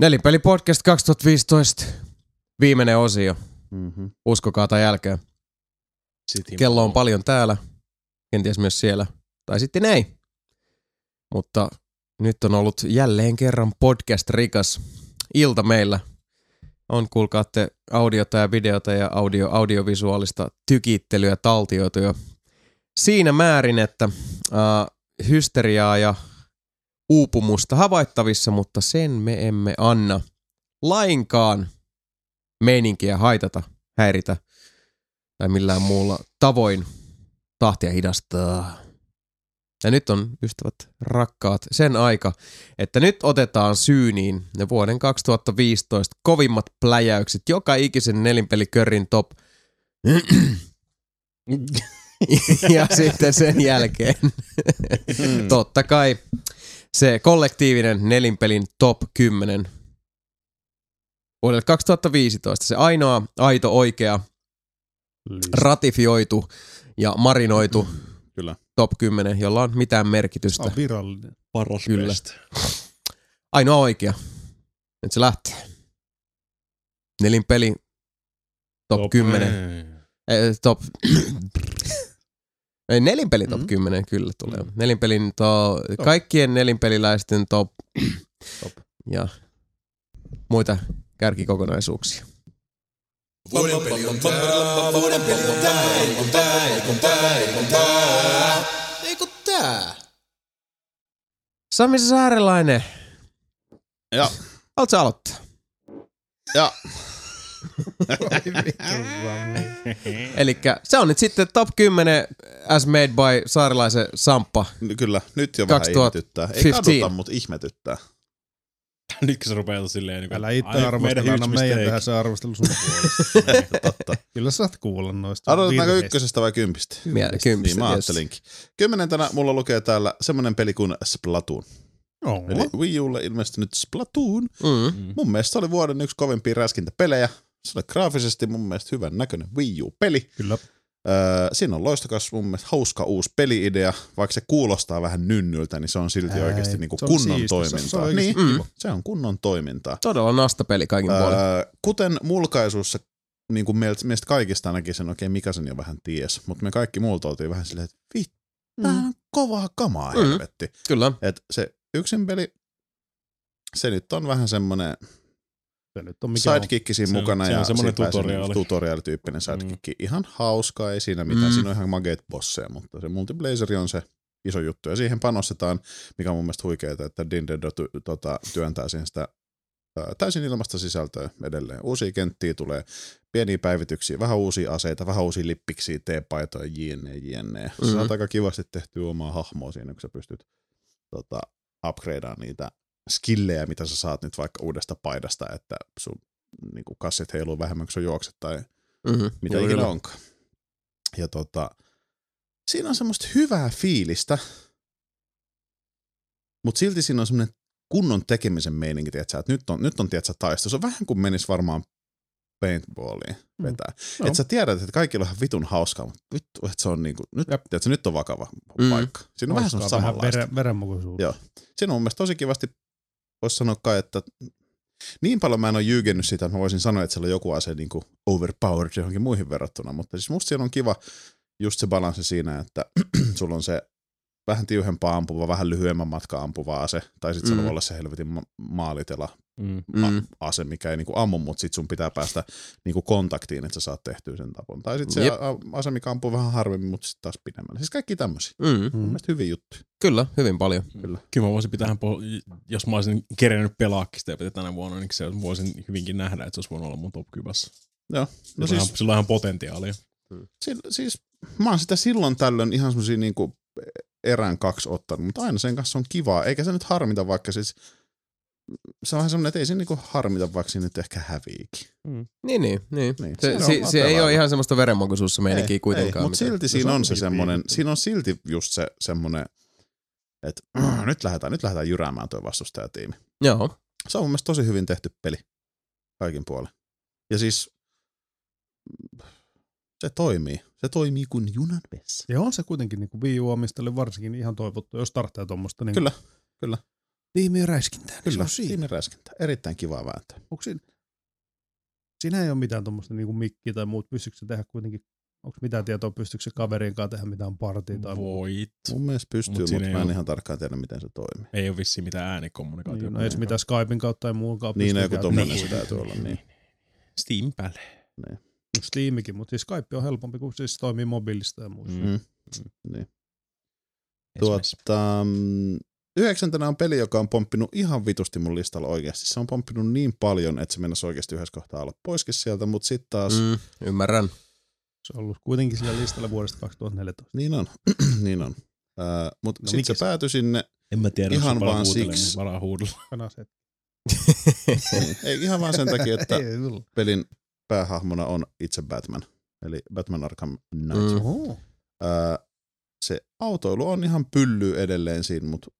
Nelipeli podcast 2015. Viimeinen osio. Mm-hmm. Uskokaa tai jälkeen. City Kello on paljon täällä. Kenties myös siellä. Tai sitten ei. Mutta nyt on ollut jälleen kerran podcast rikas ilta meillä. On kuulkaatte audiota ja videota ja audio, audiovisuaalista tykittelyä taltioitu jo siinä määrin, että äh, hysteriaa ja uupumusta havaittavissa, mutta sen me emme anna lainkaan meininkiä haitata, häiritä tai millään muulla tavoin tahtia hidastaa. Ja nyt on, ystävät rakkaat, sen aika, että nyt otetaan syyniin ne vuoden 2015 kovimmat pläjäykset, joka ikisen nelinpelikörin top. ja sitten sen jälkeen, totta kai, se kollektiivinen nelinpelin top 10 vuodelle 2015. Se ainoa aito, oikea, ratifioitu ja marinoitu Kyllä. top 10, jolla on mitään merkitystä. On virallinen. Paras Kyllä. best. Ainoa oikea. Nyt se lähtee. Nelin peli top, top 10. Eh, top... Ei, nelinpeli top Mm. 10 kyllä tulee. Nelinpelin to... kaikkien nelinpeliläisten top. Top. Ja muita kärkikokonaisuuksia. Vuoden peli on tää, vuoden peli on tää, ei kun tää, ei kun tää, ei kun tää. Ei kun tää. Sami Saarelainen, Ja, haluatko sä aloittaa? ja Eli se on nyt sitten top 10 as made by Saarelaisen Samppa. kyllä, nyt jo vähän 2015. ihmetyttää. Ei kaduta, mutta ihmetyttää. Nyt kun se rupeaa silleen... Niin Älä itse arvostella, meidän anna meidän mistake. tehdä se arvostelu sun puolesta. Totta. Kyllä sä saat kuulla noista Aloitetaanko virheistä. ykkösestä vai kympistä? Mie- kympistä, Niin mä yes. ajattelinkin. Kymmenentenä mulla lukee täällä semmonen peli kuin Splatoon. Oho. Eli Wii Ulle ilmestynyt Splatoon. Mm. Mm. Mun mielestä se oli vuoden yksi kovimpia räskintäpelejä. Se oli graafisesti mun mielestä hyvän näköinen Wii U-peli. Kyllä. Öö, siinä on loistokas mun mielestä hauska uusi peli-idea. Vaikka se kuulostaa vähän nynnyltä, niin se on silti Ei, oikeasti niinku se on kunnon siisti, se on- se on toimintaa. niin, kiva. se on kunnon toimintaa. Todella nastapeli kaikin puolin. Öö, kuten mulkaisussa, niin kuin meiltä, meistä kaikista ainakin sen oikein mikä sen jo vähän ties, mutta me kaikki muulta oltiin vähän silleen, että vittu, tää on kovaa kamaa, Mm. helvetti. Kyllä. Et se yksin peli, se nyt on vähän semmonen Se nyt on mikä on. sidekick siinä Se on- mukana se on ja vähän semmonen tutoriaali. tutoriaalityyppinen sidekick. Mm. Ihan hauska, ei siinä mitään. Mm. Siinä on ihan mageet bosseja, mutta se multiplayeri on se iso juttu. Ja siihen panostetaan, mikä on mun mielestä huikeeta, että Nintendo ty- tota, työntää siihen sitä ää, täysin ilmasta sisältöä edelleen. Uusia kenttiä tulee, pieniä päivityksiä, vähän uusia aseita, vähän uusia lippiksiä, teepaitoja, jne, jne. Sä Mhm. saat aika kivasti tehtyä omaa hahmoa siinä, kun sä pystyt tota, upgradeaan niitä skillejä, mitä sä saat nyt vaikka uudesta paidasta, että sun niin kuin kassit heiluu vähemmän, kun sä juokset tai Mm-hmm. mitä Joo, ikinä onkaan. Ja tota, siinä on semmoista hyvää fiilistä, mutta silti siinä on semmoinen kunnon tekemisen meininki, tiedätkö, että nyt on, nyt on tiedätkö, taisto. Se on vähän kuin menis varmaan paintballiin Mm. vetää. Joo. Että sä tiedät, että kaikilla on ihan vitun hauskaa, mutta vittu, että se on niinku, nyt, tiedätkö, nyt on vakava Mm. paikka. Siinä on vähän semmoista Hauskaa, samanlaista. veren, verenmukaisuutta. Joo. Siinä on mun mielestä tosi kivasti, voisi sanoa kai, että niin paljon mä en ole jyygennyt sitä, että mä voisin sanoa, että siellä on joku ase niin kuin overpowered johonkin muihin verrattuna, mutta siis musta siinä on kiva just se balanssi siinä, että sulla on se vähän tiuhempaa ampuva, vähän lyhyemmän matka ampuva ase, tai sitten mm. Mm. se voi olla se helvetin ma- maalitela Mm. Mm. mm. ase, mikä ei niinku ammu, mutta sit sun pitää päästä niinku kontaktiin, että sä saat tehtyä sen tapon. Tai sitten se Jep. ase, mikä ampuu vähän harvemmin, mutta sitten taas pidemmälle. Siis kaikki tämmöisiä. Mm. Mun Mm. mielestä hyviä juttuja. Kyllä, hyvin paljon. Kyllä. Kyllä mä voisin pitää, jos mä olisin kerennyt pelaakin sitä tänä vuonna, niin se voisin hyvinkin nähdä, että se olisi voinut olla mun top 10. Joo. No sillä, siis, on, sillä on ihan potentiaalia. Sil, siis mä oon sitä silloin tällöin ihan semmosia niinku erään kaksi ottanut, mutta aina sen kanssa on kivaa, eikä se nyt harmita vaikka siis se on vähän semmoinen, että ei se niinku harmita, vaikka nyt ehkä häviikin. Niin, niin, niin. Niin, Se, on se, vaan se ei ole ihan semmoista verenmakuisuussa meininkiä Ei, kuitenkaan. Mutta silti No siinä se on se semmoinen, siinä on silti just se semmoinen, että äh, nyt lähdetään, nyt lähdetään jyräämään tuo vastustajatiimi. Joo. Se on mun mielestä tosi hyvin tehty peli kaikin puolin. Ja siis se toimii. Se toimii kuin junan vessa. Ja on se kuitenkin niin kuin Wii varsinkin ihan toivottu, jos tarvitsee tuommoista niin Kyllä, kyllä. Tiimi räiskintä. Kyllä, Se on tiimiräiskintä. Erittäin kiva vääntö. Onko siinä, siinä ei ole mitään tuommoista niinku mikkiä tai muut. Pystyykö se tehdä kuitenkin, onko mitään tietoa, pystyykö se kaverin kanssa tehdä mitään partia tai muuta? Voit. Mun mielestä pystyy, Mut mutta mut mä en ole- ihan tarkkaan tiedä, miten se toimii. Ei ole vissiin mitään äänikommunikaatiota. Niin, no ei se mitään Skypein kautta tai muun kautta. Niin, pystyy joku tommonen se täytyy olla, niin. Steam päälle. Steamikin, mutta siis Skype on helpompi, kun siis toimii mobiilista ja muusta. Mm. Mm. Niin. Tuota, mm, yhdeksäntenä on peli, joka on pomppinut ihan vitusti mun listalla oikeasti. Se on pomppinut niin paljon, että se mennessä oikeasti yhdessä kohtaa olla poiskin sieltä, mutta sitten taas, mm. Mm, ymmärrän. Se on ollut kuitenkin sillä listalla vuodesta 2014. niin on, niin on. Uh, mutta No sitten se se- päätyi sinne, En mä tiedä, Ihan vaan siksi. niin Varaa huudella. Niin, ei ihan vaan sen takia, että pelin päähahmona on itse Batman, eli Batman Arkham Knight. Mm. Uh, se autoilu on ihan pylly edelleen siinä, mutta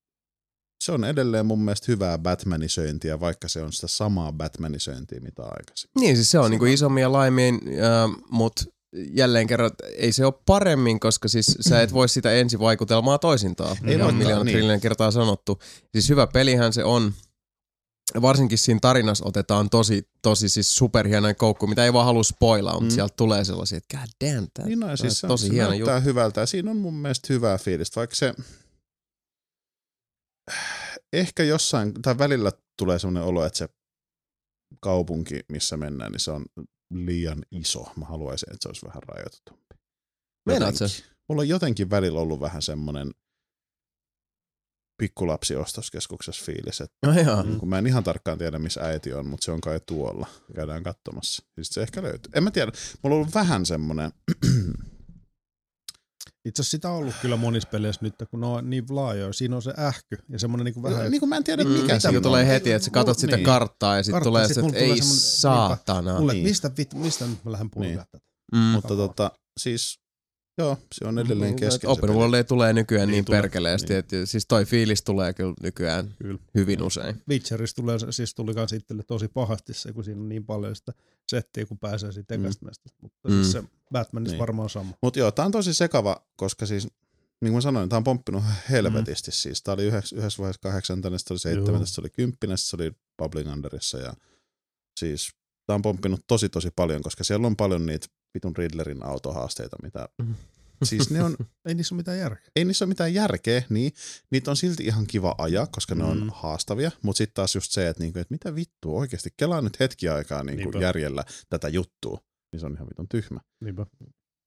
se on edelleen mun mielestä hyvää Batmanisöintiä, vaikka se on sitä samaa Batmanisöintiä mitä aikaisemmin. Niin, siis se on Se niinku on- isommin ja laimin, äh, mutta jälleen kerran ei se ole paremmin, koska siis sä et voi sitä ensivaikutelmaa toisintaan. Ei on miljoona niin. trillinen kertaa sanottu. Siis hyvä pelihän se on. Varsinkin siinä tarinassa otetaan tosi, tosi siis superhienoja koukku, mitä ei vaan halua spoilaa, mutta Mm. sieltä tulee sellaisia, että god damn, tää, Niin no, ja tää siis se, tosi se hieno juttu. hyvältä ja siinä on mun mielestä hyvää fiilistä, vaikka se ehkä jossain, tai välillä tulee sellainen olo, että se kaupunki, missä mennään, niin se on liian iso. Mä haluaisin, että se olisi vähän rajoitetumpi. Meinaat sä? Jotenkin. Mulla on jotenkin välillä ollut vähän semmoinen pikkulapsi ostoskeskuksessa fiilis, että No joo. mm. kun mä en ihan tarkkaan tiedä, missä äiti on, mutta se on kai tuolla. Käydään katsomassa. Siis se ehkä löytyy. En mä tiedä. Mulla on ollut vähän semmoinen, Itse asiassa sitä on ollut kyllä monissa peleissä nyt, kun ne on niin laajoja. Siinä on se ähky ja semmoinen niin kuin vähän... niin kuin mä en tiedä, Mm, mikä se se on. tulee heti, että sä katot Mul- sitä niin. karttaa ja sitten Kartta, tulee sit se, että ei saatana. Mulle, niin. mistä, vit, mistä nyt mä lähden purkaa Niin. tätä? Mm. Mutta tota, siis joo, se on edelleen kesken. se Open. World tulee nykyään Niin niin, niin tulee. perkeleesti, Niin. että siis toi fiilis tulee kyllä nykyään Kyllä. hyvin usein. Witcherista tulee, siis tuli kans itselle tosi pahasti se, kun siinä on niin paljon sitä settiä, kun pääsee siitä Mm. mestasta. Mutta Mm. siis se Batmanissa Niin. varmaan sama. Mutta joo, tää on tosi sekava, koska siis, niin kuin mä sanoin, tää on pomppinut helvetisti. Mm. Siis tää oli yhdessä, yhdessä vaiheessa kahdeksantena, sitten se oli seitsemäntä, sitten se oli kymppinä, sitten se oli Bubbling Underissa. Ja siis tää on pomppinut tosi tosi paljon, koska siellä on paljon niitä vitun Riddlerin autohaasteita, mitä... Siis ne on, Ei niissä ole mitään järkeä. ei niissä ole mitään järkeä, niin niitä on silti ihan kiva ajaa, koska ne on Mm. haastavia, mutta sitten taas just se, että, niinku, että mitä vittua oikeasti, kelaa nyt hetki aikaa niinku Niinpä. järjellä tätä juttua, niin se on ihan vitun tyhmä. Niinpä.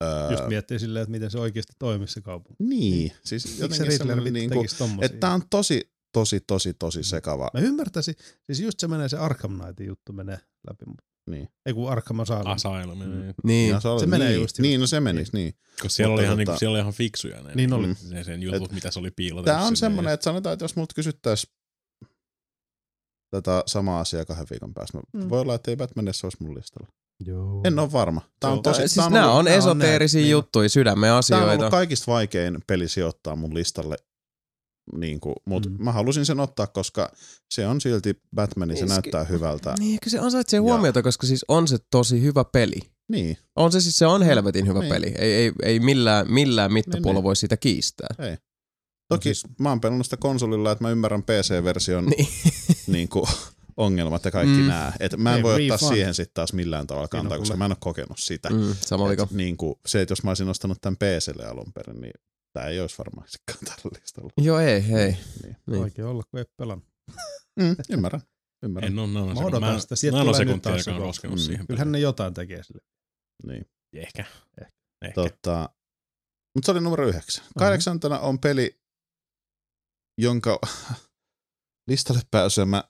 Öö, Just miettii silleen, että miten se oikeasti toimii se kaupunki. niin, siis Miksi se jotenkin Riddler tekisi tommosia? että tää on tosi, tosi, tosi, tosi sekava. Mä ymmärtäisin, siis just se menee se Arkham Knightin juttu menee läpi. mutta- Niin. Ei kun Arkham Asylum. Asylum. Mm. Mm. Niin, Ja se, oli, se menee niin, just- Niin, no se menisi, niin. Koska siellä Mutta oli, ihan, tota- niinku, siellä oli ihan fiksuja ne, Niin oli. Mm. sen, jutut, mitä se oli piilotettu. Tää on semmoinen, että sanotaan, että jos multa kysyttäisiin tätä samaa asiaa kahden viikon päästä, Mm. mm. voi olla, että ei Batmanissa olisi mun listalla. Joo. En ole varma. Tää on Joo. tosi, siis on nämä ollut, on nämä on esoteerisia näin, niin. juttuja, sydämen tää on asioita. ollut kaikista vaikein peli sijoittaa mun listalle. Niin kuin, mutta Mm. mä halusin sen ottaa, koska se on silti Batman, se Niin, se- näyttää hyvältä. Niin, kyllä se ansaitsee Ja- huomiota, koska siis on se tosi hyvä peli. Niin, On se siis, se on helvetin hyvä Niin. peli. Ei, ei, ei millään, millään mittapuolella niin. voi sitä kiistää. ei. Toki siis- mä oon pelannut sitä konsolilla, että mä ymmärrän PC-version Niin. niin kuin, ongelmat ja kaikki Mm. nämä. Et mä en Ei, voi ottaa refund. siihen sitten taas millään tavalla kantaa, koska mä en ole kokenut sitä. Mm, sama. Et, niin kuin, se, että jos mä olisin ostanut tämän PClle alun perin, niin tämä ei olisi varmastikaan tällä listalla. Joo, ei, hei. Niin. Niin. Vaikea olla, kun ei pelannut. Mm, ymmärrän. ymmärrän. En ole Mä nanosekuntia. odotan Mä, sitä. Sieltä tulee nyt nanosekuntia, taas joka on koskenut Mm. siihen. Kyllähän ne jotain tekee sille. Niin. Ehkä. Ehkä. Ehkä. Tota, mutta se oli numero yhdeksän. Kahdeksantena on peli, jonka listalle pääsyä mä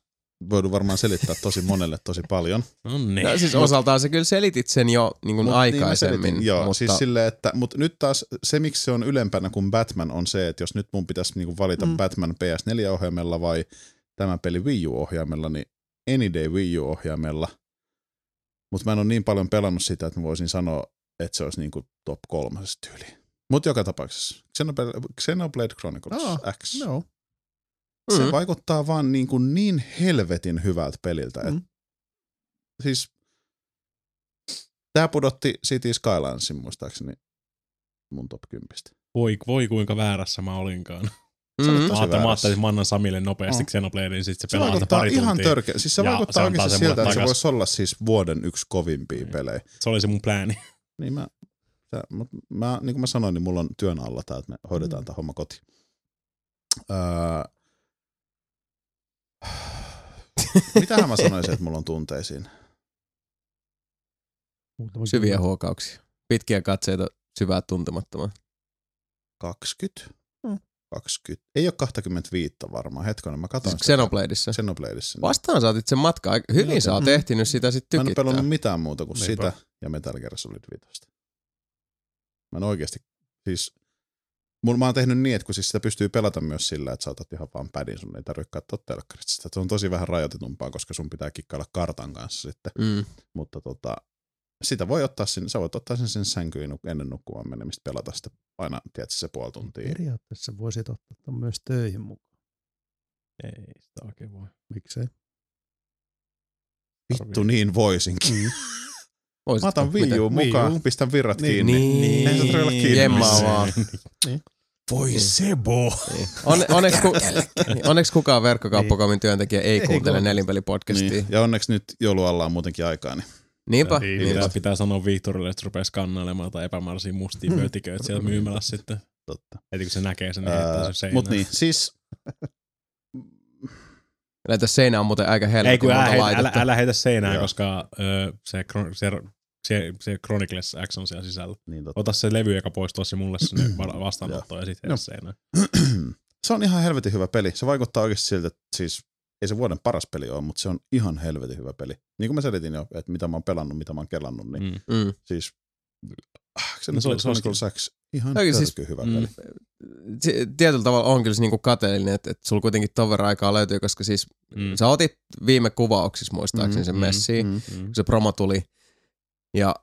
voidun varmaan selittää tosi monelle tosi paljon. No niin. No, siis osaltaan sä kyllä selitit sen jo niin kuin Mut niin aikaisemmin. selitin, joo, mutta siis silleen, että, mutta nyt taas se, miksi se on ylempänä kuin Batman, on se, että jos nyt mun pitäisi niinku valita Mm. Batman PS4-ohjaimella vai tämä peli Wii U-ohjaimella, niin Any Day Wii U-ohjaimella. Mutta mä en ole niin paljon pelannut sitä, että mä voisin sanoa, että se olisi niinku top kolmasesta tyyliin. Mutta joka tapauksessa, Xenoblade, Xenoblade Chronicles Aa, X. No. Se Mm. vaikuttaa vaan niin, kuin niin helvetin hyvältä peliltä. Mm. Et, Mm. siis tämä pudotti City Skylinesin muistaakseni mun top 10. Voi, voi kuinka väärässä mä olinkaan. Se oli Mm. tosi Mä ajattelin, mä väärässä. ajattelin, että mä annan Samille nopeasti Mm. Xenobladein, niin sitten se Se pelaa vaikuttaa pari ihan tuntia. törkeä. Siis se vaikuttaa se oikeasti sen siltä, että se voisi olla siis vuoden yksi kovimpia Niin. pelejä. Se oli se mun plääni. Niin mä, sä, mut mä, niin kuin mä sanoin, niin mulla on työn alla tää, että me Mm. hoidetaan tämä homma kotiin. Öö, mitähän mä sanoisin, että mulla on tunteisiin? Muutama Syviä huokauksia. Pitkiä katseita syvää tuntemattomaan. 20? Mm. 20. Ei ole 25 varmaan. Hetkonen, mä katson Siis Xenobladeissa. Xenobladeissa. Vastaan saatit sen matkaa. Hyvin Joo, sä oot mm. ehtinyt sitä sitten Mä en ole tykittää. pelannut mitään muuta kuin Niinpä. sitä ja Metal Gear Solid 5. Mä en oikeasti, siis Mulla mä oon tehnyt niin, että kun siis sitä pystyy pelata myös sillä, että sä otat ihan vaan pädin, sun ei tarvitse katsoa telkkarista sitä. Se on tosi vähän rajoitetumpaa, koska sun pitää kikkailla kartan kanssa sitten. Mm. Mutta tota, sitä voi ottaa sinne, sä voit ottaa sen, sen sänkyyn ennen nukkumaan menemistä pelata sitä aina, tiedätkö, se puoli tuntia. Periaatteessa voisit ottaa ton myös töihin mukaan. Ei sitä oikein voi. Miksei? Vittu niin voisinkin. Mm. Voisitko? Mä otan Miten? Wii U Wii mukaan, pistän virrat Niin. kiinni. Niin. Eihän se tarvitse olla kiinni. Jemmaa vaan. Voi Niin. Sebo. Niin. On, onneksi, ku, niin, onneksi kukaan verkkokauppakomin työntekijä ei, Ei kuuntele nelinpelipodcastia. Niin. Ja onneksi nyt joulualla on muutenkin aikaa, niin Niinpä. Niin, niinpä. Pitää, pitää sanoa Victorille, että rupeaa skannailemaan tai epämääräisiä mustia Mm. pötiköitä sieltä myymälässä sitten. totta. Heti kun se näkee sen, niin heittää sen seinään. Mutta niin, siis Näitä seinä on muuten aika Ei helvetin kun älä, älä, älä heitä seinään, Joo. koska ö, se, se, se, se Chronicles X on siellä sisällä. niin totta. Ota se levy, joka poistuu se mulle sinne va- vastaanottoon ja sitten seinään. se on ihan helvetin hyvä peli. Se vaikuttaa oikeasti siltä, että siis ei se vuoden paras peli ole, mutta se on ihan helvetin hyvä peli. Niin kuin mä selitin jo, että mitä mä oon pelannut, mitä mä oon kelannut, niin Mm. Mm. siis ah, se, No no, se oli- se Chronicles X, ihan Oikein siis, siis- hyvä Mm. peli. Si- Tietyllä tavalla on kyllä se niinku kateellinen, että, että sulla kuitenkin ton verran aikaa löytyy, koska siis Mm. sä otit viime kuvauksissa muistaakseni Mm, sen mm, messiin, Mm. Mm. kun se promo tuli. Ja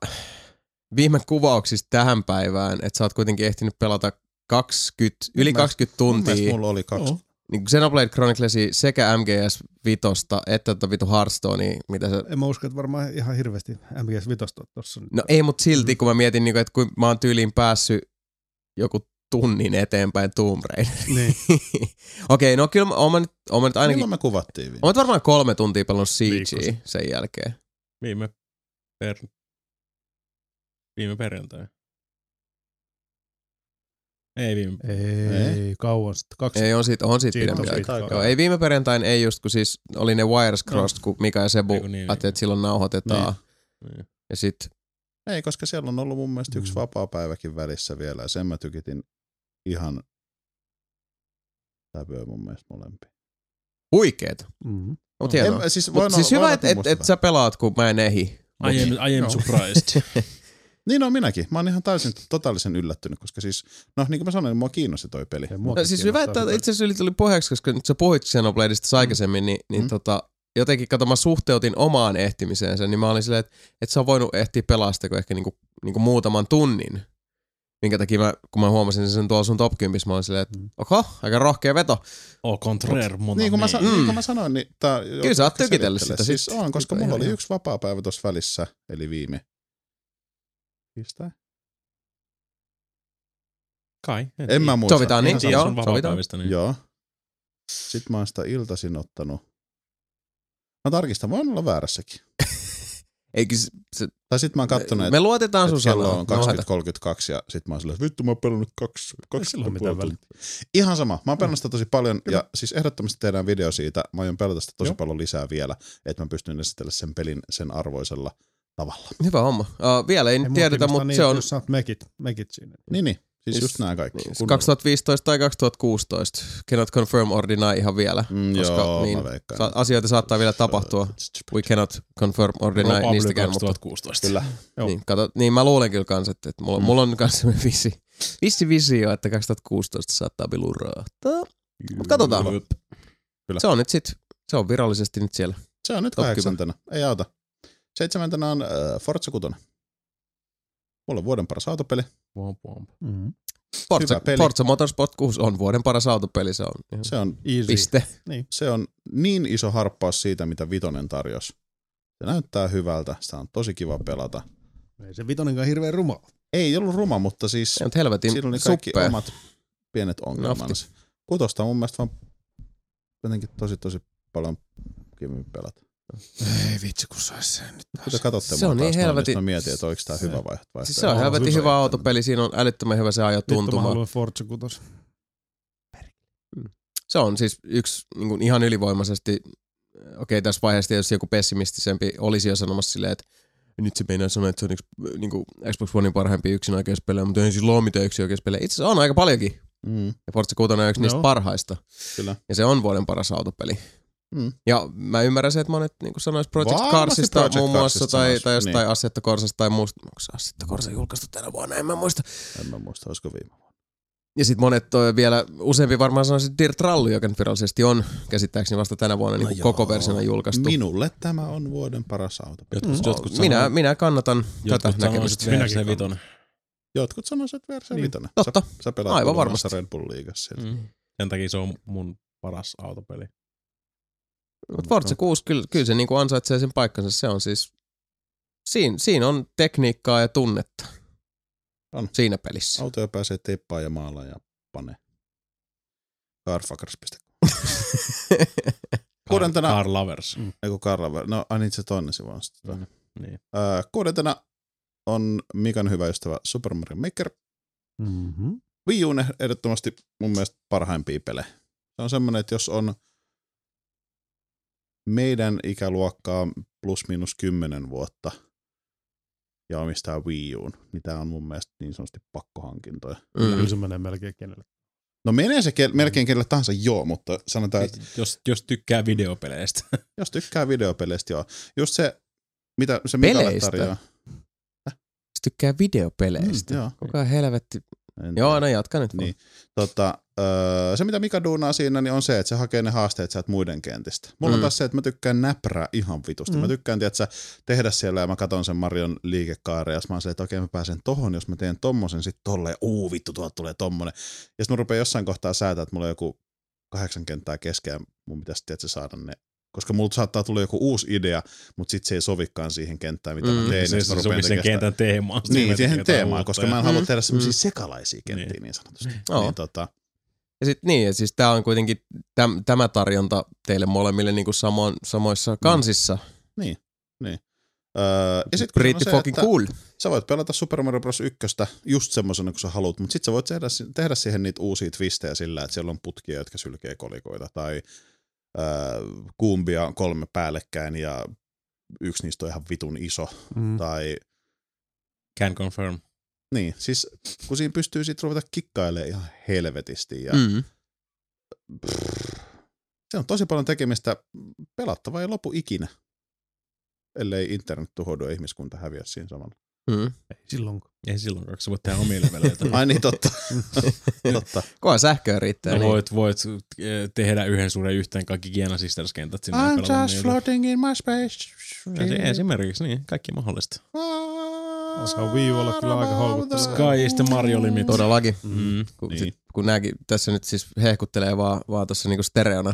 viime kuvauksista tähän päivään, että sä oot kuitenkin ehtinyt pelata 20, yli mielestä- 20 Mun mielestä tuntia mulla oli kaksi. Joo. niin Xenoblade Chroniclesia sekä MGS Vitosta että tota vitu Hearthstonea, mitä se... En mä usko, että varmaan ihan hirveästi MGS Vitosta tossa. nyt. No ei, mutta silti kun mä mietin, niin kuin, että kun mä oon tyyliin päässyt joku tunnin eteenpäin Tomb Raiderin. Niin. Okei, no kyllä mä oon mä nyt, oon mä nyt ainakin... Milloin me kuvattiin viime? Oon mä varmaan kolme tuntia pelannut Viikossa. sen jälkeen. Viime, per, viime perjantai. Ei viime Ei, Ei. kauan sitten. Kaksi. Ei, on siitä, on siitä Siitä pidempi aika. aikaa. Joo, ei viime perjantain, ei just, kun siis oli ne Wires Crossed, kun Mika ja Sebu niin, ajattelivat, että silloin nauhoitetaan. Niin. Ja sit, Ei, koska siellä on ollut mun mielestä yksi Mm. vapaa-päiväkin välissä vielä, ja sen mä tykitin ihan täpöä mun mielestä molempia. huikeeta. Mm. Mut hienoa. En- siis Mut siis olla- hyvä, voin että et, et sä pelaat, kun mä en ehi. I am, I am Joo. surprised. Niin on minäkin. Mä oon ihan täysin totaalisen yllättynyt, koska siis, no niin kuin mä sanoin, mua kiinnosti toi peli. Ei No, siis hyvä, että itse asiassa yli tuli puheeksi, koska nyt sä puhuit Xenobladeista aikaisemmin, niin, niin Mm. tota, jotenkin kato, mä suhteutin omaan ehtimiseensä, niin mä olin silleen, että, että sä on voinut ehtiä pelaa sitä kuin ehkä niinku, niinku muutaman tunnin. Minkä takia mä, kun mä huomasin sen tuolla sun top 10, mä olin silleen, että Mm. oho, aika rohkea veto. Au contraire, mon Niin mä, sa-. Mm. niin kuin mä sanoin, niin tää, Kyllä sä oot tykitellyt sitä Siis on, koska on mulla oli yksi vapaa-päivä tuossa välissä, eli viime. Pistää? Kai. En mä muista. Sovitaan niin, joo. sun vapaapäivistä, niin. Joo. Sitten mä oon sitä iltaisin ottanut. Mä tarkistan, voin olla väärässäkin. Eikö se, se, Tai sit mä oon kattonut, että me luotetaan sun et kello sanoa. on No, 20.32 ja sit mä oon silleen, vittu mä oon pelannut kaksi, kaksi sillä mitään puoli tuntia. Ihan sama. Mä oon pelannut sitä tosi paljon ja siis ehdottomasti tehdään video siitä. Mä aion pelata sitä tosi Joo. paljon lisää vielä, että mä pystyn esitellä sen pelin sen arvoisella tavalla. Hyvä homma. Uh, vielä ei, Ei tiedetä, mutta niin, se on Jos saat mekit, mekit siinä. Niin, niin. Siis Siis- just nämä kaikki. niin, Kunnolla. 2015 tai 2016. Cannot confirm or deny ihan vielä. Mm, koska joo, niin. Sa- asioita saattaa vielä tapahtua. We cannot confirm or deny Probably niistäkään, mutta 2016. Kyllä. Joo. niin, kato, niin mä luulen kyllä kans, että, että mulla, Mm. mulla on kans semmoinen vissi, vissi visio, että 2016 saattaa bilurahtaa. Mut katsotaan. Kyllä. Se on nyt sit, se on virallisesti nyt siellä. Se on nyt kahdeksantena. Ei auta. Seitsemäntenä on äh, Forza 6. Mulla on vuoden paras autopeli. Womp womp. Mm. Forza, peli. Forza Motorsport 6 on vuoden paras autopeli, se on ihan Se on, Easy. piste. se on niin iso harppaus siitä, mitä Vitonen tarjosi. Se näyttää hyvältä, sitä on tosi kiva pelata. Ei se vitonenkaan hirveän ruma. Ei ollut ruma, mutta siis Se on helvetin siinä oli kaikki suppea. omat pienet ongelmansa. kutosta on mun mielestä vaan jotenkin tosi tosi paljon kivemmin pelata. Ei vitsi, kun sais sen nyt Kun te katsotte Se on taas niin helvetin- Mä mietin, että oliko tää Se- hyvä vai vai- Siis se on helvetin hyvä on. autopeli, siinä on älyttömän hyvä se Vittu mä haluan Forza 6. Se on siis yksi niin kuin ihan ylivoimaisesti, okei tässä vaiheessa tietysti joku pessimistisempi olisi jo sanomassa silleen, että nyt se meinaa sanoa, että se on yksi niin kuin Xbox Onein parhaimpia yksinäköispelejä, mutta ei siis ole mitään yksinäköispelejä. Itse asiassa on aika paljonkin. Mm, Ja Forza 6 on yksi niistä Joo. parhaista. kyllä. Ja se on vuoden paras autopeli. Mm. Ja mä ymmärrän se, että monet niin kuin sanois Project Varmasti Carsista Project muun muassa Carsista tai, tai jostain niin. Assetto Corsasta tai muusta. Onko se Assetto Corsa julkaistu tänä vuonna? En mä muista. En mä muista, olisiko viime vuonna. Ja sitten monet toi vielä, useampi varmaan sanoisi että Dirt Rally, joka nyt virallisesti on käsittääkseni vasta tänä vuonna niin No joo. koko versiona julkaistu. Minulle tämä on vuoden paras auto. Jotkut, Mm. jotkut minä, sanoo, minä kannatan tätä jotkut näkemystä. sanoisit Minäkin Vitonen. Jotkut sanoisivat, että VRC Niin. Vitonen. Totta. Sä, sä pelaat Aivan varmasti. Red Bull liigassa. Mm. Sen takia se on mun paras autopeli. Mutta Forza 6, kyllä, kyllä se niinku ansaitsee sen paikkansa. Se on siis, siinä, siinä on tekniikkaa ja tunnetta. On. Siinä pelissä. Autoja pääsee teippaan ja maalaan ja pane. Carfuckers.com. Kuudentena, Car, car Lovers. Mm. ei kun Karla, no ai niin se toinen sivu on sitten. Mm. Niin. Öö, kuudentena on Mikan hyvä ystävä Super Mario Maker. Mm-hmm. Wii U on ehdottomasti mun mielestä parhaimpia pelejä. Se on semmoinen, että jos on meidän ikäluokkaa plus miinus 10 vuotta ja omistaa Wii Uun, niin tämä on mun mielestä niin sanotusti pakkohankintoja. Mm. Kyllä se menee melkein kenelle. No menee se ke- melkein kenelle tahansa joo, mutta sanotaan, että Jos, jos tykkää videopeleistä. jos tykkää videopeleistä joo. Just se, mitä se Mikalle tarjoaa. Se tykkää videopeleistä. Mm, joo. Koko ajan helvetti. En Joo, no jatka nyt. Niin. Tota, öö, se, mitä Mika duunaa siinä, niin on se, että se hakee ne haasteet sieltä muiden kentistä. Mulla mm. on taas se, että mä tykkään näprää ihan vitusti. Mm. Mä tykkään, tiedätkö, tehdä siellä ja mä katson sen Marion liikekaaren ja sit mä oon se, että okei mä pääsen tohon, jos mä teen tommosen, sit tolleen, uu vittu, tuolta tulee tommonen. Ja sitten mä rupean jossain kohtaa säätää, että mulla on joku kahdeksan kenttää keskeä, mun pitäisi tiedätkö, saada ne koska mulla saattaa tulla joku uusi idea, mutta sitten se ei sovikaan siihen kenttään, mitä Mm. mä teen. se, se, sit mä se rupean sopi sen kentän teemaan. Niin, siihen teemaan, koska mä en halua Mm. tehdä semmoisia Mm. sekalaisia kenttiä Niin. niin sanotusti. Joo. Niin, tota, Ja sit niin, ja siis tää on kuitenkin täm, tämä tarjonta teille molemmille niinku samo, samoissa kansissa. Niin, niin. Öö, ja sit Pretty se fucking että cool. sä voit pelata Super Mario Bros. 1 just semmoisena kuin sä haluat, mutta sit sä voit tehdä, tehdä siihen niitä uusia twistejä sillä, että siellä on putkia, jotka sylkee kolikoita, tai kuumbia kolme päällekkäin ja yksi niistä on ihan vitun iso, Mm. tai Can confirm. niin, siis kun siinä pystyy sit ruveta kikkailemaan ihan helvetisti ja Mm. se on tosi paljon tekemistä, pelattava ei lopu ikinä, ellei internet tuhoudu ja ihmiskunta häviä siinä samalla. Mm. Ei silloinkaan. Ei silloin, koska sä voit tehdä omia leveleitä. Ai niin, totta. totta. Koa sähköä riittää. No niin. voit, voit eh, tehdä yhden suuren yhteen kaikki Giena Sisters-kentät sinne. ja I'm just niillä. floating in my space. Esi- Esimerkiksi niin, kaikki mahdollista. Alkaa Wii U olla kyllä aika houkutteleva. Sky ja sitten Mario Limit. Todellakin. Mm. Kun, Niin. sit, kun nääkin tässä nyt siis hehkuttelee vaan, vaan tuossa niinku stereona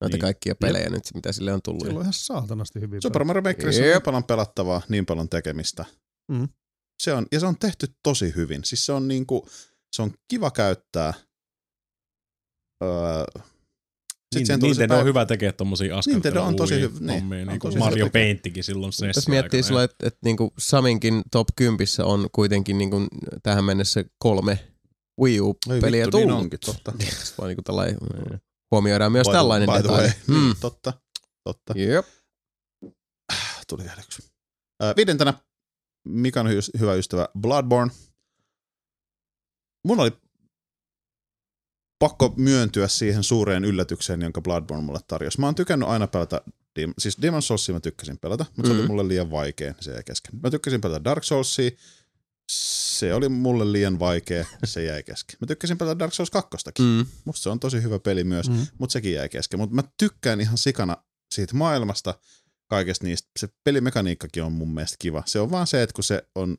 noita Niin. kaikkia pelejä nyt, mitä sille on tullut. Sillä on ihan saatanasti hyviä Super Mario Makerissa on Jep. niin paljon pelattavaa, niin paljon tekemistä. Mm. Se on, ja se on tehty tosi hyvin. Siis se on niinku, se on kiva käyttää. Öö, Niin, tuli se Nintendo on hyvä tekemään tommosia Nintendo on tosi askartelua hy- niin, on niin kuin tosi Mario hyvä. Painttikin silloin se Jos miettii sillä, että, että niinku Saminkin top 10 on kuitenkin niinku tähän mennessä kolme Wii U-peliä niin tullut. onkin, totta. Vaan niinku tällainen, huomioidaan myös By tällainen by detalji. way, Mm. niin, totta, totta. Jep. Tuli vielä yksi. Öö, viidentenä Mikan hy- hyvä ystävä Bloodborne. Mun oli pakko myöntyä siihen suureen yllätykseen, jonka Bloodborne mulle tarjosi. Mä oon tykännyt aina pelata, siis Demon Soulsia mä tykkäsin pelata, mutta se oli Mhm. mulle liian vaikea, niin se jäi kesken. Mä tykkäsin pelata Dark Soulsia, se oli mulle liian vaikea, se jäi kesken. Mä tykkäsin pelata Dark Souls 2. Mm. Musta se on tosi hyvä peli myös, Mm. mutta sekin jäi kesken. Mutta mä tykkään ihan sikana siitä maailmasta, kaikesta niistä. Se pelimekaniikkakin on mun mielestä kiva. Se on vaan se, että kun se on,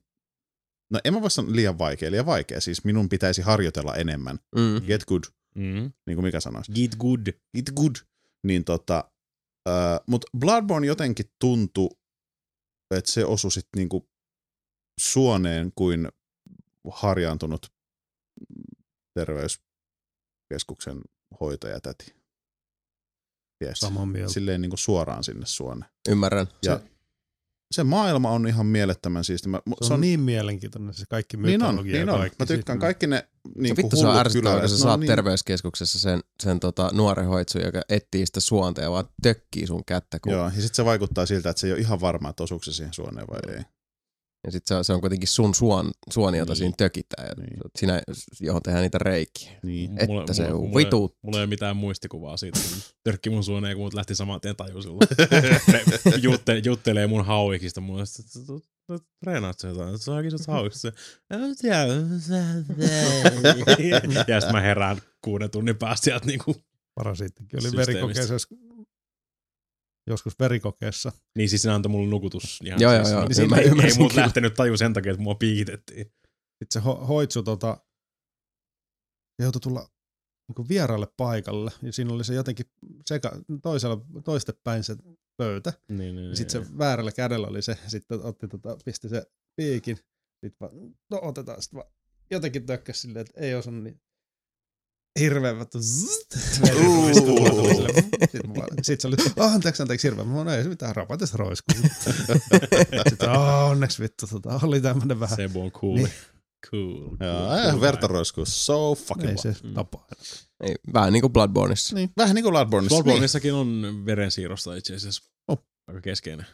no en mä voi sanoa liian vaikea, liian vaikea. Siis minun pitäisi harjoitella enemmän. Mm. Get good, Mm. niin kuin mikä sanoisi. Get good. Get good. Niin tota, äh, mutta Bloodborne jotenkin tuntui, että se osui sit niinku suoneen kuin harjaantunut terveyskeskuksen hoitajatäti. Tiedätkö? Samaa mieltä. Silleen niin kuin suoraan sinne suoneen. Ymmärrän. Ja se maailma on ihan mielettömän siisti. Mä, Se on, se on niin mielenkiintoinen se kaikki niin on, mytologia. niin ja on. kaikki. Mä tykkään Siis- kaikki ne niin Vittu se on ärsyttävää, kun sä no saat niin, terveyskeskuksessa sen, sen tota, nuoren hoitsun, joka etsii sitä suonta ja vaan tökkii sun kättä. Kun, Joo, ja sitten se vaikuttaa siltä, että se ei ole ihan varma, että osuuko se siihen suoneen vai ei. Ja sit se on, se on kuitenkin sun suon, suoni, jota Niin. siinä tökitään. Ja Niin. Sinä, johon tehdään niitä reikiä. Niin. Että se mulla, vituuttaa. Mulla ei ole mitään muistikuvaa siitä, kun törkki mun suoneen, kun mut lähti saman tien tajusilla. jutte, juttelee mun hauikista että Treenaat sä jotain? Sä onkin sut hauikista. Ja sitten mä herään kuuden tunnin päästä sieltä niinku. Parasiittikin oli Systeemistä. Joskus verikokeessa. Niin siis ne antoi mulle nukutus. Ihan Joo, siis, joo, joo. Niin Niin mä ei, ei kyllä. lähtenyt taju sen takia, että mua piikitettiin. Sitten se ho- hoitsu tota, joutui tulla niin vieraalle paikalle. Ja siinä oli se jotenkin seka, toisella, toiste päin se pöytä. Niin, niin, Ja sitten se väärällä kädellä oli se, sitten otti tota, pisti se piikin. Sitten vaan, no otetaan sitten vaan. Jotenkin tökkäs silleen, että ei osannut niin hirveän vattu. Sitten se oli, oh, anteeksi, anteeksi, hirveän. Mä sanoin, ei se mitään, rapatis roiskuu. Sitten, oh, onneksi vittu, tota, oli tämmönen vähän. Sebu on cool. Niin. Cool. Joo, cool, cool verta roiskuu. So fucking Ei se Mm. tapa. Ei, vähän niin kuin Bloodborneissa. Niin, vähän niin kuin Bloodborneissa. Niin. Bloodborneissakin on verensiirrosta itse asiassa. Oh. Aika keskeinen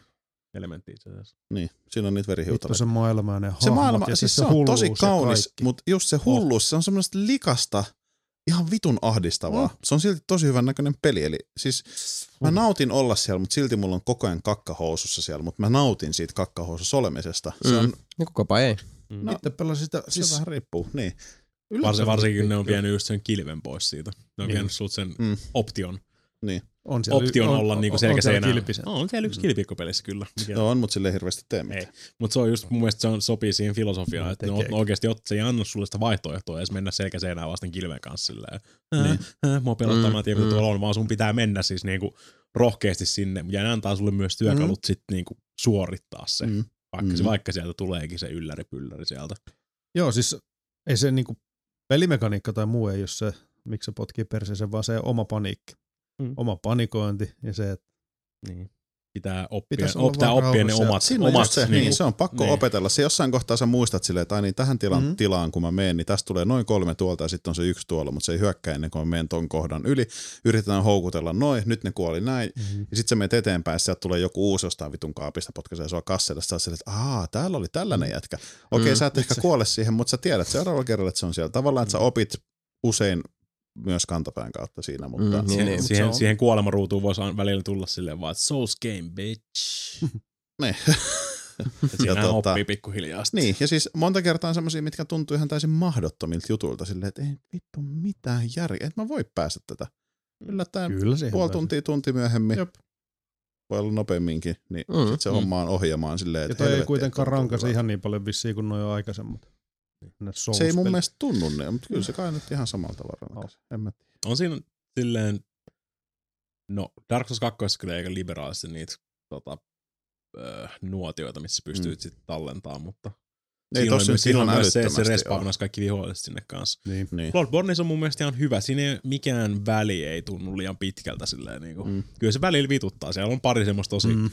elementti itse asiassa. Niin, siinä on niitä Vittu verihiutaleita. se maailma ja ne Se hahmot maailma, ja siis se se on tosi kaunis, mutta just se hulluus, se on semmoista likasta, ihan vitun ahdistavaa. Mm. Se on silti tosi hyvän näköinen peli. Eli siis mä Mm. nautin olla siellä, mutta silti mulla on koko ajan kakkahousussa siellä, mutta mä nautin siitä kakkahousussa olemisesta. Se Mm. on, Niin kukapa ei. Mm. No, Itse pelasin sitä, siis, se vähän riippuu, niin. Varsin, varsinkin kun ne on vienyt just sen kilven pois siitä. Ne on Niin. vienyt sen Mm. option. On siellä, Option olla niinku selkä on siellä seinään. kilpisen. No, on siellä yksi kilpikkopelissä kyllä. Mikä... No on, mutta sille ei hirveästi tee mitään. Mutta se on just mun mielestä se on, sopii siihen filosofiaan, No, että on oikeasti ot, se ei anna sulle sitä vaihtoehtoa edes mennä selkä seinään vasten kilven kanssa silleen. Niin. Niin. Äh, mua pelottaa, Mm, mä tiedän, mitä mm. tuolla on, vaan sun pitää mennä siis niinku rohkeasti sinne. Ja ne antaa sulle myös työkalut mm. sit niinku suorittaa se. Mm. Mm. Vaikka, se, Mm. vaikka sieltä tuleekin se ylläri pylläri sieltä. Joo, siis ei se niinku pelimekaniikka tai muu ei ole se, miksi se potkii perseeseen, vaan se oma paniikki. Mm. Oma panikointi ja se, että Niin. Pitää oppia, Pitäisi pitää oppia ne omat, Siinä on omat se, niinku, niin, se on pakko niin. opetella. Se jossain kohtaa sä muistat silleen, että ai niin, tähän tilan, mm-hmm. tilaan kun mä menen, niin tästä tulee noin kolme tuolta ja sitten on se yksi tuolla, mutta se ei hyökkää ennen kuin mä menen ton kohdan yli. Yritetään houkutella noin, nyt ne kuoli näin. mm-hmm. Ja sitten sä menet eteenpäin, sieltä tulee joku uusi jostain vitun kaapista, potkaisee sua kasselle, sä silleen, että aah, täällä oli tällainen jätkä. Okei, Mm. sä et ehkä Se- kuole siihen, mutta sä tiedät seuraavalla kerralla, että se on siellä. Tavallaan, että sä opit usein myös kantapään kautta siinä, mutta Mm, niin, Siihen, niin. siihen, se on- siihen kuolemaruutuun voisi välillä tulla silleen vaan, että Souls game, bitch. Siinähän Ja tota- oppii pikkuhiljaa. Niin, ja siis monta kertaa on semmoisia, mitkä tuntuu ihan täysin mahdottomilta jutulta, silleen, että ei vittu mitään järkeä, että mä voi päästä tätä. Yllättäen Kyllä puoli pääsee. tuntia, tunti myöhemmin, Jep. voi olla nopeamminkin, niin Mm, sit se mm. homma on ohjaamaan silleen, Ja että toi ei kuitenkaan hyvältä. ihan niin paljon vissiin kuin noin aikaisemmat. Ne Se ei mun mielestä tunnu ne, mutta kyllä se kai nyt ihan samalla tavalla rankasi. En mä tiedä. On siinä silleen, no Dark Souls 2 kyllä eikä liberaalisti niitä tota, öö, nuotioita, missä pystyy Mm. sitten tallentamaan, mutta Ei siinä tossa nyt siinä on myös se, että se respawnasi kaikki viholliset sinne kanssa. Niin. Niin. Bloodborneissa on mun mielestä ihan hyvä. Siinä ei, mikään väli ei tunnu liian pitkältä silleen niinku. Mm. Mm. Kyllä se välillä vituttaa. Siellä on pari semmoista tosi, mm.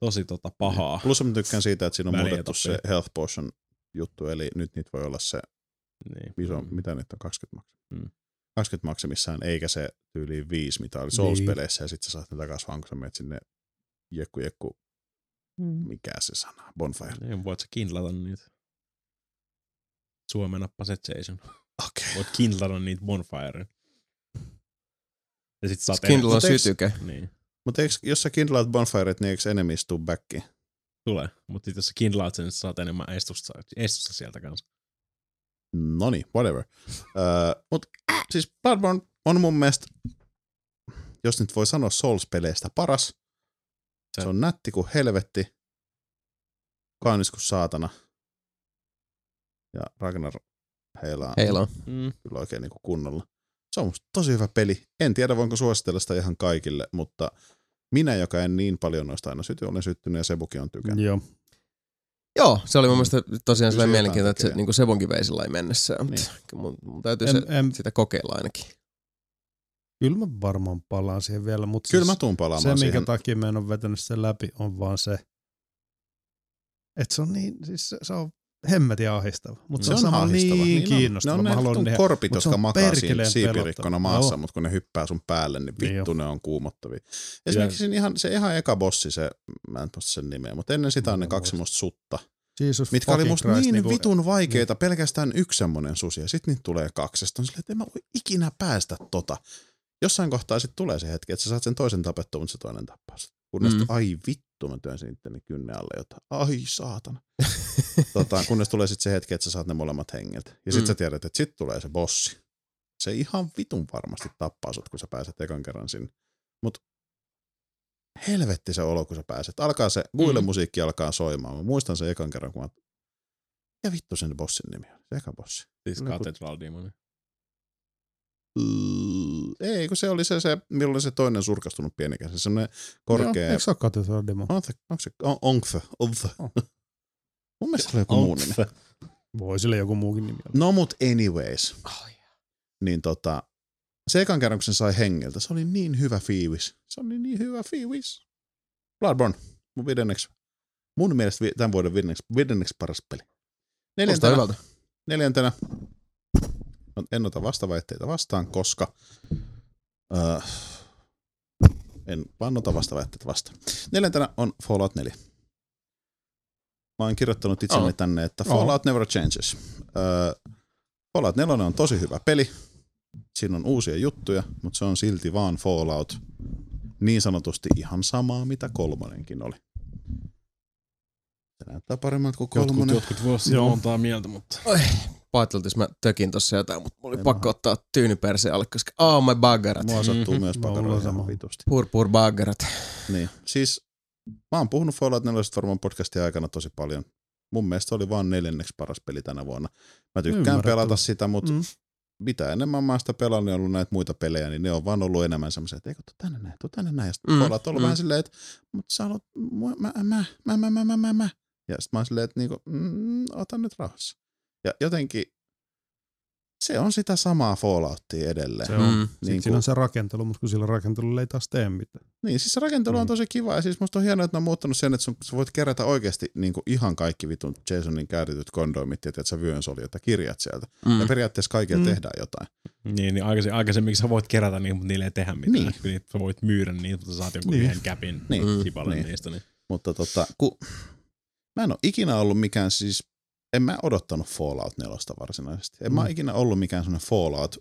Tosi tota pahaa. Plus mä tykkään siitä, että siinä on muutettu se health potion juttu, eli nyt niitä voi olla se Niin. iso, mm. mitä nyt on, 20 maksimissaan. Mm. 20 maksimissaan, eikä se tyyli 5, mitä oli Niin. Souls-peleissä, ja sitten sä saat ne takaisin vaan, kun sä menet sinne jekku jekku, Mm. mikä se sana, bonfire. Niin, voit sä kindlata niitä. Suomenappa se Jason. Okei. Voit kindlata niitä bonfire. Ja sit saat Kindle on sytyke. Niin, Mutta jos sä kindlaat bonfiret, niin eikö enemies tuu backiin? Tulee. Mutta jos sä kindlaat sen, niin saat enemmän estusta, estusta sieltä kanssa. No niin, whatever. uh, Mut siis Bloodborne on mun mielestä, jos nyt voi sanoa Souls-peleistä paras. Se, Se- on nätti kuin helvetti, kaunis kuin saatana. Ja Ragnar heilaa Heillä on. Mm. kyllä oikein niin kuin kunnolla. Se on musta tosi hyvä peli. En tiedä, voinko suositella sitä ihan kaikille, mutta minä, joka en niin paljon noista aina syty, olen syttynyt ja Sebukin on tykännyt. Joo. Joo, se oli mun mielestä tosiaan se sellainen mielenkiintoinen, että se niin Sebonkin vei sillä mennessä. Mutta Niin. kyllä mun, mun täytyy En, se, en, sitä kokeilla ainakin. Kyllä mä varmaan palaan siihen vielä, mutta Kyllä siis mä tuun se, palaamaan minkä siihen. takia mä en ole vetänyt sen läpi, on vaan se, että se on niin, siis se, se on hemmetin ahistava, mutta se, on, samalla ahistava. niin, on- kiinnostava. Ne on mä ne haluan vitun tehdä. korpit, se jotka on makaa siipirikkona maassa, mutta kun ne hyppää sun päälle, niin Niin vittu ne on kuumottavia. Esimerkiksi siinä ihan, se ihan eka bossi, se, mä en muista sen nimeä, mutta ennen sitä on Mä ne kaksi semmoista sutta, Jesus mitkä oli musta Christ, niin niinku- vitun vaikeita, pelkästään yksi semmonen susi, ja sit niitä tulee kaksi. Ja sit on silleen, että en mä voi ikinä päästä tota. Jossain kohtaa sitten tulee se hetki, että sä saat sen toisen tapettua, mutta se toinen tappaa. Kunnes, mm. ai vittu, mä työnsin itteni kynne alle jotain. Ai saatana. tota, kunnes tulee sitten se hetki, että sä saat ne molemmat hengiltä. Ja sit Mm. sä tiedät, että sit tulee se bossi. Se ihan vitun varmasti tappaa sut, kun sä pääset ekan kerran sinne. Mut helvetti se olo, kun sä pääset. Alkaa se, musiikki alkaa soimaan. Mä muistan sen ekan kerran, kun mä... Ja vittu sen bossin nimi on, se eka bossi. Siis Cathedral Demon. Mm, Ei, kun se oli se, se milloin oli se toinen surkastunut pienikäs. Se semmoinen korkea... Joo, eikö se ole Demo? Onko se, onko se on. Oh. Mun mielestä oli joku muu nimi. Voi sille joku muukin nimi olla. No mut anyways. Oh, Niin tota, se ekan kerran kun sen sai hengeltä, se oli niin hyvä fiivis. Se oli niin hyvä fiivis. Bloodborne, mun viidenneksi, mun mielestä tämän vuoden viidenneksi, viidenneksi paras peli. Neljäntenä, neljäntenä en ota vastaväitteitä vastaan, koska äh, en vaan ota vastaväitteitä vastaan. Neljäntenä on Fallout 4. Mä oon kirjoittanut itselleni Oho. tänne, että Oho. Fallout never changes. Äh, Fallout 4 on tosi hyvä peli. Siinä on uusia juttuja, mutta se on silti vaan Fallout. Niin sanotusti ihan samaa, mitä kolmonenkin oli. Se näyttää paremmalta kuin Jotkut, kolmonen. jotkut voisi Joo. montaa mieltä, mutta Pahoitteltiin, mä tökin tossa jotain, mutta mulla oli Ei pakko ottaa tyynyperse alle, koska oh my baggerat. Mua sattuu Mhm. myös ihan vitusti. Pur pur baggerat. Niin, siis mä oon puhunut Fallout 4 varmaan podcastin aikana tosi paljon. Mun mielestä oli vaan neljänneksi paras peli tänä vuonna. Mä tykkään Ymmärrettävä. pelata sitä, mutta Mm. mitä enemmän mä sitä pelannut ja ollut näitä muita pelejä, niin ne on vaan ollut enemmän semmoisia, että eikö tuu tänne näin, tuu tänne näin. Ja sitten Mm. Fallout on ollut mm. vähän silleen, että mutta sä haluat, mä, mä, mä, mä, mä, mä, mä, mä. Ja sitten mä oon silleen, että niinku, mm, ota nyt rauhassa. Ja jotenkin se on sitä samaa Falloutia edelleen. Se on. Mm. Sitten Niin siinä on se rakentelu, mutta kun sillä rakentelulla ei taas tee mitään. Niin, siis se rakentelu on Mm. tosi kiva ja siis musta on hienoa, että ne on muuttanut sen, että sun, sä voit kerätä oikeasti niin kuin ihan kaikki vitun Jasonin käytetyt kondomit ja että sä vyönsoljat ja kirjat sieltä. Mm. Ja periaatteessa kaikilla Mm. tehdään jotain. niin, niin aikaisemmin, aikaisemmin sä voit kerätä niitä, mutta niille ei tehdä mitään. Niin. Niin. Sä voit myydä niitä, mutta sä saat jonkun Niin. niin. yhden käpin Niin. niin. Mm. Niin. niin. niistä. Niin. Mutta tota, kun mä en ole ikinä ollut mikään siis, en mä odottanut Fallout 4 varsinaisesti. En mm. mä ikinä ollut mikään semmoinen Fallout,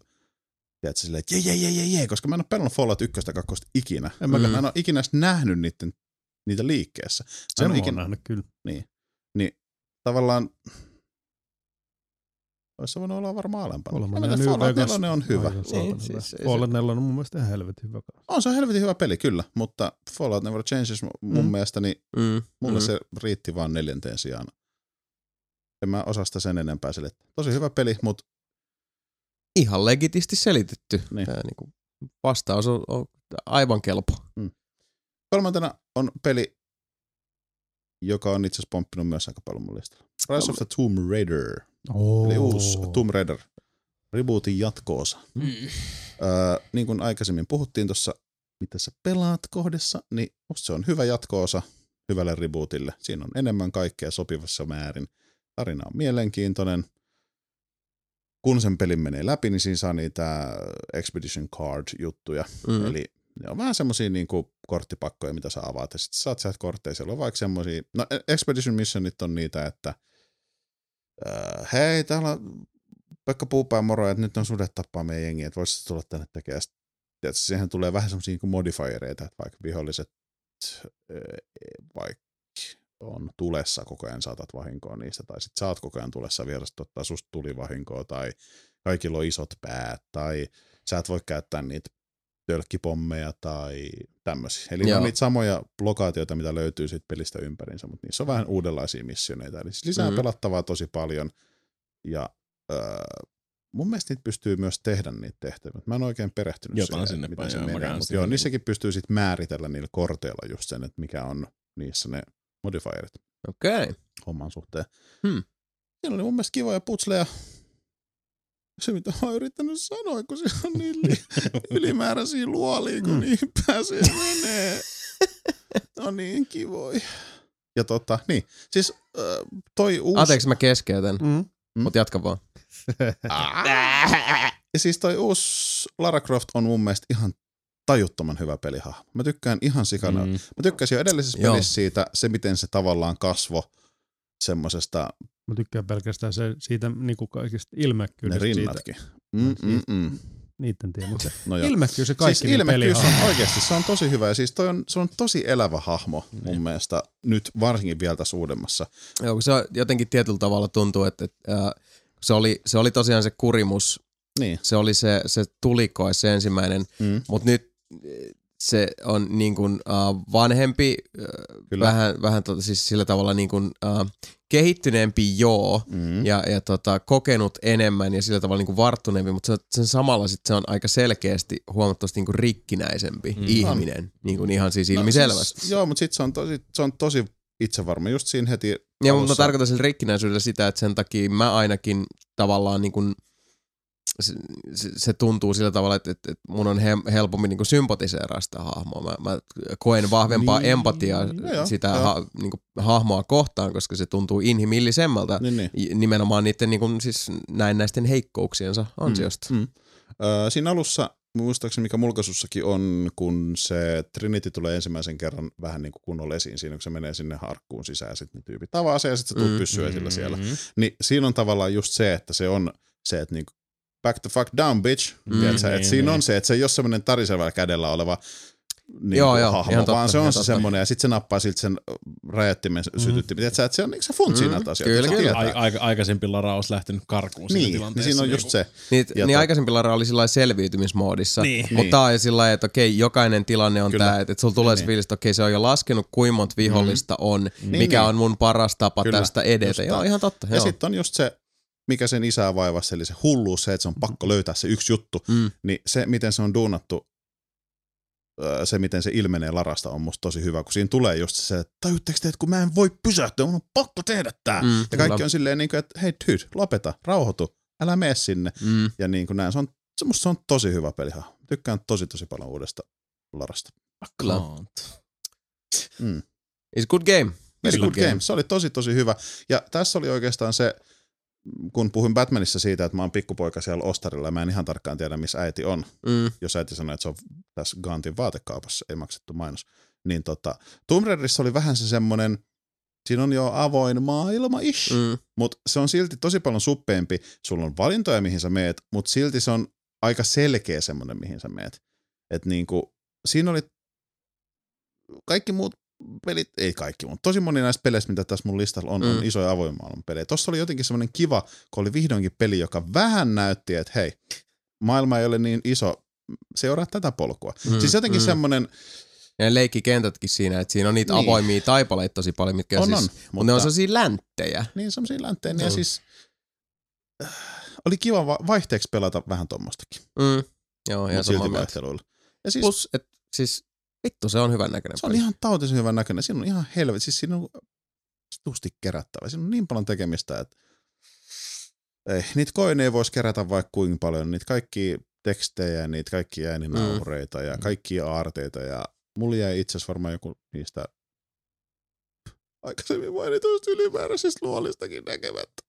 tiedätkö, silleen, että jee, jee, jee, jee, koska mä en ole pelannut Fallout 1 ja 2 ikinä. En mä, Mm. mä en ole ikinä edes nähnyt niiden, niitä liikkeessä. Ole oon ikinä, nähnyt kyllä. niin tavallaan olisi se voinut olla varmaan alempana. Mietin, New Fallout Vegas. 4 on hyvä. Niin, hyvä. siis ei Fallout se- 4 on mun mielestä ihan helvetin hyvä. On se on helvetin hyvä peli, kyllä, mutta Fallout Never Changes mun Mm. mielestä, niin Mm. mulle mm. mm. se riitti vaan neljänteen sijaan. En mä osaa sitä sen enempää selittää. Tosi hyvä peli, mutta Ihan legitisti selitetty. Niin. Tää niinku vastaus on, on aivan kelpo. kolmantena on peli, joka on itse asiassa pomppinut myös aika paljon mun listalla. Rise of the Tomb Raider, Oh. eli uusi Tomb Raider. Rebootin jatkoosa. Mm. Öö, niin kuin aikaisemmin puhuttiin tuossa, mitä sä pelaat kohdassa, niin musta se on hyvä jatkoosa hyvälle rebootille. Siinä on enemmän kaikkea sopivassa määrin. Tarina on mielenkiintoinen. Kun sen pelin menee läpi, niin siinä saa niitä Expedition Card-juttuja. Mm. Eli ne on vähän semmosia niinku korttipakkoja, mitä sä avaat. Ja sit sä saat sieltä kortteja. Siellä on vaikka semmosia, no Expedition Missionit on niitä, että äh, hei, täällä on Pekka Puupää moro, että nyt on sudet tappaa meidän jengi, että voisit tulla tänne tekemään. Sitten, tiedätkö, siihen tulee vähän semmosia niinku modifiereita, että vaikka viholliset äh, vaikka on tulessa koko ajan saatat vahinkoa niistä, tai sit saat koko ajan tulessa vierasta ottaa susta tulivahinkoa, tai kaikilla on isot päät, tai sä et voi käyttää niitä tölkkipommeja tai tämmöisiä. Eli Joo. on niitä samoja lokaatioita, mitä löytyy siitä pelistä ympärinsä, mutta niissä on vähän uudenlaisia missioneita. Eli siis lisää Mm. mm. pelattavaa tosi paljon, ja öö, mun mielestä niitä pystyy myös tehdä niitä tehtäviä. Mä en oikein perehtynyt Jotain siihen, sinne miten päin, se joo, menee, mutta joo, niinku- niissäkin pystyy sitten määritellä niillä korteilla just sen, että mikä on niissä ne modifierit Okei. Okay. homman suhteen. Hmm. Siinä oli mun mielestä kivoja putsleja. Se, mitä mä oon yrittänyt sanoa, kun se on niin li- ylimääräisiä luolia, kun niihin pääsee menee. No niin, kivoi. Ja tota, niin. Siis äh, toi uusi... Anteeksi, mä keskeytän, Mm. mutta jatka vaan. Ja siis toi uusi Lara Croft on mun mielestä ihan tajuttoman hyvä pelihahmo. Mä tykkään ihan sikana. Mm. Mä tykkäsin jo edellisessä Joo. pelissä siitä, se miten se tavallaan kasvo semmosesta, Mä tykkään pelkästään se, siitä niin kuin kaikista ne ilmekkyydestä. Siitä, rinnatkin. Mm, mm, mm. niiden tiedä, mutta No joo. ilmekkyys ja kaikki siis niin ilmekkyys on oikeasti, se on tosi hyvä ja siis toi on, se on tosi elävä hahmo mun mielestä nyt varsinkin vielä tässä uudemmassa. Joo, kun se jotenkin tietyllä tavalla tuntuu, että, että äh, se, oli, se oli tosiaan se kurimus, Niin. se oli se, se tulikoe, se ensimmäinen, Mm. mutta nyt se on niin kuin uh, vanhempi, uh, Kyllä. vähän, vähän tota, siis sillä tavalla niin kuin, uh, kehittyneempi joo, Mm. ja, ja tota, kokenut enemmän ja sillä tavalla niin kuin varttuneempi, mutta se, sen samalla sit se on aika selkeästi huomattavasti niin kuin rikkinäisempi mm. ihminen, niin kuin ihan siis ilmiselvästi. No, siis, joo, mutta sitten se on tosi, se on tosi itsevarma. Just siinä heti Ja mutta mä tarkoitan sillä rikkinäisyydellä sitä, että sen takia mä ainakin tavallaan niin kuin, se, tuntuu sillä tavalla, että, että, mun on he, helpommin niin sympatiseeraa sitä hahmoa. Mä, mä koen vahvempaa Niin, niin, empatiaa joo, joo, sitä joo. ha, niin kuin hahmoa kohtaan, koska se tuntuu inhimillisemmältä Niin, niin. nimenomaan niiden niin kuin, siis näennäisten heikkouksiensa ansiosta. Mm. Öö, siinä alussa, muistaakseni mikä mulkaisussakin on, kun se Trinity tulee ensimmäisen kerran vähän niin kuin kunnolla esiin siinä, kun se menee sinne harkkuun sisään ja sitten ne tyypit avaa se ja sitten se tuut Mm. pyssyä esillä siellä. Niin siinä on tavallaan just se, että se on se, että niinku back the fuck down bitch, Mm, mm, tiedätkö, niin, että siinä niin. on se, että se ei ole semmoinen tarisevalla kädellä oleva niin Joo, joo, hahmo, totta, vaan se on se totta. semmoinen, ja sitten se nappaa siltä sen räjättimen mm. sytytti. Tiedätkö, että se on, se funtsii Mm, näitä asioita. kyllä, kyllä. Ai, aika, aikaisempi Lara olisi lähtenyt karkuun siinä Niin, niin tilanteessa. siinä on niinku- just se. Niin, Ja niin to- aikaisempi Lara oli sillä selviytymismoodissa, Niin. mutta Niin. tää on sillä lailla, että okei, jokainen tilanne on Kyllä. tämä, että, että sulla tulee se Niin. fiilis, että okei, se on jo laskenut, kuinka monta vihollista on, Niin, mikä niin. on mun paras tapa Kyllä, tästä edetä. Joo, ihan totta. Ja sitten on just se, mikä sen isää vaivasi, eli se hulluus, se, että se on pakko löytää se yksi juttu, Mm. niin se, miten se on duunattu, se, miten se ilmenee Larasta, on musta tosi hyvä, kun siinä tulee just se, että tajutteko te, että kun mä en voi pysähtyä, mun on pakko tehdä tää. Mm, ja kaikki on silleen, niin kuin, että hei dude, lopeta, rauhoitu, älä mene sinne. Mm. Ja niin kuin näin, se on, se, musta se on tosi hyvä peliha. Tykkään tosi tosi paljon uudesta Larasta. Mm. It's a good game. Very good game. Se oli tosi tosi hyvä. Ja tässä oli oikeastaan se, kun puhuin Batmanissa siitä, että mä oon pikkupoika siellä Ostarilla ja mä en ihan tarkkaan tiedä, missä äiti on. Mm. Jos äiti sanoi, että se on tässä Gantin vaatekaupassa, ei maksettu mainos. Niin tota, Tomb Raiderissa oli vähän se semmonen, siinä on jo avoin maailma ish, mm. Mutta se on silti tosi paljon suppeempi. Sulla on valintoja, mihin sä meet, mutta silti se on aika selkeä semmonen, mihin sä meet. Et niinku, siinä oli kaikki muut pelit, ei kaikki, mutta tosi moni näistä peleistä, mitä tässä mun listalla on, mm. on isoja avoimaailman pelejä. Tossa oli jotenkin semmoinen kiva, kun oli vihdoinkin peli, joka vähän näytti, että hei, maailma ei ole niin iso, seuraa tätä polkua. Mm. Siis jotenkin mm. mm. semmoinen, Ja ne leikkikentätkin siinä, että siinä on niitä Niin. niin. avoimia taipaleita tosi paljon, mitkä on, siis, on, mutta mutta ne on sellaisia länttejä. niin semmoisia länttejä, ja Mm. siis äh, oli kiva va- vaihteeksi pelata vähän tommostakin, Mm. Joo, samaa silti vaihteluilla. Ja siis Plus, et, siis vittu, se on hyvän näköinen se on peli. ihan tautisen hyvän näköinen, siinä on ihan helvet, siis siinä on tusti kerättävä, siinä on niin paljon tekemistä, että ei, niitä koineja voisi kerätä vaikka kuinka paljon, niitä kaikki tekstejä, niitä kaikki ääninaureita ja kaikkia aarteita ja mulla jäi itse asiassa varmaan joku niistä aikaisemmin mainituista ylimääräisistä luolistakin näkemättä,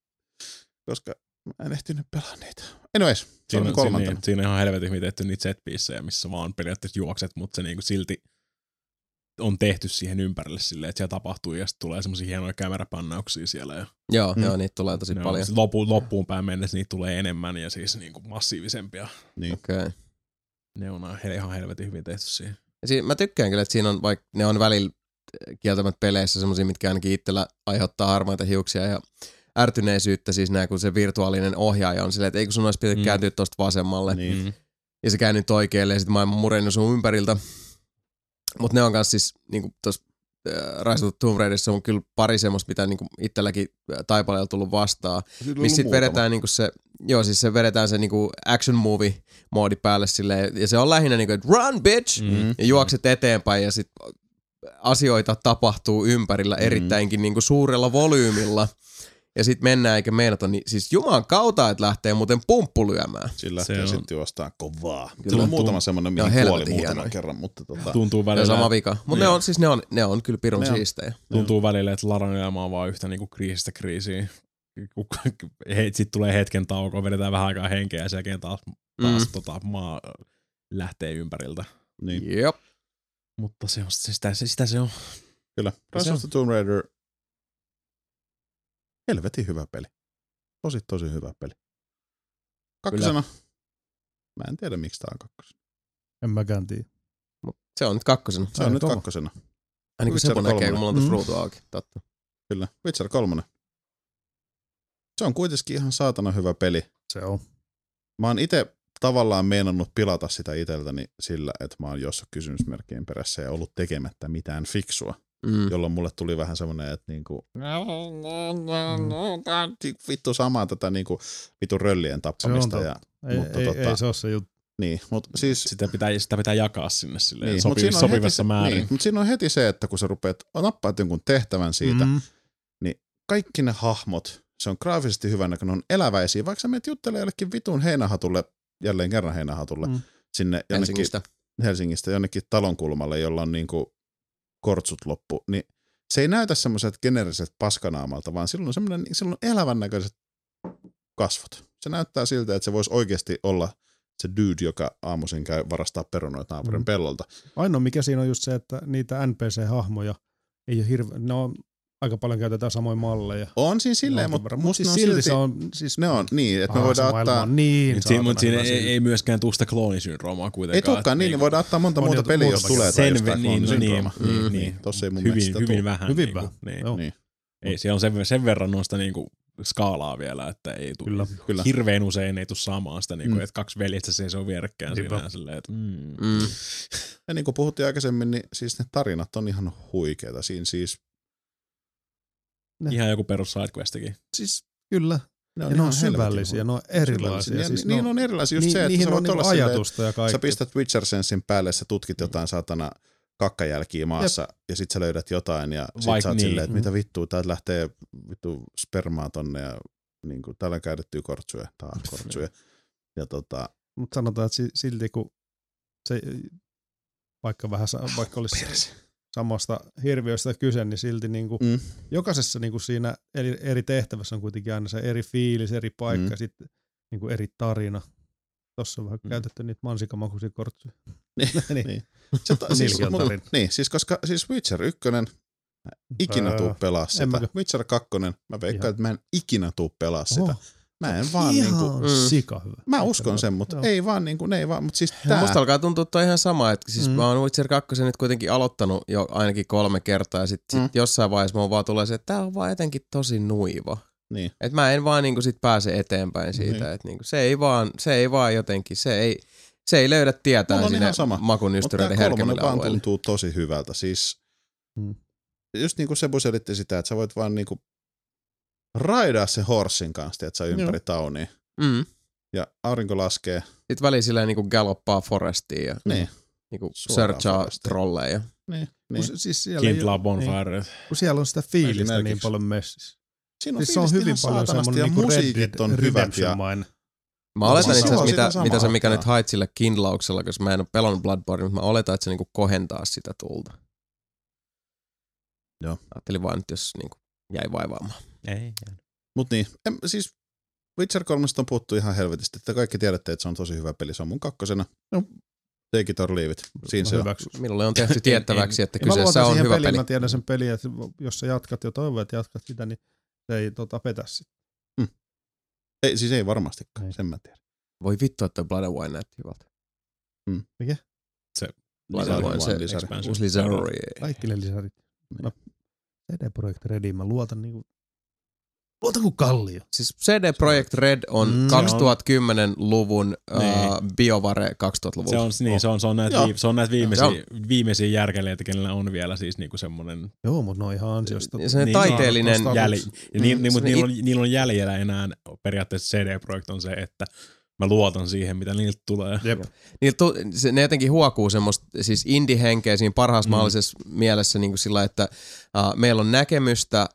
koska mä en ehtinyt pelaa niitä. Anyways, se Siinä, on siinä, siinä on ihan helvetin hyvin tehty niitä set missä vaan periaatteessa juokset, mutta se niinku silti on tehty siihen ympärille silleen, että siellä tapahtuu ja sitten tulee semmoisia hienoja kamerapannauksia siellä. Ja Joo, Mm. joo, niitä tulee tosi ne on, paljon. sit loppuun, päin mennessä niitä tulee enemmän ja siis niinku massiivisempia. Niin. Okei. Okay. Ne on ihan helvetin hyvin tehty siihen. Ja si- mä tykkään kyllä, että siinä on, vaikka ne on välillä eh, kieltämättä peleissä semmoisia, mitkä ainakin itsellä aiheuttaa harmaita hiuksia ja ärtyneisyyttä, siis nämä, kun se virtuaalinen ohjaaja on silleen, että eikö sun olisi pitänyt Mm. kääntyä tuosta vasemmalle, Niin. Mm. ja se käännyt oikealle, ja sitten maailma murennut sun ympäriltä. Mutta ne on kanssa siis, niinku tuossa äh, Rise the Tomb Raiderissa on kyllä pari semmoista, mitä niinku itselläkin äh, taipaleella tullut vastaan. Missä sit vedetään niinku se, joo siis se vedetään se niinku action movie moodi päälle silleen, ja se on lähinnä niinku, että run bitch! Mm. ja juokset eteenpäin ja sit asioita tapahtuu ympärillä Mm. erittäinkin niinku suurella volyymilla. Ja sitten mennään eikä meinata, niin siis juman kautta, että lähtee muuten pumppu lyömään. Sillä Se lähtee on- sitten juostaan kovaa. Kyllä. Kyllä on muutama semmoinen, mihin kuoli muutaman hienoja. kerran, mutta tota, Tuntuu Se on välillä, sama vika. Mutta ne Niin. on, siis ne on, ne on kyllä pirun Ne on. siistejä. tuntuu välillä, että Laran elämä on vaan yhtä niinku kriisistä kriisiin. Sitten tulee hetken tauko, vedetään vähän aikaa henkeä ja sen jälkeen taas, taas Mm. tota, maa lähtee ympäriltä. niin, Jop. Mutta se on, se, sitä, se, sitä se on. kyllä. Rise on- of the Tomb Raider, helvetin hyvä peli. Tosi, tosi hyvä peli. Kakkosena, mä en tiedä miksi tää on kakkosena. En mäkään tiedä. Mut se on nyt kakkosena. Se on Ai, nyt kakkosena. Ainakin Witcher Sepo näkee, kun mulla on tässä Mm. ruutu auki. Totta. Kyllä, Witcher 3. Se on kuitenkin ihan saatana hyvä peli. Se on. Mä oon itse tavallaan meinannut pilata sitä iteltäni sillä, että mä oon jossa kysymysmerkkien perässä ja ollut tekemättä mitään fiksua, Mm. jolloin mulle tuli vähän semmoinen, että niinku, tää on vittu samaa tätä niinku vittu röllien tappamista. totta. Ja, Ei, Mutta ei, tota- ei, se ole se juttu. niin, mutta siis Sitä pitää, sitä pitää jakaa sinne silleen niin, niin, mut sopivassa heti, määrin. Niin, mutta siinä on heti se, että kun sä rupeat, nappaat jonkun tehtävän siitä, mm. Mm. kaikki ne hahmot, se on graafisesti hyvän näköinen, on eläväisiä, vaikka sä menet juttelemaan jollekin vitun heinähatulle, jälleen kerran heinähatulle, mm. Mm. sinne jonnekin Helsingistä. Helsingistä jonnekin talonkulmalle, jolla on niinku kortsut loppu, niin se ei näytä semmoiset generiset paskanaamalta, vaan silloin on semmoinen, silloin on elävän näköiset kasvot. Se näyttää siltä, että se voisi oikeasti olla se dude, joka aamuisin käy varastaa perunoita naapurin Mm. pellolta. Ainoa mikä siinä on just se, että niitä NPC-hahmoja ei ole hirveän, ne on aika paljon käytetään samoja malleja. On siinä silleen, mutta musta siis silti silti, se on, siis ne on niin, että me voidaan ottaa, niin Mutta siinä, mut saatana siinä ei, ei myöskään tule sitä kloonisyndroomaa kuitenkaan. ei tulekaan niin, niin voidaan ottaa monta On muuta peliä, jos tulee sen, tai jostain niin, no niin, kloonisyndrooma. niin, Mm. niin. Tossa ei mun mielestä Hyvin, sitä hyvin vähän. Hyvin niinku, vähän. Niin. Niin, Ei, siellä on sen, sen verran noista niinku skaalaa vielä, että ei tule. Kyllä. kyllä. Hirveän usein ei tule saamaan sitä, niinku, Mm. mm. että kaksi veljestä seisoo vierekkäin ja silleen, että mm. Mm. Ja niin kuin puhuttiin aikaisemmin, niin siis ne tarinat on ihan huikeita. Siinä siis Ihan joku perus sidequestikin. Siis kyllä. ne Ja ne on syvällisiä, ne on erilaisia. Ja Siis niin ne on erilaisia just ni- se, että niihin sä on niinku olla silleen, ajatusta ja kaikki. sä pistät Witcher Sensin päälle, sä tutkit jotain satana kakkajälkiä maassa Jep. ja sit sä löydät jotain ja sit Vaik sä oot niin. silleen, että mitä vittua, täältä lähtee vittu spermaa tonne ja niin kuin, täällä on käytettyä kortsuja, taas kortsuja. ja tota, Mutta sanotaan, että si- silti kun se, vaikka, vähän, vaikka olisi persi. Samasta hirviöstä kyse, niin silti niin kuin Mm. jokaisessa niin kuin siinä eri, eri tehtävässä on kuitenkin aina se eri fiilis, eri paikka Mm. ja sitten niin kuin eri tarina. Tuossa on vähän Mm. käytetty niitä mansikamakuisia kortsuja. Niin, niin. niin. Se, ta, siis, mulla, niin, siis koska siis Witcher 1, mä ikinä tuu pelaa sitä. mäkään. Witcher 2, mä veikkaan, että mä en ikinä tuu pelaa sitä. Mä en vaan ihan niinku, Mm. sika hyvä. mä uskon sen, mutta Joo. ei vaan niinku, ne ei vaan, mutta siis tää, musta alkaa tuntua toi ihan sama, että siis Mm. mä oon Witcher 2 nyt kuitenkin aloittanut jo ainakin kolme kertaa ja sit, sit Mm. jossain vaiheessa mä vaan tulee se, että tää on vaan jotenkin tosi nuiva. niin. Et mä en vaan niinku sit pääse eteenpäin siitä, Niin. että niinku se ei vaan, se ei vaan jotenkin, se ei, se ei löydä tietään on sinne sama. makun kolmonen herkemmille vaan alueille. tuntuu tosi hyvältä. Siis Mm. just niin kuin Sebu selitti sitä, että sä voit vaan niinku raidaa se horsin kanssa, että ympäri taunia. Mm. Ja aurinko laskee. Sitten väliin silleen niinku galoppaa forestiin ja Niin, niinku searchaa trolleja. niin, Kun, niin. s- siis siellä, Kintlaa niin, bonfire. kun siellä on sitä fiilistä niin paljon messissä. Siinä on, Siis se on hyvin ihan paljon semmoinen niinku Red musiikit Dead on hyvät. Ja. Mä oletan siis itse asiassa, mitä, mitä sä joo. nyt hait sillä kindlauksella, koska mä en ole pelannut Bloodborne, mutta mä oletan, että se niinku kohentaa sitä tulta. Joo. Ajattelin vaan nyt, jos niinku jäi vaivaamaan. Ei. Mut niin, en, siis Witcher 3 on puhuttu ihan helvetisti. Te kaikki tiedätte, että se on tosi hyvä peli. Se on mun kakkosena. No, take it or leave it. Siinä Mä se on. Minulle on tehty tiettäväksi, että mä kyseessä on hyvä peliin, peli. Mä tiedän sen pelin, että jos sä jatkat ja toivon, että jatkat sitä, niin se ei tota, petä sitä. Ei, siis ei varmastikaan, Ei. sen mä tiedän. Voi vittu, että Blood and Wine näytti hyvältä. Mikä? Blood and Wine, se lisäri. expansion. uusi lisäri. Kaikki ne lisärit. Niin. Mä CD Projekt Rediin mä luotan niinku, luotan kuin kallio. Siis CD Projekt Red on Mm. 2010-luvun uh, Niin. BioVare 2000-luvun. Se on, niin, se on, se on näitä, vii, se on näitä viimeisiä, viimeisiä järkeleitä, kenellä on vielä siis niinku semmonen Joo, mutta ne on ihan ansiosta. Ja se Niin, taiteellinen jäl, niin, Mm, niin, mutta niillä, on, niillä on jäljellä enää periaatteessa CD-projekt on se, että mä luotan siihen, mitä niiltä tulee. Jep. Niillä tu, se, ne jotenkin huokuu semmoista siis indie-henkeä siinä parhaassa mm. mahdollisessa mielessä niin kuin sillä, että uh, meillä on näkemystä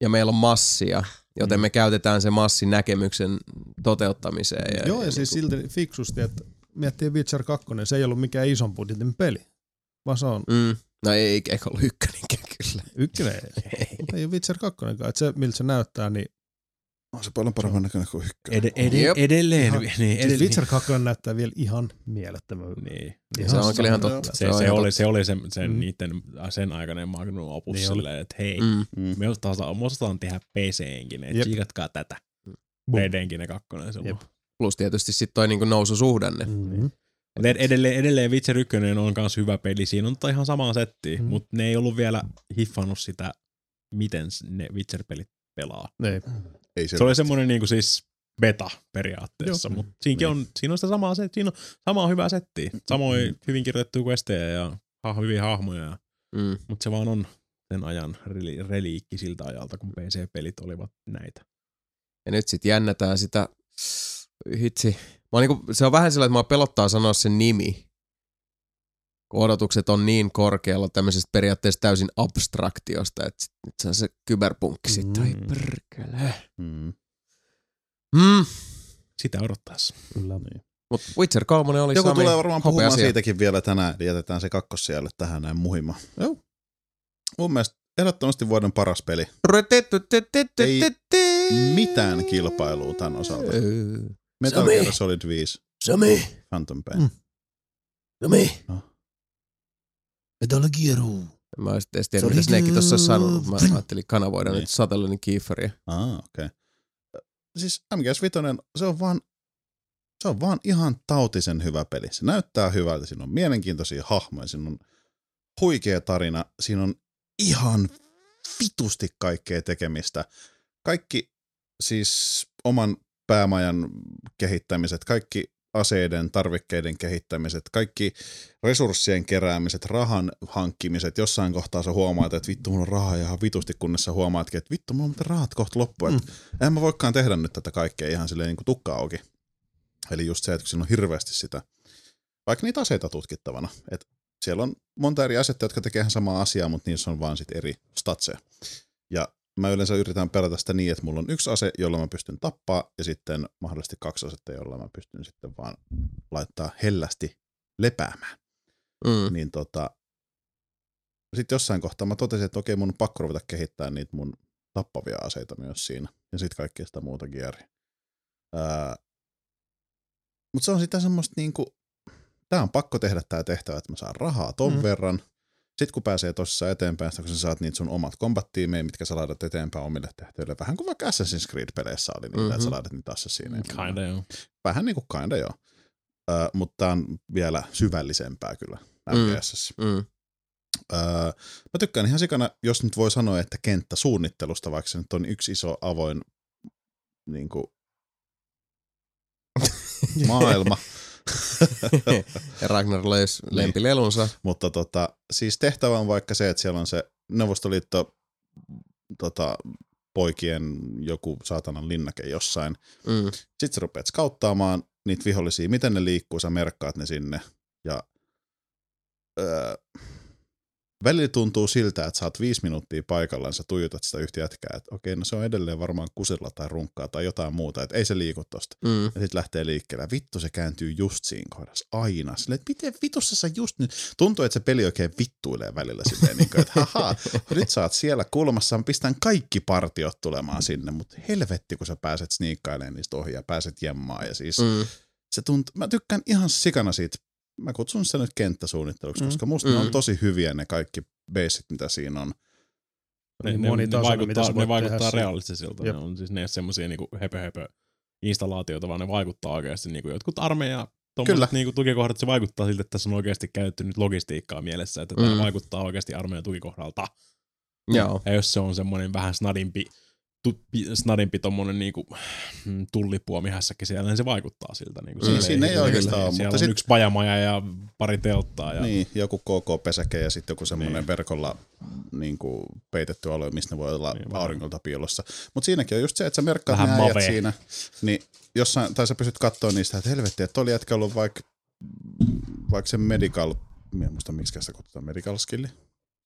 ja meillä on massia joten me käytetään se massin näkemyksen toteuttamiseen. Ja, Joo, ja ja siis niinku- silti fiksusti, että miettii Witcher 2, se ei ollut mikään ison budjetin peli, vaan se on Mm. No ei, eikä ollut ykköninkään kyllä. ykkönen, ei, mutta ei ole Witcher 2, että se miltä se näyttää, niin On se paljon paremman näköinen kuin ykkönen. Ed- ed- Jep. edelleen. Ihan- niin, siis edelleen. Witcher 2 näyttää vielä ihan mielettömän. Niin. Se on kyllä ihan totta. Se, se, ihan oli, se oli sen, sen Mm. niiden, sen aikainen magnum opus Niin silleen, että hei, Mm. Mm. me osataan, me osataan tehdä PC-enkin, että Jep. tsiikatkaa tätä. Boom. Redenkinen kakkonen silloin. Jep. Plus tietysti sitten toi niinku noususuhdanne. Mm-hmm. Ed- edelleen, edelleen Witcher 1 on myös hyvä peli. Siinä on tota ihan samaa settiä, Mm. mm. mutta ne ei ollut vielä hiffannut sitä, miten ne Witcher-pelit pelaa. Ei. Ei Se oli semmoinen niinku siis beta periaatteessa, mutta siinäkin on, siinä on sitä samaa, set, siinä on samaa hyvää settiä. Samoin hyvin kirjoitettuja questejä ja ha, hyviä hahmoja, ja, Mm. mutta se vaan on sen ajan reli, reliikki siltä ajalta, kun PC-pelit olivat näitä. Ja nyt sitten jännätään sitä, hitsi. Mä oon niinku, se on vähän sillä, että mua pelottaa sanoa sen nimi. Kun odotukset on niin korkealla tämmöisestä periaatteessa täysin abstraktiosta, että sit, nyt se on se kyberpunkki sitten. Ai Mm. perkele. Mm. Mm. Sitä odottaessa. Kyllä. Niin. Mut Witcher 3 oli Joku Sami tulee varmaan puhumaan hopeasia. siitäkin vielä tänään, eli jätetään se kakkossijalle tähän näin muhimaan. Joo. Mun mielestä ehdottomasti vuoden paras peli. Ei mitään kilpailua tämän osalta. Metal. Gear Solid 5, Sami, Phantom Pain. Mm. Sami. Metal Gear. Mä olisin edes tiedä, mitä oli Snake tuossa sanonut. Mä ajattelin kanavoida Niin. nyt Satelliinin Kieferia. Ah, okei. Okay. Siis MGS5, se on vaan se on vaan ihan tautisen hyvä peli. Se näyttää hyvältä, siinä on mielenkiintoisia hahmoja, siinä on huikea tarina, siinä on ihan vitusti kaikkea tekemistä. Kaikki siis oman päämajan kehittämiset, kaikki aseiden, tarvikkeiden kehittämiset, kaikki resurssien keräämiset, rahan hankkimiset. Jossain kohtaa sä huomaat, että vittu, mulla on rahaa ihan vitusti, kunnes sä huomaatkin, että vittu, mulla on rahat kohta loppu. Mm. En mä voikaan tehdä nyt tätä kaikkea ihan silleen niin kuin tukka auki. Eli just se, että siinä on hirveästi sitä, vaikka niitä aseita tutkittavana, että siellä on monta eri asetta, jotka tekee ihan samaa asiaa, mutta niissä on vaan sit eri statseja. Ja mä yleensä yritän pelata sitä niin, että mulla on yksi ase, jolla mä pystyn tappaa, ja sitten mahdollisesti kaksi asetta, jolla mä pystyn sitten vaan laittaa hellästi lepäämään. Mm. Niin tota, sitten jossain kohtaa mä totesin, että okei, mun on pakko ruveta kehittää niitä mun tappavia aseita myös siinä. Ja sitten kaikkea sitä muuta gearia. Mutta se on sitä semmoista niinku, tää on pakko tehdä tää tehtävä, että mä saan rahaa ton mm. verran. Sitten kun pääsee tosissaan eteenpäin, kun sä saat niitä sun omat combat-tiimejä, mitkä sä laitat eteenpäin omille tehtäville. Vähän kuin vaikka Assassin's Creed-peleissä oli niitä, mm-hmm. että sä Mhm. laitat niitä assassineja. Kinda joo. Vähän niin kuin kinda joo. Ö, mutta tää on vielä syvällisempää kyllä Mm. MGSssä. Mm. Öö, mä tykkään ihan sikana, jos nyt voi sanoa, että kenttäsuunnittelusta, vaikka se nyt on yksi iso avoin niin kuin, maailma. ja Ragnar löysi lempilelunsa. Mutta tota, siis tehtävä on vaikka se, että siellä on se Neuvostoliitto tota, poikien joku saatanan linnake jossain. Mm. Sitten sä rupeat skauttaamaan niitä vihollisia, miten ne liikkuu, sä merkkaat ne sinne. Ja öö, välillä tuntuu siltä, että sä oot viisi minuuttia paikallaan, sä tuijotat sitä yhtä jätkää, että okei, no se on edelleen varmaan kusella tai runkkaa tai jotain muuta, että ei se liiku tosta. Mm. Ja sitten lähtee liikkeelle. Vittu se kääntyy just siinä kohdassa. Aina. Silleen, että miten vitussa sä just nyt... Tuntuu, että se peli oikein vittuilee välillä silleen, niin kuin, että haha, nyt sä oot siellä kulmassa, mä pistän kaikki partiot tulemaan sinne, mutta helvetti, kun sä pääset sniikkailemaan niistä ohi ja pääset jemmaan. Ja siis Mm. se tuntuu, mä tykkään ihan sikana siitä, mä kutsun sitä nyt kenttäsuunnitteluksi, Mm. koska musta ne Mm. on tosi hyviä ne kaikki basit, mitä siinä on. Ne, Niin ne, ne, mitä vaikuttaa, ne vaikuttaa realistisilta. Ne on siis ne semmosia niinku höpö höpö installaatioita, vaan ne vaikuttaa oikeasti niinku jotkut armeija Kyllä. Niinku tukikohdat, se vaikuttaa siltä, että tässä on oikeasti käytetty nyt logistiikkaa mielessä, että Mm. tämä vaikuttaa oikeasti armeijan tukikohdalta. Joo. Ja jos se on semmoinen vähän snadimpi, tu, pi- snadimpi tommonen niinku, mm, tullipuomihässäkin siellä, niin se vaikuttaa siltä. Niinku, Mm. Siellä Siinä ei hirveästi- oikeastaan ole, Siellä on sit- yksi pajamaja ja pari telttaa. Ja, Niin, joku KK-pesäke ja sitten joku semmoinen Niin. verkolla niin kuin peitetty alue, missä ne voi olla Niin, auringolta piilossa. Mutta siinäkin on just se, että sä merkkaat Vähän ne äijät siinä, niin jossain, tai sä pystyt katsoa niistä, että helvetti, että oli jätkä ollut vaikka, vaikka se medical, mä en muista miksi sitä kutsutaan, medical skilli.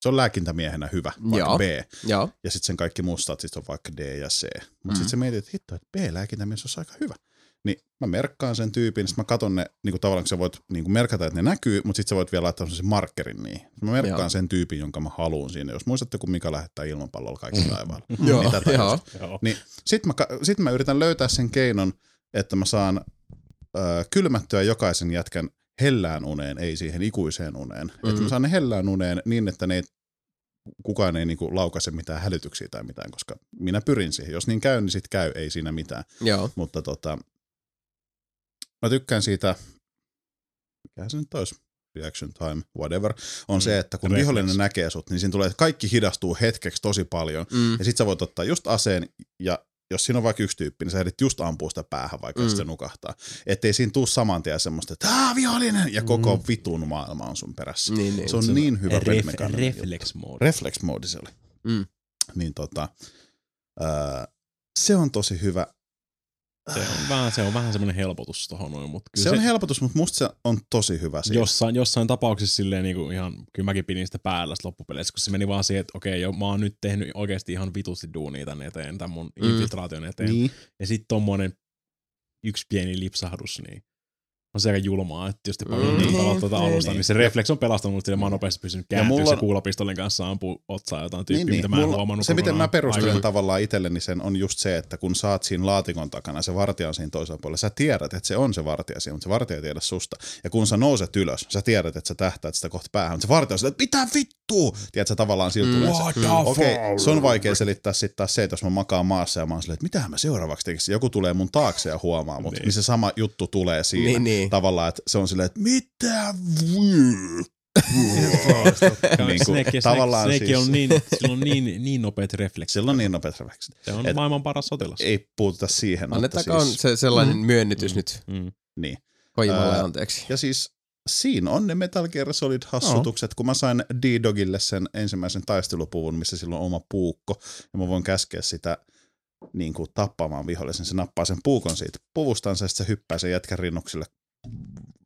Se on lääkintämiehenä hyvä, vaikka Joo. B. Joo. Ja sitten sen kaikki mustat sit on vaikka D ja C. Mutta Mm. mm. sitten se mietit, että hitto, että B-lääkintämies olisi aika hyvä. Niin mä merkkaan sen tyypin, sitten mä katon ne, niin kuin tavallaan kun sä voit niin kuin merkata, että ne näkyy, mutta sitten sä voit vielä laittaa sen markkerin niihin. Mä merkkaan Joo. sen tyypin, jonka mä haluan siinä. Jos muistatte, kun Mika lähettää ilmapallolla kaikki. Joo, Niin tätä joo. Joo. Niin sit mä, sit mä yritän löytää sen keinon, että mä saan ö, kylmättyä jokaisen jätkän hellään uneen, ei siihen ikuiseen uneen. Mm. Että mä saan ne hellään uneen niin, että ne ei, kukaan ei niinku laukaise mitään hälytyksiä tai mitään, koska minä pyrin siihen. Jos niin käy, niin sit käy, ei siinä mitään. Joo. Mutta tota, mä tykkään siitä, mikä se nyt olisi, reaction time, whatever, on Mm, se, että kun reflex. vihollinen näkee sut, niin siinä tulee, että kaikki hidastuu hetkeksi tosi paljon. Mm. Ja sit sä voit ottaa just aseen ja jos siinä on vaikka yksi tyyppi, niin sä ehdit just ampua sitä päähän, vaikka Mm. se nukahtaa. Ettei siinä tuu saman tien semmoista, että aah, vihollinen! Ja koko Mm. vitun maailma on sun perässä. Niin, niin. se on niin hyvä Ref, pelimekaaninen juttu. reflex mode. Reflex mode se oli. Mm. Niin tota, ää, se on tosi hyvä. Se on vähän, se on vähän semmoinen helpotus tohon noin, mutta kyllä Se, on helpotus, mutta musta se on tosi hyvä siinä. jossain, jossain tapauksessa silleen niinku ihan, kyllä mäkin pidin sitä päällä sit loppupeleissä, kun se meni vaan siihen, että okei, jo, mä oon nyt tehnyt oikeasti ihan vitusti duunia tän eteen, tämän mun Mm. infiltraation eteen. Niin. Ja sitten tommonen yksi pieni lipsahdus, niin on se aika julmaa, että jos te paljon Mm. mm. niin tuota Niin, alusta, niin. niin se reflex on pelastanut mut sille, mä oon nopeasti pystynyt Ja kääntyä mulla se on- kuulapistolin kanssa ampuu otsaa jotain tyyppiä, Niin, mitä niin. mä en Mulla- huomannut se, miten mä perustelen aiemmin. tavallaan itselleni sen, on just se, että kun saat siinä laatikon takana, se vartija on siinä toisella puolella, sä tiedät, että se on se vartija siinä, mutta se vartija ei tiedä susta. Ja kun sä nouset ylös, sä tiedät, että sä tähtäät sitä kohta päähän, mutta se vartija on sillä, että mitä vittua? Tiedät sä tavallaan sillä Mm. tulee se. Okei, fuck? se on vaikea selittää sitten taas se, että jos mä makaan maassa ja mä oon silleen, että mitä mä seuraavaksi tekisin, joku tulee mun taakse ja huomaa mut, Niin. niin. niin se sama juttu tulee siinä. Niin, niin. Tavallaan, että se on silleen, että mitä niin kuin, Snake, tavallaan Snake, Snake siis, on niin, sillä on niin, niin nopeat refleksit. sillä on niin nopeat refleksit. Se on et- maailman paras sotilas. Ei puututa siihen, mutta Annettakoon siis, se sellainen Mm. myönnytys Mm. nyt Mm. niin. Kojimalle Ää, anteeksi. Ja siis siinä on ne Metal Gear Solid-hassutukset, kun mä sain D-Dogille sen ensimmäisen taistelupuvun, missä sillä on oma puukko, ja mä voin käskeä sitä niin kuin tappamaan vihollisen. Se nappaa sen puukon siitä puvustansa, ja sitten se hyppää sen jätkän rinnuksille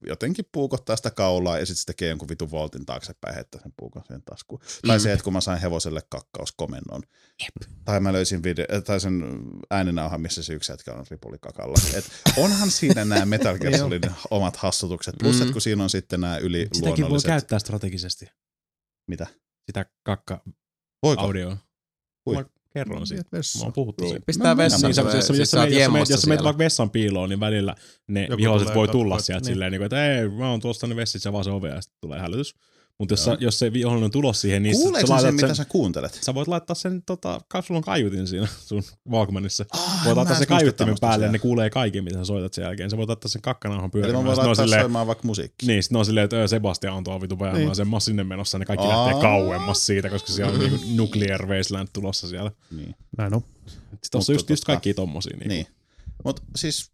jotenkin puukottaa sitä kaulaa ja sitten se tekee jonkun vitun voltin taaksepäin heittää sen puukon siihen taskuun. Mm. Tai se, että kun mä sain hevoselle kakkauskomennon. Jep. Tai mä löysin video, tai sen ääninauhan, missä se yksi jätkä on ripulikakalla. Et onhan siinä nämä Metal Gear Solidin omat hassutukset. Plus, Mm. että kun siinä on sitten nämä Sitäkin voi käyttää strategisesti. Mitä? Sitä kakka Voiko? audioa. Kui? Kerron siitä. Vessaan. Mä oon puhuttu siitä. Pistää No, vessaan, niin, tulee- jos, jos, jos, jemossa jos siellä. vaikka vessan piiloon, niin välillä ne Joku viholliset voi tulla sieltä niin. silleen, niin kuin, että ei, mä oon tuossa ne vessissä vaan se ove ja sitten tulee hälytys. Mutta jos, sä- jos se vihollinen on tulos siihen, niin Kuuleeko sä, sen, laitat mitä sen, sä kuuntelet? sä voit laittaa sen, tota, sulla on kaiutin siinä sun Walkmanissa. Ah, Voit laittaa en sen kaiuttimen päälle ja ne kuulee kaiken, mitä sä soitat sen jälkeen. Sä voit laittaa sen kakkanauhan Eli pyörimään. mä voin on laittaa silleen- soimaan vaikka musiikkia. Niin, sitten ne on silleen, että "Ö, Sebastian on tuo vitu Niin. sen mä sinne menossa, ne kaikki Aa. lähtee kauemmas siitä, koska siellä on niinku nuclear wasteland tulossa siellä. Niin. Näin on. Sitten Mutta just, just tota- kaikkia tommosia. Niin. niin. Mutta siis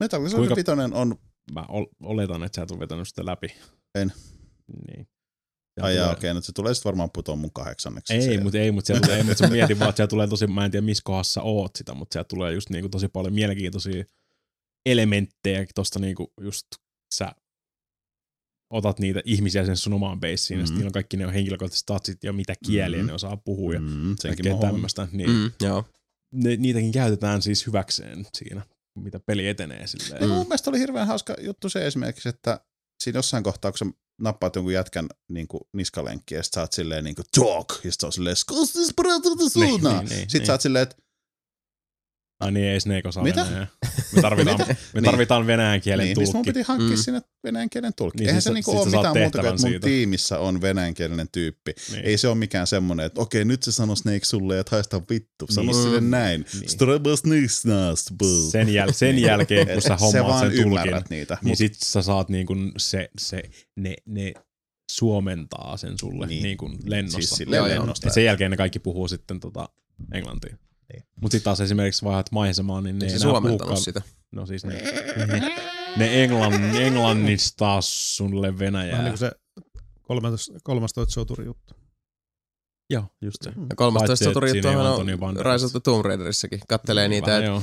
Metal Gear Solid 5 on... Mä ol, oletan, että sä et ole vetänyt sitä läpi. En. Niin. Ja Ai jaa, tulee- okei, okay, nyt se tulee sitten varmaan putoon mun kahdeksanneksi. Ei, mutta ei, mutta siellä tulee, ei, mutta mietin vaan, että siellä tulee tosi, mä en tiedä missä kohdassa oot sitä, mutta siellä tulee just niinku tosi paljon mielenkiintoisia elementtejä tosta niinku just sä otat niitä ihmisiä sen sun omaan beissiin, mm-hmm. ja sitten niillä on kaikki ne statsit statsit ja mitä kieliä Mhm. ne osaa puhua ja Mm, senkin kaikkea tämmöistä, niin Mm, joo. ne, niitäkin käytetään siis hyväkseen siinä, mitä peli etenee silleen. Mm. mun mielestä oli hirveän hauska juttu se esimerkiksi, että siinä jossain kohtaa, kun sä nappaat jonkun jätkän niin kuin niskalenkkiä, ja sit sä oot silleen niin kuin talk, ja sit on silleen suunaa. niin, niin, Sitten niin. sä oot silleen, että Ai niin, ei Snake osaa Mitä? venäjää. Me tarvitaan, Mitä? me Niin. tarvitaan venäjän kielen niin, niin sit mun tulkki. piti hankkia Mm. sinne venäjän kielen tulkki. Niin, Eihän sit se niinku ole mitään muuta kuin, että mun siitä. tiimissä on venäjänkielinen tyyppi. Niin. Ei se ole mikään semmoinen, että okei, nyt se sanoo Snake sulle, että haista vittu. Sano Niin. sille näin. Niin. Sen, jäl- sen jälkeen, kun sä hommaat vaan sen tulkin, niitä. niin mut- sit sä saat niin kun se, se ne, ne suomentaa sen sulle Niin. niin. Niin lennossa. Siis Siis Joo, joo. lennosta. Et sen jälkeen ne kaikki puhuu sitten tota englantia. Niin. Mut sit taas esimerkiksi vaihdat maisemaa, niin ne Ei ei se enää sitä. No siis ne, ne, ne englann, englannistaa sulle Vähän venäjää. niin kuin se 13, 13 soturi juttu. Joo, just se. Ja 13 Paitsi, että soturi tuohon on. Rise of the Tomb Raiderissakin. Kattelee niitä, Vähän että joo.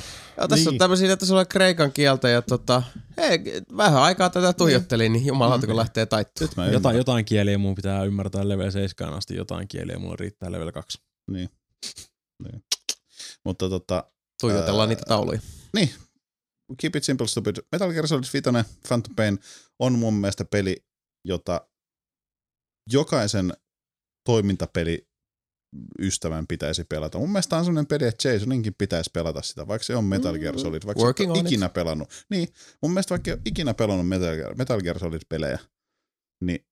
Tässä niin. on tämmöisiä, että sulla on kreikan kieltä ja tota, hei, vähän aikaa tätä tuijottelin, niin jumalauta kun lähtee taittumaan. Jotain, ymmärrän. jotain kieliä mun pitää ymmärtää level 7 asti, jotain kieliä mulla riittää level 2. Niin. niin. Mutta tota, Tuijotellaan Ää, niitä tauluja. niin, Keep it simple stupid. Metal Gear Solid 5 Phantom Pain on mun mielestä peli, jota jokaisen toimintapeli ystävän pitäisi pelata. Mun mielestä on sellainen peli, että Jasoninkin pitäisi pelata sitä, vaikka se on Metal Gear Solid, vaikka Working se on ikinä pelannut. Niin, mun mielestä vaikka ei ole ikinä pelannut Metal Gear, Metal Gear Solid-pelejä, niin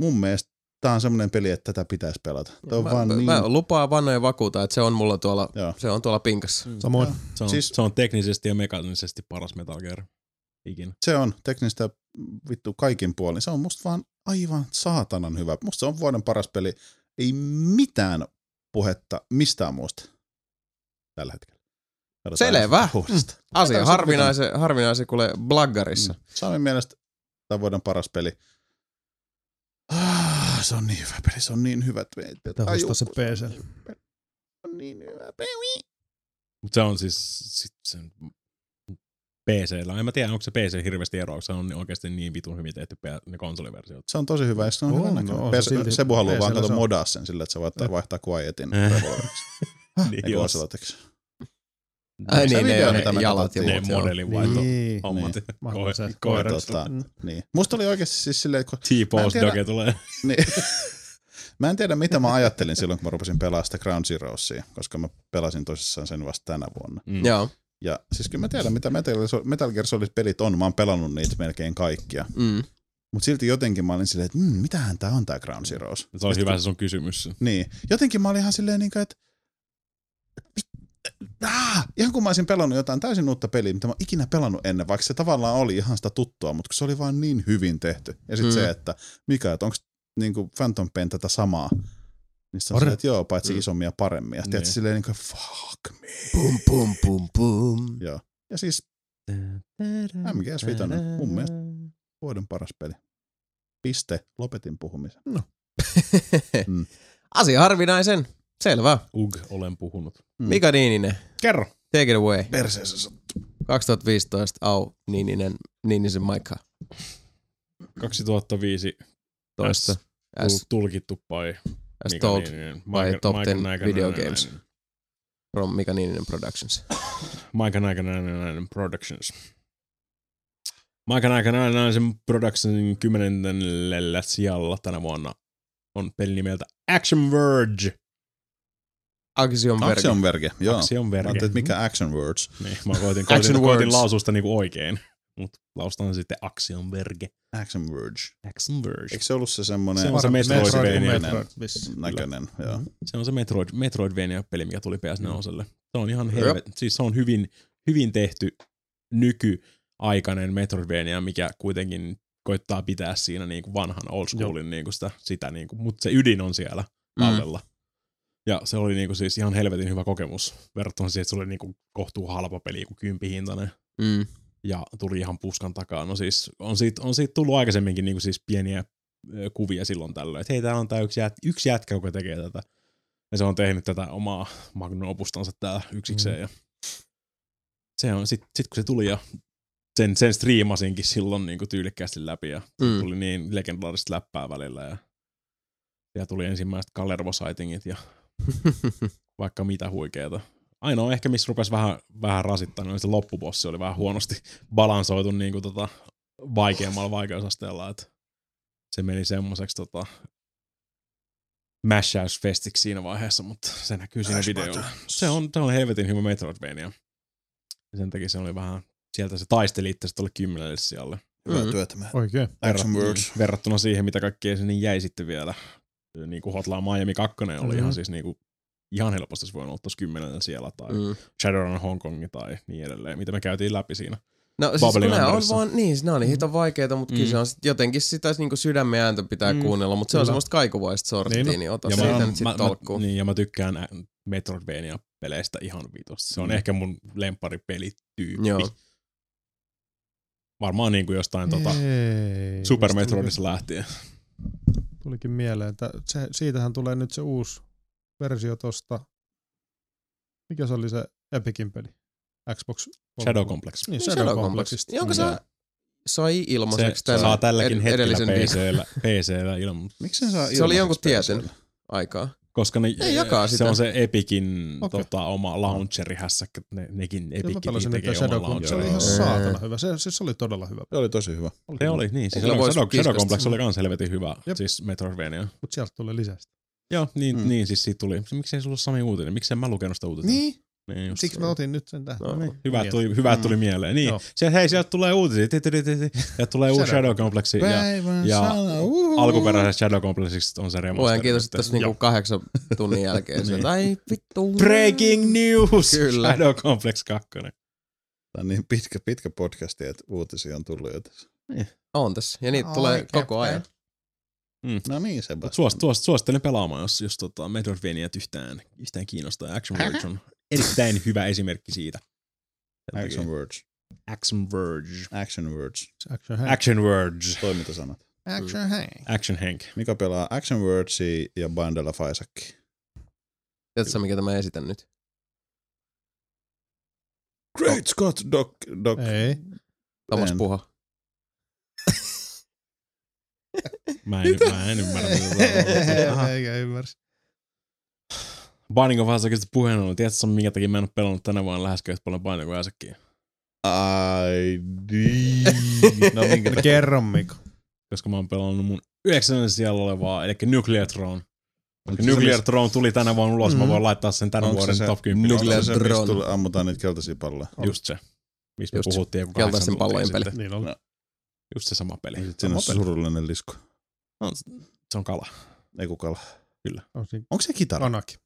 mun mielestä tää on semmoinen peli, että tätä pitäisi pelata. Tää on Mä, vaan mä, niin... mä lupaan vannoja ja vakuuta, että se on mulla tuolla, Joo. se on tuolla pinkassa. Samoin. Se on, Siis- se on teknisesti ja mekaanisesti paras Metal Gear ikinä. Se on teknistä vittu kaikin puolin. Se on musta vaan aivan saatanan hyvä. Musta se on vuoden paras peli. Ei mitään puhetta mistään muusta tällä hetkellä. Katsotaan Selvä. uudestaan. Asia harvinaisen, harvinaisen kuule blaggarissa. Mm. Saamen mielestä tämän vuoden paras peli. Ah, se on niin hyvä peli. Se on niin hyvä. että me- ostaa se PC. Se on niin hyvä peli. Mutta se on siis sit sen PC-llä. En mä tiedä, onko se PC hirveästi eroa, koska se on oikeasti niin vitun hyvin tehty ne konsoliversiot. Se on tosi hyvä. ja Se on, On, hyvä no, näköinen. PS silti- Sebu haluaa vaan kato modaa sen sillä, että se voittaa Eh. vaihtaa Quietin Eh. revolveriksi. niin, jos? Ai niin, ne, video, on mitä ne me jalat ja ne muut. joo. modelin vaihto Niin. hommat. Niin. Niin. Musta oli oikeasti siis silleen, kun Mä en T-pose tiedä- doge tulee. Niin. mä en tiedä, mitä mä ajattelin silloin, kun mä rupesin pelaamaan sitä Ground Zeroesia, koska mä pelasin tosissaan sen vasta tänä vuonna. Mm. Joo. Ja siis kyllä mä tiedän, mitä Metal, Metal Gear Solid-pelit on. Mä oon pelannut niitä melkein kaikkia. Mm. Mutta silti jotenkin mä olin silleen, että mm, mitähän tää on tää Ground Zeroes. Se olisi hyvä se sun kysymys. Niin. Jotenkin mä olin ihan silleen, niin kuin, että Ah, ihan kun mä olisin pelannut jotain täysin uutta peliä, mitä mä oon ikinä pelannut ennen, vaikka se tavallaan oli ihan sitä tuttua, mutta kun se oli vaan niin hyvin tehty. Ja sitten Mm. se, että mikä, että onko niinku Phantom Pain tätä samaa, niin se on silleen, että joo, paitsi Mm. mm. isommin ja paremmin. Ja Niin. silleen niin kuin, fuck me. Pum, pum, pum, pum. Joo. Ja siis MGS Vitoinen, mun mielestä. vuoden paras peli. Piste, lopetin puhumisen. Mm. Asia harvinaisen. Selvä. Ug, olen puhunut. Mm. Mika Niininen, Kerro. take it away. Perseessä sattuu. 2015, au, Niininen, Niinisen Maikka. 2005 Toista. S, tulkittu by as Mika told Niininen. by Maika- Top Maika 10 Näikänen- video games. from Mika Niininen Productions. Maika Näikänen Productions. Maika Näikänen Productionsin kymmenennellä sijalla tänä vuonna on peli nimeltä Action Verge. Axiom Verge. Action Verge, joo. Action Mä ajattelin, että mikä Action Words. Niin, mä koitin, Action koitin, koitin words. lausua sitä niinku oikein. Mutta laustan sitten Action Verge. Action Verge. Action Verge. Eikö se ollut se semmoinen Se on se Metroidvania. Metroid, näköinen? Joo. Se on se Metroid, Metroidvania-peli, mikä tuli PS4. Se on ihan helvet, siis se on hyvin, hyvin tehty nykyaikainen Metroidvania, mikä kuitenkin koittaa pitää siinä niinku vanhan old schoolin niinku sitä, sitä niinku, mutta se ydin on siellä Mm. Ja se oli niinku siis ihan helvetin hyvä kokemus verrattuna siihen, että se oli niinku kohtuu halpa peli, kuin kympihintainen Mm. ja tuli ihan puskan takaa. No siis on siitä, on siitä tullut aikaisemminkin niinku siis pieniä kuvia silloin tällöin, että hei, täällä on tää yksi, jät, yksi jätkä, joka tekee tätä. Ja se on tehnyt tätä omaa magnum opustansa täällä yksikseen. Mm. Ja se on, sit, sit kun se tuli ja sen, sen striimasinkin silloin niin tyylikkäästi läpi ja mm. tuli niin legendaarista läppää välillä ja, ja tuli ensimmäiset Kalervo-sightingit ja vaikka mitä huikeeta. Ainoa ehkä, missä rupesi vähän, vähän rasittaa, niin se loppubossi oli vähän huonosti balansoitu niin kuin tota, vaikeammalla vaikeusasteella, että se meni semmoiseksi tota, mässäysfestiksi siinä vaiheessa, mutta se näkyy siinä Mash videolla. Se on, se on helvetin hyvä Metroidvania. Ja sen takia se oli vähän, sieltä se taisteli itse tuolle kymmenelle sijalle. Hyvää Mm. työtä, man. Oikein. Action Verrat- Words. Verrattuna siihen, mitä kaikkea sinne jäi sitten vielä. Niin kuin Hotline Miami 2 oli Mhm. ihan siis niin kuin, ihan helposti se voinut olla tuossa kymmenellä siellä tai mm. Mm. Shadowrun Hong Kong tai niin edelleen, mitä me käytiin läpi siinä. No siis kun ne on vaan, niin, ne on niin hito vaikeita, mutta mm. kyllä Mm. se on sit jotenkin sitä niin sydämen ääntä pitää Mm. mm. kuunnella, mutta se on semmoista kaikuvaista sorttia, Niin niin, on. niin ota Ja siitä mä, nyt sit mä, tolkkuun. mä, niin, ja mä tykkään ä- Metroidvania-peleistä ihan vitosti. Se on Mm. mm. ehkä mun lempparipelityyppi. Joo. Varmaan niin kuin jostain tota, Super Metroidissa lähtien. Tulikin mieleen, että se, siitähän tulee nyt se uusi versio tosta. Mikä se oli se Epicin peli? Xbox. Shadow Complex. Niin, Shadow Shadow, Complex, Complexista. jonka Mm. se sai Se, ilmaiseksi se saa tälläkin ed- hetkellä edellisen viikon PCllä, PCllä ilman, Miksi sen saa Se oli jonkun tietyn aikaa. Koska ne, Ne jakaa se sitä. on se Epicin Okei. tota, oma launcheri hässäkkä, ne, nekin pelasin tekee niitä Shadow oman Complex. Se oli ihan saatana hyvä. Se, siis se oli todella hyvä. Se oli tosi hyvä. Se oli, niin. Siis Shadow, Shadow, Shadow. Complex oli kans helvetin hyvä, Jep. siis Metroidvania. Mutta sieltä tulee lisästä. Joo, niin, Mm. niin siis siitä tuli. Miksei se ollut Sami uutinen? Miksei mä lukenut sitä uutista? Niin, niin siksi mä otin nyt sen tähän. No niin. Hyvä, Niin, tuli, hyvä tuli mieleen. Niin, Joo. se, hei, sieltä tulee uutisia. Ti, ti, ti, ti, ti. Ja tulee uusi Shadow Complexi. Ja ja alkuperäisestä Shadow Complexista on se remaster. Luojan kiitos, että tässä niinku kahdeksan tunnin jälkeen. niin. Ai vittu. Breaking news! Kyllä. Shadow Complex 2. Tämä on niin pitkä, pitkä podcasti, että uutisia on tullut jo tässä. On tässä. Ja niitä Ai, tulee koko ajan. No niin, Sebastian. suos, suos, suosittelen pelaamaan, jos, jos tota Metroidvaniat yhtään, yhtään kiinnostaa. Action Verge on erittäin hyvä esimerkki siitä. Action words. Action Verge. Action words. Action Hank. Action Verge. Toimintasanat. Action Hank. Action Hank. Mikä pelaa Action Wordsia ja Bindle of Isaac. Tiedätkö mikä tämä esitän nyt? Great Scott Doc. doc. Ei. Thomas. Puha. Mä en, mä en ymmärrä. Eikä ymmärsi. Binding of Isaacista puheen ollen. Tiedätkö minkä takia mä en ole pelannut tänä vuonna läheskään yhtä paljon Binding of Isaacia? Ai niin. No minkä No takia? kerro Mikko. Koska mä oon pelannut mun yhdeksännen siellä olevaa, eli Nuclear Throne. Se Nuclear missä- Throne tuli tänä vuonna ulos, mä Mm. voin laittaa sen tämän Onko se vuoden se top 10. Nuclear se, Drone. tuli- ammutaan niitä keltaisia palloja? Just se. Missä me Just se. puhuttiin joku tuntia pallojen peli. sitten. Niin oli. No. Just se sama peli. Ja sit siinä on surullinen lisku. No, se on kala. Ei kukalla. On siinä Onko se kitara? Kanaki.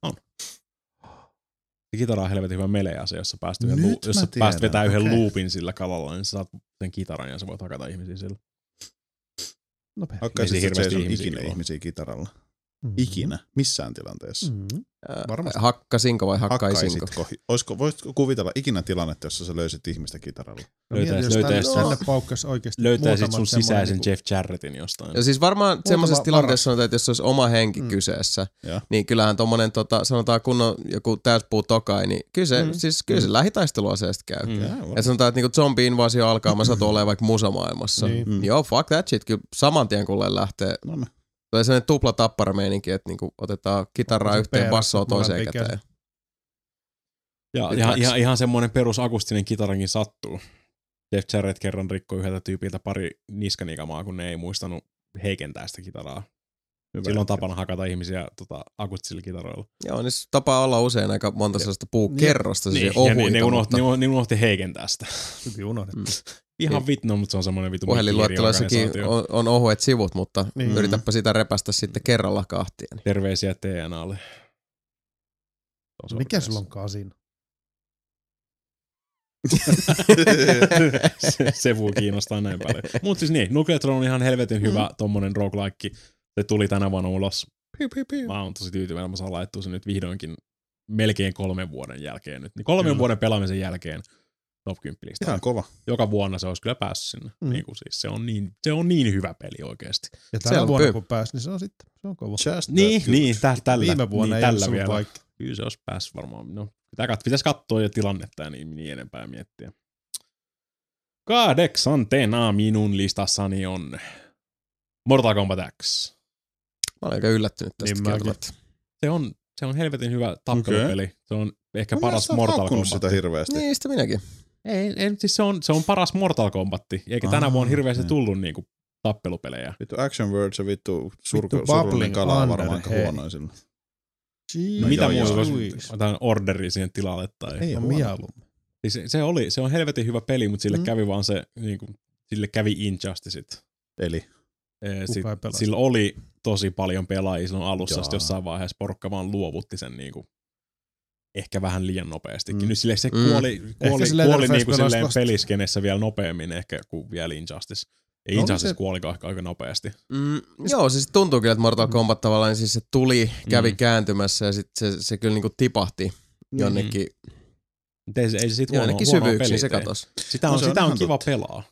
Se kitara on helvetin hyvä melease, jossa pääst, yhden luu, jos sä pääst vetää yhden okei. loopin sillä kalalla, niin sä saat sen kitaran ja sä voit hakata ihmisiä sillä. Nopea. Hakkaisit Ei sä hirveästi ihmisiä ikinä ihmisiä kitaralla? Mm. Ikinä. Missään tilanteessa. Mm. Ää, Varmasti. Hakkasinko vai hakkaisinko? Hakkaisitko? Olisiko, voisitko kuvitella ikinä tilannetta, jossa sä löysit ihmistä kitaralla? No Löytäis- mieti, jos löytäis oikeasti Löytäisit sun semmoinen sisäisen niinku- Jeff Jarrettin jostain. Ja siis varmaan semmoisessa varas. tilanteessa sanotaan, että jos olisi oma henki Mm. kyseessä, Joo. niin kyllähän tommonen tota, sanotaan kunnon joku täyspuu tokai, niin kyllä se, Mm. siis, kyllä se lähitaisteluaseesta käy. Mm. Jaa, Et sanotaan, että niinku zombi-invasio alkaa, mä satun olemaan vaikka musamaailmassa. Niin. Mm. Joo, fuck that shit. Kyllä saman tien kuulee lähtee. No niin. Tulee sellainen tupla tapparameininki, että niinku otetaan kitaraa yhteen, bassoa toiseen käteen. Ja ihan, ihan, ihan semmoinen perus akustinen kitarankin sattuu. Jeff Jarrett kerran rikkoi yhdeltä tyypiltä pari niskanikamaa, kun ne ei muistanut heikentää sitä kitaraa. Hyvä. Silloin on tapana hakata ihmisiä tota, akustisilla kitaroilla. Joo, niin se tapaa olla usein aika monta sellaista puukerrosta, Niin, niin, ja ne, ohuita, ne, unohti, mutta ne, ne unohti heikentää sitä. Hyvin unohdettu. Mm. Ihan Niin. vittu, mutta se on semmoinen vitu puhelinluettelossakin mikkihirja-organisaatio. on, on ohuet sivut, mutta Niin. niin. yritäpä sitä repästä sitten kerralla kahtia. Niin. Terveisiä TNAlle. Se on Mikä sulla on kasin? se, se voi kiinnostaa näin paljon. Mutta siis niin, Nuclear Throne on ihan helvetin hyvä mm. tommonen roguelike. Se tuli tänä vuonna ulos. Piu, piu, piu. Mä oon tosi tyytyväinen, mä saan laittua sen nyt vihdoinkin melkein kolmen vuoden jälkeen nyt. Niin kolmen Kyllä. vuoden pelaamisen jälkeen top 10 listaa. Ihan kova. Joka vuonna se olisi kyllä päässyt sinne. Mm. Niin kuin siis se, on niin, se on niin hyvä peli oikeasti. Ja Selvä. vuonna kun pääsi, niin se on sitten, se on kova. Just Niin, that niin tä, tällä, Viime vuonna niin, ei ollut tällä vielä. vaikka. Kyllä se olisi päässyt varmaan. No, pitää kat- pitäisi katsoa jo tilannetta ja niin, niin enempää miettiä. Kahdeksantena minun listassani on Mortal Kombat X. Mä olen aika yllättynyt tästä Niin kieltämättä. Se on, se on helvetin hyvä tappelupeli. Se on ehkä Mun paras Mortal Kombat. sitä hirveästi. Niin, sitä minäkin. Ei, ei, siis se on, se on paras Mortal Kombat. Eikä tänä Ah, vuonna hirveästi tullut niinku tappelupelejä. Vittu Action Words ja vittu, surku, Vittu surullinen kala on varmaan aika huonoin sillä. Jeez. No, mitä muuta voisi otan orderi siihen tilalle tai... Ei huono. mieluummin. Siis se, se, oli, se on helvetin hyvä peli, mutta sille Mm. kävi vaan se, niinku, sille kävi Injusticeit. Eli Kuka sit, sillä oli tosi paljon pelaajia silloin alussa, sitten jossain vaiheessa porukka vaan luovutti sen niinku, ehkä vähän liian nopeastikin. Mm. Mm. Nyt sille se Mm. kuoli, kuoli, kuoli Leatherface niinku silleen peliskenessä vielä nopeammin ehkä kuin vielä Injustice. Ja Oli Injustice se- kuoli aika, aika nopeasti. Mm, joo, se siis tuntuu kyllä, että Mortal Kombat tavallaan niin siis se tuli, kävi Mm. kääntymässä ja sitten se, se kyllä niinku tipahti jonnekin, Mut Ei, se- ei se sit mm. huono, jonnekin syvyyksiin, se tee. katos. Sitä No on, se on sitä on kiva totta. pelaa.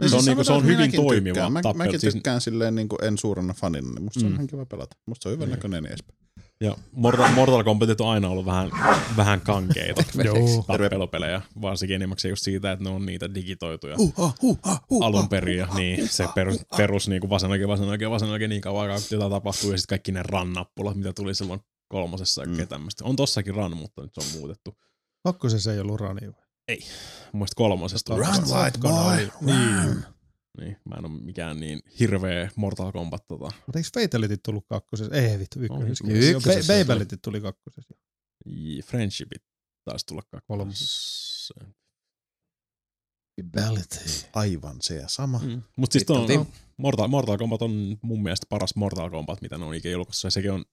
Niin Se on, siis niinku, se on hyvin toimiva tykkään. Mä, tappelu. mäkin Siis, tykkään silleen niin kuin en suurena fanina, niin musta se on Mm. ihan kiva pelata. Musta se on hyvän näköinen niin edespäin. Ja Mortal, Mortal Kombatit on aina ollut vähän, vähän kankeita Joo. tappelupelejä, varsinkin enimmäkseen just siitä, että ne on niitä digitoituja alun perin. Ja niin, se perus, perus niin kuin vasen oikein, vasen oikein, vasen oikein niin kauan aikaa, jotain tapahtuu. Ja sitten kaikki ne run-nappulat, mitä tuli silloin kolmosessa ja Mm. mm. tämmöistä. On tossakin run, mutta nyt se on muutettu. Kakkosessa ei ollut rani vai? Mun mielestä kolmosessa tuli. Run, white boy, run. Niin, mä en ole mikään niin hirveä Mortal Kombat tota. Mutta eikö Fatalityt tullut kakkosessa? Ei vittu, ykkösessä. On Joo, ykkösessä. Babelitit tuli kakkosessa. Friendshipit taisi tulla kakkosessa. Aivan se ja sama. Mm. Mutta siis Tim. no, Mortal, Mortal Kombat on mun mielestä paras Mortal Kombat, mitä ne on ikinä julkaissut. Ja sekin on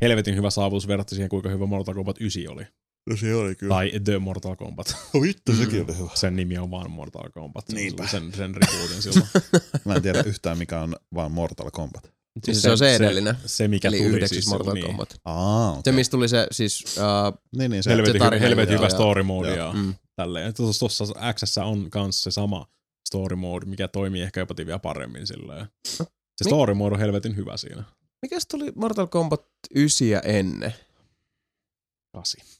helvetin hyvä saavutus verrattuna siihen, kuinka hyvä Mortal Kombat 9 oli. No se oli kyllä. Tai The Mortal Kombat. Oh, vittu, sekin oli hyvä. Sen nimi on vaan Mortal Kombat. Se Niinpä. Sen, sen rebootin silloin. Mä en tiedä yhtään, mikä on vaan Mortal Kombat. Siis se on se edellinen. Se, se mikä Eli tuli yhdeksäs siis Mortal niin, Kombat. Aa, okay. Se, mistä tuli se siis... Uh, Niin, niin se. Helvetin, Se helvetin hyvä story mode Joo. ja mm. tälleen. Tuossa X on kans se sama story mode, mikä toimii ehkä jopa vielä paremmin silleen. Se story mode on helvetin hyvä siinä. Mikäs tuli Mortal Kombat 9 ennen? Kasi.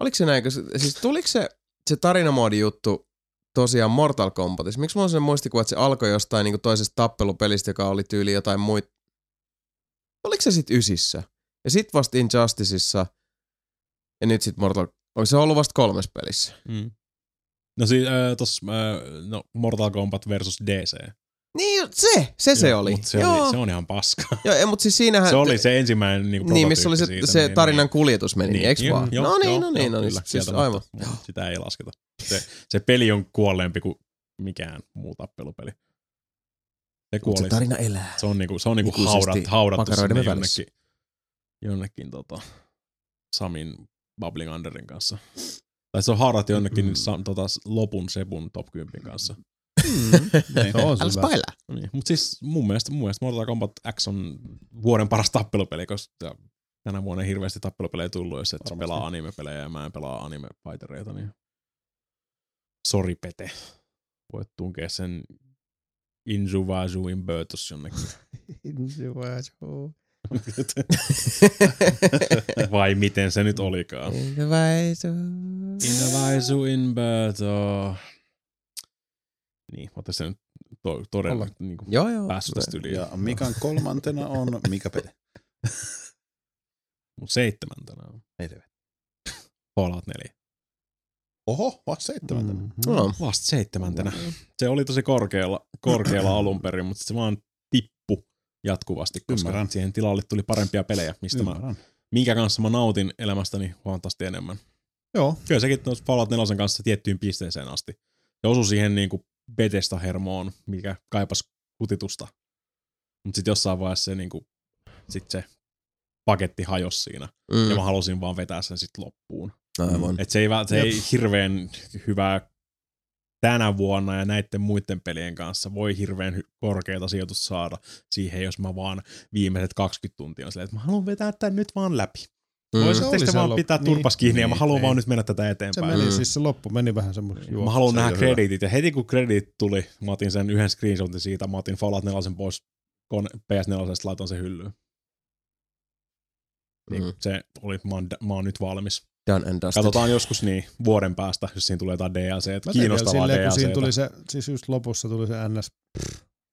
Oliko se näin? Siis tuliko se, se tarinamoodi juttu tosiaan Mortal Kombatissa? Miksi mulla on sellainen muistikuva, että se alkoi jostain niin toisesta tappelupelistä, joka oli tyyli jotain muita? Oliko se sitten ysissä? Ja sit vasta Injusticeissa ja nyt sit Mortal... Onko se ollut vasta kolmes pelissä? Mm. No siis äh, tossa, äh, no Mortal Kombat versus DC. Niin, se! Se se Joo, oli. Mut se, Joo. oli, se on ihan paska. Joo, mutta siis siinähän... se oli se ensimmäinen niin Niin, missä oli se, siitä, se niin, tarinan niin. kuljetus meni, niin, eikö vaan? joo, no niin, joo, no niin, joo, no niin. kyllä, Siis aivan. mutta Sitä ei lasketa. Se, se peli on kuolleempi kuin mikään muu tappelupeli. Se kuoli. se tarina elää. Se on niinku, se on niinku haudat, haudattu sinne jonnekin, jonnekin tota, Samin Bubbling Underin kanssa. Tai se on haudattu jonnekin Mm. mm. sa, tota, lopun Sebun top 10 kanssa. Niin. Se on Älä hyvä. spailaa. Niin. Mutta siis mun mielestä, mun mielestä Mortal Kombat X on vuoden paras tappelupeli, koska tänä vuonna ei hirveästi tappelupelejä tullut, jos et Varmasti. pelaa anime-pelejä ja mä en pelaa anime-fightereita, niin sori Pete. Voit tunkea sen Injuvazu Invertus jonnekin. Vai miten se nyt olikaan? Injuvazu Inverto. Niin, mutta se nyt to, todella Olla. niin kuin, Joo, joo. päässyt tästä yli. Ja Mikan kolmantena on Mika Pete. Mun seitsemäntenä on Ei se. Fallout 4. Oho, vasta seitsemäntenä. Mm. No. Vasta seitsemäntenä. Se oli tosi korkealla, korkealla alun perin, mutta se vaan tippu jatkuvasti, koska Ymmärrän. siihen tilalle tuli parempia pelejä, mistä mä, minkä kanssa mä nautin elämästäni huomattavasti enemmän. Joo, Kyllä sekin Fallout 4 kanssa tiettyyn pisteeseen asti. Se osui siihen niin kuin Bethesda-hermoon, mikä kaipasi kutitusta. Mutta sitten jossain vaiheessa se, niin kuin, sit se paketti hajosi siinä. Mm. Ja mä halusin vaan vetää sen sitten loppuun. Aivan. Et se ei, se ei hirveän hyvää tänä vuonna ja näiden muiden pelien kanssa voi hirveän hy- korkeata sijoitusta saada siihen, jos mä vaan viimeiset 20 tuntia on silleen, että mä haluan vetää tämän nyt vaan läpi. Mm. Se sitten se vaan lop- pitää niin, turpas kiinni ja mä niin, haluan niin. vaan nyt mennä tätä se eteenpäin. meni Mm. siis se loppu, meni vähän semmoisen Mä haluan se nähdä hyvä. krediitit ja heti kun krediit tuli, mä otin sen yhden screenshotin siitä, mä otin Fallout 4 pois kone- PS4, laitoin sen hyllyyn. Niin Mm. se oli, mä oon, mä oon nyt valmis. Done and dusted. Katsotaan joskus niin vuoden päästä, jos siinä tulee jotain DLC, kiinnostavaa silleen, kun siinä DLC. tuli se, siis just lopussa tuli se NS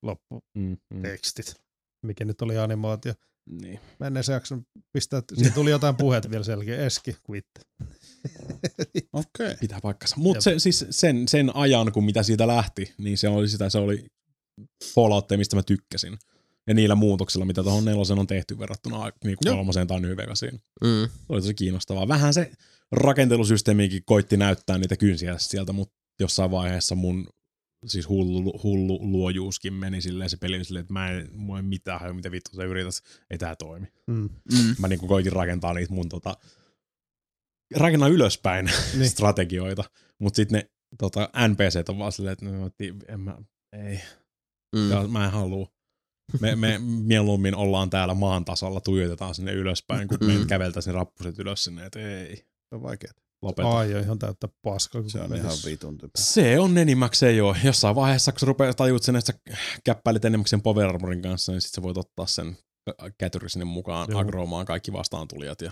lopputekstit, Mm, mm, mikä nyt oli animaatio. niin. Mä en edes jaksanut pistää, siinä tuli jotain puhetta vielä selkeä, eski, quit. Okei. Pitää paikkansa. Mutta se, siis sen, sen ajan, kun mitä siitä lähti, niin se oli sitä, se oli Fallout, mistä mä tykkäsin. Ja niillä muutoksilla, mitä tuohon nelosen on tehty verrattuna niin Joo. kolmoseen tai New Vegasiin. Mm. Se oli tosi kiinnostavaa. Vähän se rakentelusysteemikin koitti näyttää niitä kynsiä sieltä, mutta jossain vaiheessa mun siis hullu, hullu luojuuskin meni silleen se peli silleen, että mä en, mulla ei mitään hajua, mitä vittu sä yrität, ei tää toimi. Mm. Mm. Mä niinku koitin rakentaa niitä mun tota, rakentaa ylöspäin Niin. strategioita, mutta sitten ne tota, NPCt on vaan silleen, että en mä, ei, Mm. ja mä en halua. Me, me mieluummin ollaan täällä maan tasalla, tuijotetaan sinne ylöspäin, kun me Mm. käveltäisiin rappuset ylös sinne, että ei. Se on vaikeaa. Lopeta. Ai, ihan täyttä paskaa. Se on ihan vitun typä. Se on enimmäkseen joo. Jossain vaiheessa, kun sä rupeat tajuut sen, että sä käppäilit enimmäkseen Power Armorin kanssa, niin sit sä voit ottaa sen kätyri sinne mukaan Joo. agromaan kaikki vastaantulijat. Ja...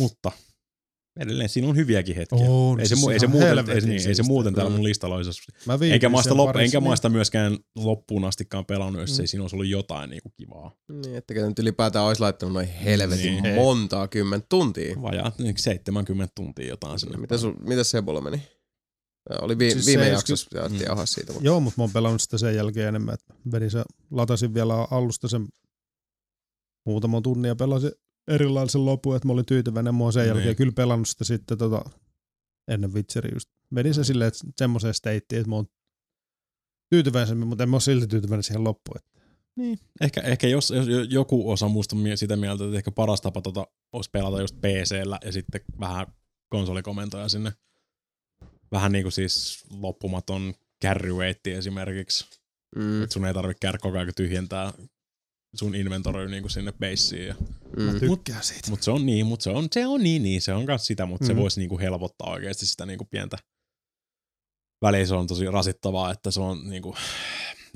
Mutta edelleen siinä on hyviäkin hetkiä. On, ei, se, siis mu- ei, se muuten, ei, se- niin, ei se muuten täällä mun listalla olisi. Mä Enkä mä, sitä lop, enkä mä niin- sitä myöskään loppuun astikaan pelannut, jos Mm. ei siinä olisi ollut jotain niinku kivaa. Niin, että nyt ylipäätään olisi laittanut noin helvetin Niin. montaa kymmentä tuntia. Vajaat niin 70 tuntia jotain sinne. Mitä, sul, mitä Sebolla meni? Tää Oli vi, Siis viime 70 jaksossa, saatiin Mm. jauhaa siitä. Mutta Joo, mutta mä oon pelannut sitä sen jälkeen enemmän. Että vedin se, latasin vielä alusta sen muutaman tunnin ja pelasin erilaisen lopun, että mä olin tyytyväinen. Mä oon sen Niin. jälkeen kyllä pelannut sitä sitten tota, ennen Witcheria just. Vedin se silleen, että semmoiseen stateen, että mä oon tyytyväisemmin, mutta en mä ole silti tyytyväinen siihen loppuun. Että Niin. Ehkä, ehkä jos, jos joku osa muista sitä mieltä, että ehkä paras tapa tota, olisi pelata just PCllä ja sitten vähän konsolikomentoja sinne. Vähän niin kuin siis loppumaton carry esimerkiksi. mm, Että sun ei tarvitse ajan tyhjentää sun inventory niin kuin sinne baseen. Ja, mm. tykkään siitä. mutta se on niin, mutta se on, se on niin, niin, se on myös sitä, mutta mm. se voisi niin kuin helpottaa oikeasti sitä niin kuin pientä väliä se on tosi rasittavaa, että se on niin kuin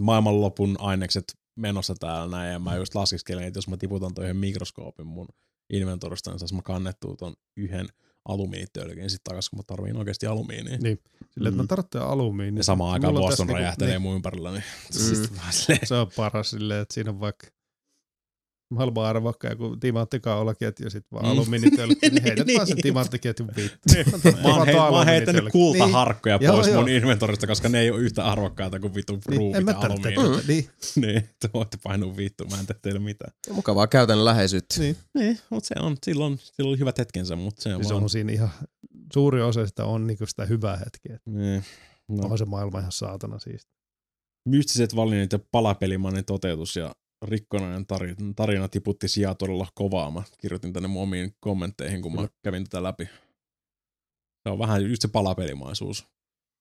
maailmanlopun ainekset menossa täällä näin, ja mä just laskeskelin, että jos mä tiputan toi yhden mikroskoopin mun inventorista, niin saas mä kannettua ton yhden alumiinitölkin sitten takaisin, kun mä tarviin oikeasti alumiinia. Niin. Silleen, että Mm. mä tarvitsen alumiin. Ja samaan aikaan Boston tässä räjähtelee niinku- mun ympärillä, niin Mm. vähän silleen, Se on paras silleen, että siinä on vaikka halpa arvokka joku timanttikaulaketju ja sitten vaan Mm. alumiinitölkki, niin heität Niin. vaan sen timanttiketjun vittu. Mä oon, hei, mä oon heittänyt Niin. kultaharkkoja Joo, pois joo. mun inventorista, koska ne ei ole yhtä arvokkaita kuin vitun Niin, ruuvit ja alumiini. tätä. Niin, Niin, te voitte painua vittu, mä en tee teille mitään. Mukavaa käytännön läheisyyttä. niin. Niin, mutta se on, silloin, silloin hyvät hetkensä, mutta se on Siis vaan... on siinä ihan, suuri osa sitä on niinku sitä hyvää hetkeä. Niin. No, On se maailma ihan saatana siisti. mystiset valinnat ja palapelimainen toteutus ja rikkonainen tarina, tarina tiputti sijaa todella kovaa. Mä kirjoitin tänne mun omiin kommentteihin, kun mä kävin tätä läpi. Se on vähän just se palapelimaisuus.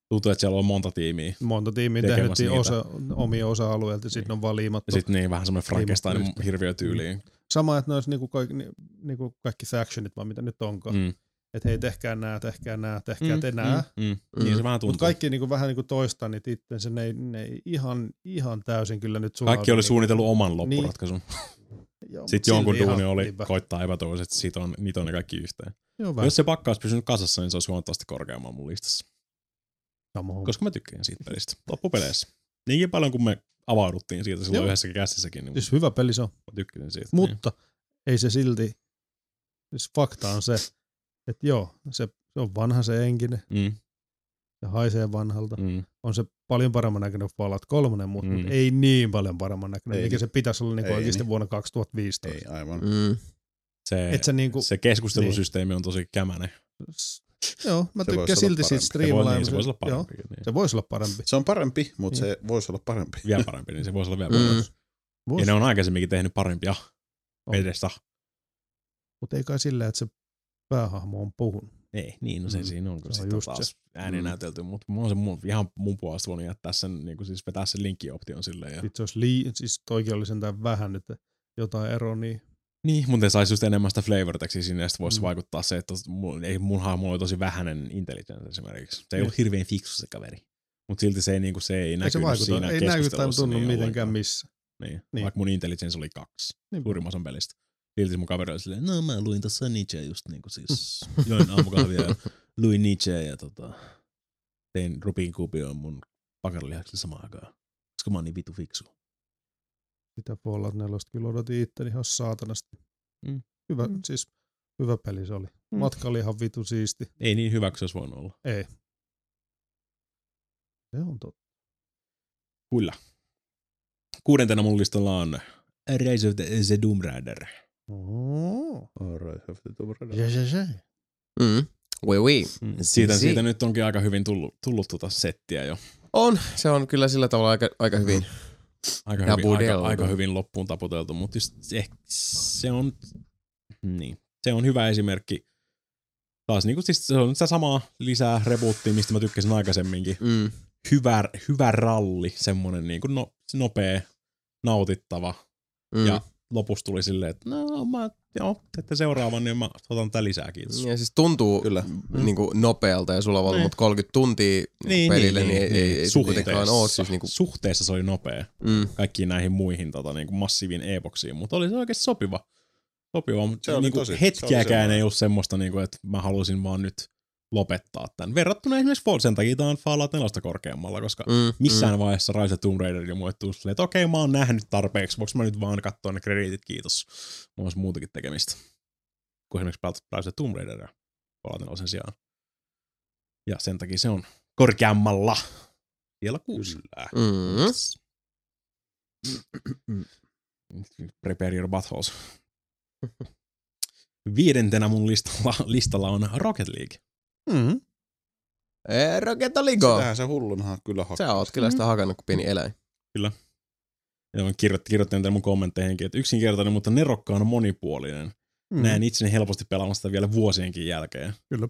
Tuntuu, että siellä on monta tiimiä. Monta tiimiä niitä. osa, omia osa-alueilta ja sitten on vaan liimattu. Ja sitten niin vähän semmoinen Frankensteinin Liimattu hirviötyyliin. Sama, että ne olisi niinku kaikki, ni- niinku kaikki factionit, vaan mitä nyt onkaan. Mm. Mm. Että hei, tehkää nää, tehkää nää, tehkää mm, te nää. Mm, mm. Mm. Niin se vähän tuntuu. Mutta kaikki niinku, vähän niinku toistaa niitä itsensä, ne ei, ne ihan, ihan täysin kyllä nyt sulaudu kaikki oli niinku- suunnitellut oman loppuratkaisun. Joo, mut Sitten jonkun duuni oli niinpä. koittaa epätoivoisesti, että siitä on, niitä on ne kaikki yhteen. Joo, Jos se pakka olisi pysynyt kasassa, niin se olisi huomattavasti korkeammalla mun listassa. homma. Koska mä tykkään siitä pelistä. Loppupeleissä. Niinkin paljon kuin me avauduttiin siitä silloin Joo. yhdessä käsissäkin, niin Siis hyvä peli se on, mä tykkäsin siitä. mutta ei se silti, siis fakta on se, että joo, se, se on vanha se enkinen, Niin. se haisee vanhalta. Mm, mm. On se paljon paremman näköinen kuin Fallout 3, mutta Mm. mm. ei niin paljon paremman näköinen, Ei mikä niin. se pitäisi olla niinku Ei oikeasti niin. vuonna 2015. Ei aivan. Mm. Se, Et sä niinku, se keskustelusysteemi on tosi kämänen. s- joo, mä Se tykkään silti siitä parempi. Se, voi, niin, se voisi olla Joo, parempi. Niin. se voisi olla parempi. Se on parempi, mutta Niin. se voisi olla parempi. Vielä parempi, niin se voisi olla vielä Mm. parempi. Ja Vois, ne on aikaisemminkin tehnyt parempia On. edestä. mutta ei kai silleen, että se päähahmo on puhunut. Ei, niin, no se Mm. siinä on, kun Se on taas se. ääni Mm. näytelty, mutta mä oon se mun, ihan mun puolesta voinut jättää sen, niin kuin siis vetää sen linkkioption silleen. Ja... Sitten se olisi lii, siis toikin oli sentään vähän nyt jotain eroa, niin Niin, mutta ne saisi just enemmän sitä flavor textia sinne, ja sitten voisi Mm. vaikuttaa se, että mun, ei, mun hahmo oli tosi vähäinen intelligence esimerkiksi. Se ei Niin. ollut hirveän fiksu se kaveri. Mutta silti se ei, niinku, se ei ei se näkynyt vaikuta, siinä ei näy tai keskustelussa tunnu niin mitenkään ollenkaan. missä. Niin. Niin. niin. Vaikka mun intelligence oli kaksi Niin. suurimman osan pelistä. Silti mun kaveri oli silleen, no mä luin tossa Nietzsche just niinku siis, join aamukahvia ja luin Nietzsche ja tota, tein Rubin Kubioon mun pakarilihakselle samaan aikaan. Koska mä oon niin vitu fiksu. Sitä Fallout 4 kyllä odotin itteni ihan saatanasti. Mm. Hyvä, Mm. siis hyvä peli se oli. Mm. Matka oli ihan vitu siisti. Ei niin hyvä kuin se olisi voinut olla. Ei. Se on totta. Kyllä. Kuudentena mun listalla on Rise of the, the Doom Rider. Oh. Alright, have to do it. Ja, ja, ja. Mm. Oui, oui. Mm. Siitä, Si- siitä nyt onkin aika hyvin tullut, tullut tuota settiä jo. On, se on kyllä sillä tavalla aika, aika hyvin. Aika hyvin, aika, aika hyvin loppuun taputeltu, mutta se, se on niin, se on hyvä esimerkki. Taas niin kuin, siis se on sitä samaa lisää rebootia, mistä mä tykkäsin aikaisemminkin. Mm. Hyvä, hyvä ralli, semmonen niin kuin no, nopea, nautittava. Mm. Ja lopussa tuli silleen, että no mä joo, teette seuraavan, niin mä otan tätä lisää, kiitos. Ja siis tuntuu Kyllä. niin kuin nopealta ja sulla on ollut Niin. mut 30 tuntia pelille, niin, ei, ei, ei se kuitenkaan ole siis niinku, suhteessa se oli nopea mm, kaikkiin näihin muihin tota, niin kuin massiiviin e-boksiin, mutta oli se oikeasti sopiva. sopiva mutta Se niin kuin tosi- se hetkiäkään semmoinen. ei ollut semmoista, niin kuin, että mä halusin vaan nyt lopettaa tämän. Verrattuna esimerkiksi Fall, sen takia tää on Fallout 4 korkeammalla, koska mm, missään mm. vaiheessa Rise of Tomb Raider mulle tuu silleen, että okei, mä oon nähnyt tarpeeksi, voiko mä nyt vaan katsoa ne krediitit, kiitos. Mulla olisi muutakin tekemistä. Kuin esimerkiksi pelata Rise of Tomb Raideria Fallout 4 sen sijaan. Ja sen takia se on korkeammalla. Siellä kuusi. Kyllä. Mm. Prepare your buttholes. Viidentenä mun listalla, listalla on Rocket League. Mm. Rocket Ligo. Sitähän se hullunhan kyllä hakee. Sä oot kyllä sitä hakannut kuin pieni eläin. Ja mä kirjoitin, kirjoitin tämän mun kommentteihinkin, että yksinkertainen, mutta nerokkaan monipuolinen. Mm. Näen itseni helposti pelaamassa sitä vielä vuosienkin jälkeen. Kyllä.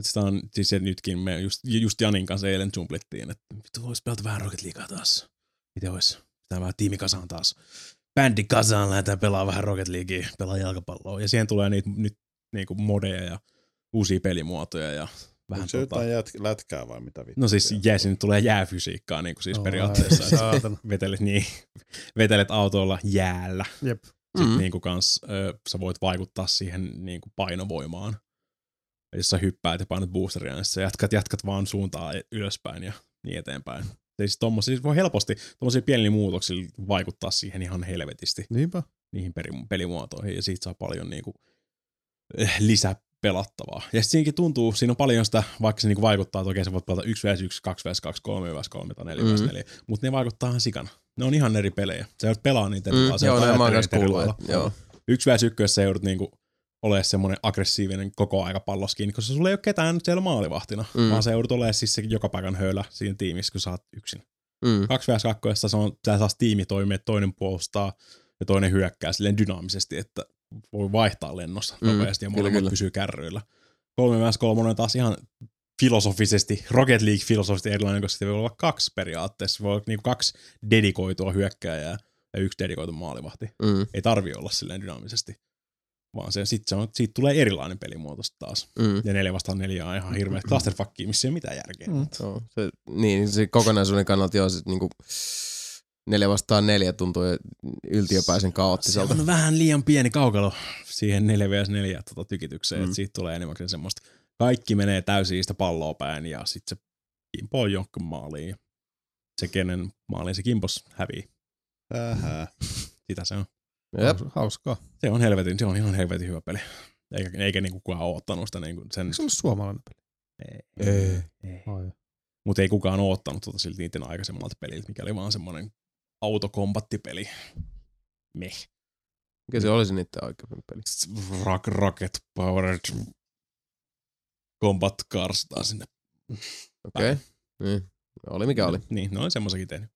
Sitä on siis se nytkin, me just, just Janin kanssa eilen jumplittiin, että vittu vois pelata vähän Rocket Leaguea taas. Miten vois? Pitää vähän tiimi kasaan taas. Bändi kasaan, lähdetään pelaa vähän Rocket Leaguea, pelaa jalkapalloa. Ja siihen tulee niitä nyt niinku modeja ja uusia pelimuotoja ja vähän Onko se tota, jotain jät- lätkää vai mitä vittu? No siis jää, sinne tulee jääfysiikkaa niin kuin siis Ai, periaatteessa. että saatana. vetelet, niin, vetelet autolla jäällä. Jep. Sitten Mm. niin kuin kans, ö, sä voit vaikuttaa siihen niin kuin painovoimaan. Jos sä hyppäät ja painat boosteria, niin sä jatkat, jatkat vaan suuntaa e- ylöspäin ja niin eteenpäin. Siis tommosia, siis voi helposti tommosia pieniä muutoksia vaikuttaa siihen ihan helvetisti Niinpä. niihin peri, pelimuotoihin ja siitä saa paljon niinku, eh, lisäpelattavaa. Ja siinäkin tuntuu, siinä on paljon sitä, vaikka se niinku vaikuttaa, että okei sä voit pelata 1 vs 1, 2 vs 2, 3 vs 3 tai 4 vs 4, mutta ne vaikuttaa ihan sikana. Ne on ihan eri pelejä. Sä joudut pelaa niitä Mm, sä joo, mä oon kuullut. lailla. että- Joo. Yksi vs 1 sä joudut niinku olemaan semmoinen aggressiivinen koko aika pallossa kiinni, koska sulla ei ole ketään siellä maalivahtina, Mm. vaan sä joudut olemaan siis se joka paikan höylä siinä tiimissä, kun sä oot yksin. Mm. 2 vs 2 se on, tää saa tiimi toimia, toinen puolustaa ja toinen hyökkää silleen dynaamisesti, että voi vaihtaa lennossa Mm, nopeasti ja molemmat kyllä. pysyy kärryillä. 3 vs 3 on taas ihan filosofisesti, Rocket League filosofisesti erilainen, koska se voi olla kaksi periaatteessa. Voi olla niinku kaksi dedikoitua hyökkääjää ja yksi dedikoitu maalivahti. Mm. Ei tarvi olla silleen dynaamisesti. Vaan se, sit se on, siitä tulee erilainen pelimuoto taas. Mm. Ja neljä vastaan neljä on ihan hirveä clusterfuckia, missä ei ole mitään järkeä. Mm. Joo, se, niin, se kokonaisuuden kannalta joo, se niinku, neljä vastaan neljä tuntuu jo yltiöpäisen Se kaoottiselta. on vähän liian pieni kaukalo siihen 4 vs 4 tota, tykitykseen, mm. Että siitä tulee enemmän semmoista. Kaikki menee täysin sitä palloa päin ja sitten se kimpoo jonkun maaliin. Se kenen maaliin se kimpos hävii. Ähä. Sitä se on. Jep. Haus- Hauskaa. Se on helvetin, se on ihan helvetin hyvä peli. Eikä, eikä niinku kukaan oottanut sitä niinku sen. Eikö se ollut suomalainen peli? Ei. Ei. ei. Mutta ei kukaan oottanut tota silti niiden aikaisemmalta peliltä, mikä oli vaan semmoinen autokombattipeli. Meh. Mikä se olisi niiden aikaisemmin peli? Rock, rocket Powered Combat Cars taas sinne. Okei. Okay. Niin. Oli mikä oli. Niin, ne oli semmoisenkin tehnyt.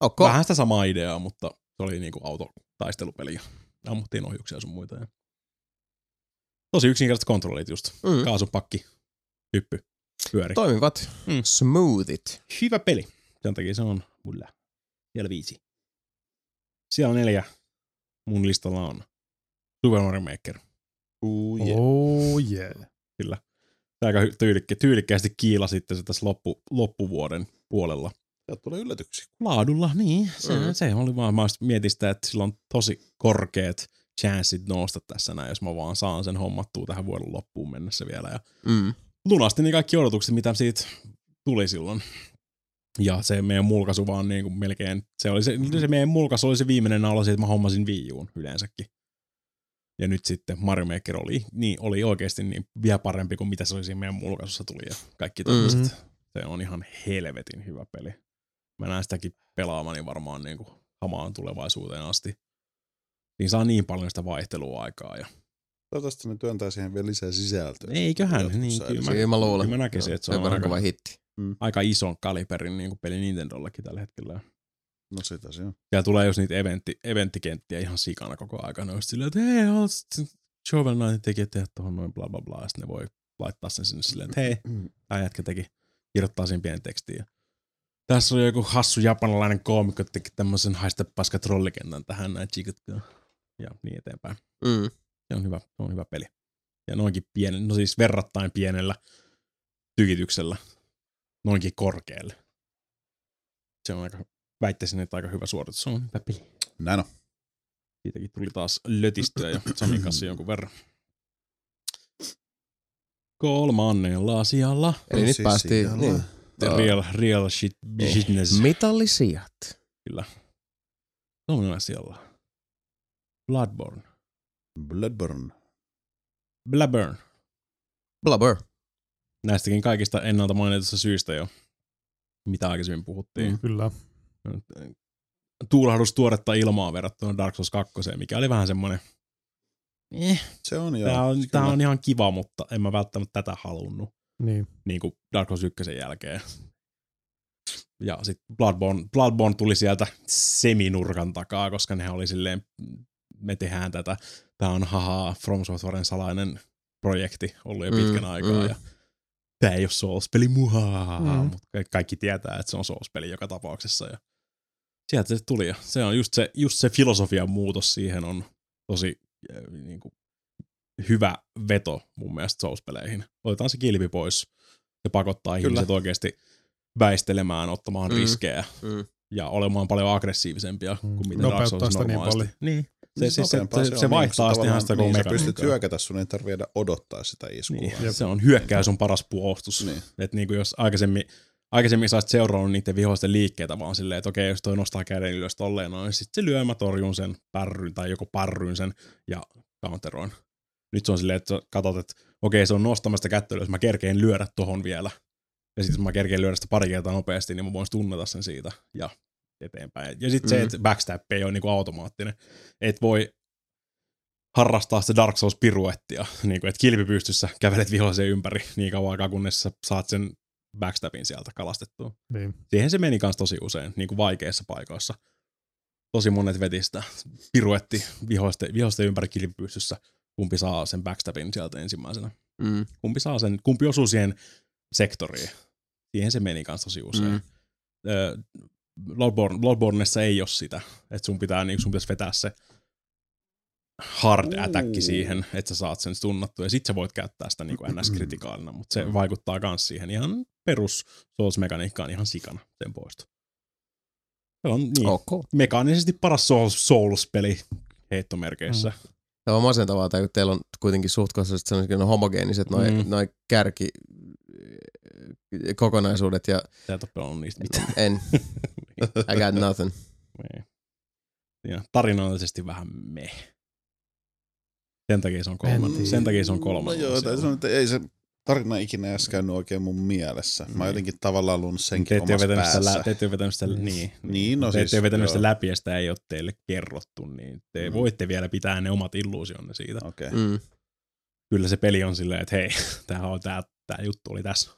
Ok. Vähän sitä samaa ideaa, mutta se oli niinku autotaistelupeli ja ammuttiin ohjuksia sun muita. Ja... Tosi yksinkertaiset kontrollit just. Mm. Kaasupakki, hyppy, pyöri. Toimivat. Mm. Smoothit. Hyvä peli. Sen takia se on mulla siellä viisi. Siellä neljä mun listalla on Super Mario Maker. Uh, yeah. Oh yeah. Kyllä. Aika tyylikkä, tyylikkäästi kiila sitten se tässä loppu, loppuvuoden puolella. Sieltä tulee yllätyksiä. Laadulla, niin. Se, Mm. se oli vaan, mä mietin sitä, että sillä on tosi korkeat chanssit nousta tässä näin, jos mä vaan saan sen hommattua tähän vuoden loppuun mennessä vielä. Ja Mm. lunasti niin kaikki odotukset, mitä siitä tuli silloin. Ja se meidän mulkaisu vaan niin kuin melkein, se, oli se, se meidän mulkaisu oli se viimeinen naula siitä, että mä hommasin Wii Uun yleensäkin. Ja nyt sitten Mario Maker oli, niin, oli oikeasti niin vielä parempi kuin mitä se oli siinä meidän mulkaisussa tuli ja kaikki tämmöiset. Mhm. Se on ihan helvetin hyvä peli. Mä näen sitäkin pelaamani varmaan niin kuin hamaan tulevaisuuteen asti. Niin saa niin paljon sitä vaihtelua aikaa. Ja... Toivottavasti ne työntää siihen vielä lisää sisältöä. Eiköhän, niin kyllä mä, Kyllä mä luulen. kyllä mä näkisin, että se on aika, kova hitti. aika ison kaliberin niin kuin peli Nintendollekin tällä hetkellä. No sitä se on. Ja tulee just niitä eventti, eventtikenttiä ihan sikana koko aika. Ne on silleen, että hei, Shovel Knight teki tehdä tuohon noin bla bla bla. Ja sitten ne voi laittaa sen sinne silleen, että hei, tämä jätkä teki, kirjoittaa siinä pienen tekstin. Ja tässä on joku hassu japanilainen koomikko, teki tämmöisen haista paska trollikentän tähän näin chikatkaa. ja niin eteenpäin. Mm. Se on hyvä, se on hyvä peli. Ja noinkin pienen, no siis verrattain pienellä tykityksellä, noinkin korkealle. Se on aika, väittäisin, että aika hyvä suoritus. Se on hyvä peli. Näin on. Siitäkin tuli taas lötistyä jo Samin kanssa jonkun verran. Kolmannella sijalla Eli nyt päästiin, sijalla. niin, the real, real shit business. mitallisijat. Kyllä. Kolmannella sijalla. Bloodborne. Bloodborne. Blaburn. Blubber. Näistäkin kaikista ennalta mainitusta syistä jo, mitä aikaisemmin puhuttiin. Mm, Kyllä. Tuulahdus tuoretta ilmaa verrattuna Dark Souls 2, mikä oli vähän semmoinen, eh, Se on joo. tää on, kyllä. tää on ihan kiva, mutta en mä välttämättä tätä halunnut. Niin. niin kuin Dark Souls 1 jälkeen. Ja sitten Bloodborne, Bloodborne tuli sieltä seminurkan takaa, koska ne oli silleen, me tehdään tätä, tämä on haha From Softwaren salainen projekti ollut jo pitkän Mm, aikaa, mm. ja tämä ei ole Souls-peli, muhaa, Mm. mutta kaikki tietää, että se on Souls-peli joka tapauksessa, ja sieltä se tuli, ja se on just se, just se filosofian muutos siihen on tosi äh, niin kuin, hyvä veto mun mielestä Souls-peleihin. Otetaan se kilpi pois ja pakottaa Kyllä. ihmiset oikeasti väistelemään, ottamaan Mm. mm. riskejä Mm. ja olemaan paljon aggressiivisempia Mm. kuin mitä Dark Nopeuttaa Souls niin normaalisti. paljon. Niin. Se, se, se, se, se niin, vaihtaa kun sitten ihan tavallaan- sitä niin, sä pystyt hyökätä, sun ei tarvitse odottaa sitä iskua. Niin, vaan- se on hyökkäys on paras puolustus. Niin. Et niinku jos aikaisemmin, aikaisemmin sä seurannut niiden vihoisten liikkeitä vaan silleen, että okei, jos toi nostaa käden ylös tolleen noin, sitten se lyö, mä torjun sen pärryn tai joko parryn sen ja counteroin. Nyt se on silleen, että sä katsot, että okei, se on nostamasta kättä ylös, mä kerkeen lyödä tohon vielä. Ja sitten mä kerkeen lyödä sitä pari kertaa nopeasti, niin mä voin tunneta sen siitä ja eteenpäin. Ja sitten mm. se, Mm. että backstab ei ole niinku automaattinen. Et voi harrastaa sitä Dark Souls piruettia, niin kuin, että kilpi pystyssä kävelet vihollisen ympäri niin kauan aikaa, kunnes saat sen backstabin sieltä kalastettua. Niin. Siihen se meni kanssa tosi usein, niin kuin vaikeissa paikoissa. Tosi monet veti sitä piruetti vihollisten, vihollisten ympäri kilpi pystyssä, kumpi saa sen backstabin sieltä ensimmäisenä. Mm. Kumpi saa sen, kumpi osuu siihen sektoriin. Siihen se meni kanssa tosi usein. Mm. Ö, Bloodborne, Bloodborneissa ei ole sitä, että sun pitää, niin sun pitäisi vetää se hard attack siihen, että sä saat sen stunnattua, ja sit sä voit käyttää sitä niin NS-kritikaalina, mutta se vaikuttaa myös siihen ihan perus Souls-mekaniikkaan ihan sikana sen poisto. Se on niin, Ok. mekaanisesti paras Souls, Souls-peli heittomerkeissä. Mm. Tämä on masentavaa, kun teillä on kuitenkin suht kohdallisesti sellaiset no, homogeeniset noin Mm. mm. noi kärki kokonaisuudet ja Sä et ole niistä mitään. en, I got nothing. Niin. Ja tarinallisesti vähän me. Sen takia se on kolmannen. En Sen takia se on No kolmannen. joo, täytyy sanoa, että ei se tarina ikinä edes käynyt oikein mun mielessä. Mä Niin. oon jotenkin tavallaan Te senkin ole omassa sitä, lä- päässä. te ette ole vetänyt sitä, niin. Niin, no te siis, vetänyt sitä läpi ja sitä ei ole teille kerrottu, niin te Mm. voitte vielä pitää ne omat illuusionne siitä. Okei, Mm. Kyllä se peli on silleen, että hei, tää, on, tää, tää juttu oli tässä.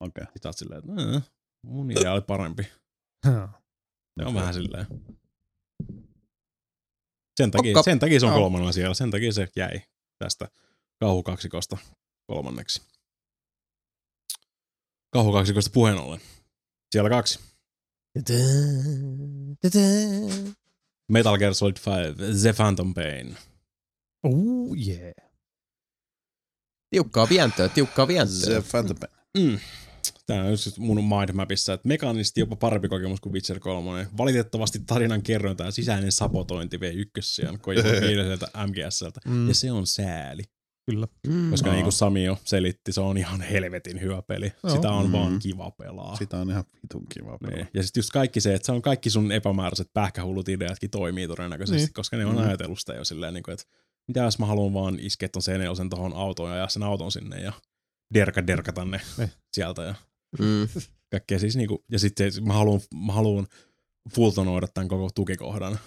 okei. Sitten oot silleen, että "Äh, mun idea oli parempi. Se on vähän silleen. Sen takia, Okka. sen takia se on Joo. kolmannella siellä. Sen takia se jäi tästä kauhukaksikosta kolmanneksi. Kauhukaksikosta puheen ollen. Siellä kaksi. Metal Gear Solid 5, The Phantom Pain. Oh yeah. Tiukkaa vientöä, tiukkaa vientöä. Se Phantom Pain. Mm. Tämä on just mun mindmapissa, että mekaanisesti jopa parempi kokemus kuin Witcher 3. Valitettavasti tarinan kerronta ja sisäinen sabotointi vei ykkössiään viideiseltä MGSltä. Mm, Ja se on sääli. kyllä. Mm. Koska Aa. niin kuin Sami jo selitti, se on ihan helvetin hyvä peli. Joo. Sitä on Mm. vaan kiva pelaa. Sitä on ihan vitun kiva Niin. pelaa. Ja sitten just kaikki se, että se on kaikki sun epämääräiset pähkähullut ideatkin toimii todennäköisesti, Niin. niin. koska ne on Mm. ajatellut sitä jo silleen, niin kuin, että mitä jos mä haluan vaan iskeä ton C4 tohon autoon ja ajaa sen auton sinne ja derka derkata ne Niin. sieltä ja Mm. kaikkea siis niinku, ja sitten mä haluan, mä haluan fultonoida tämän koko tukikohdan.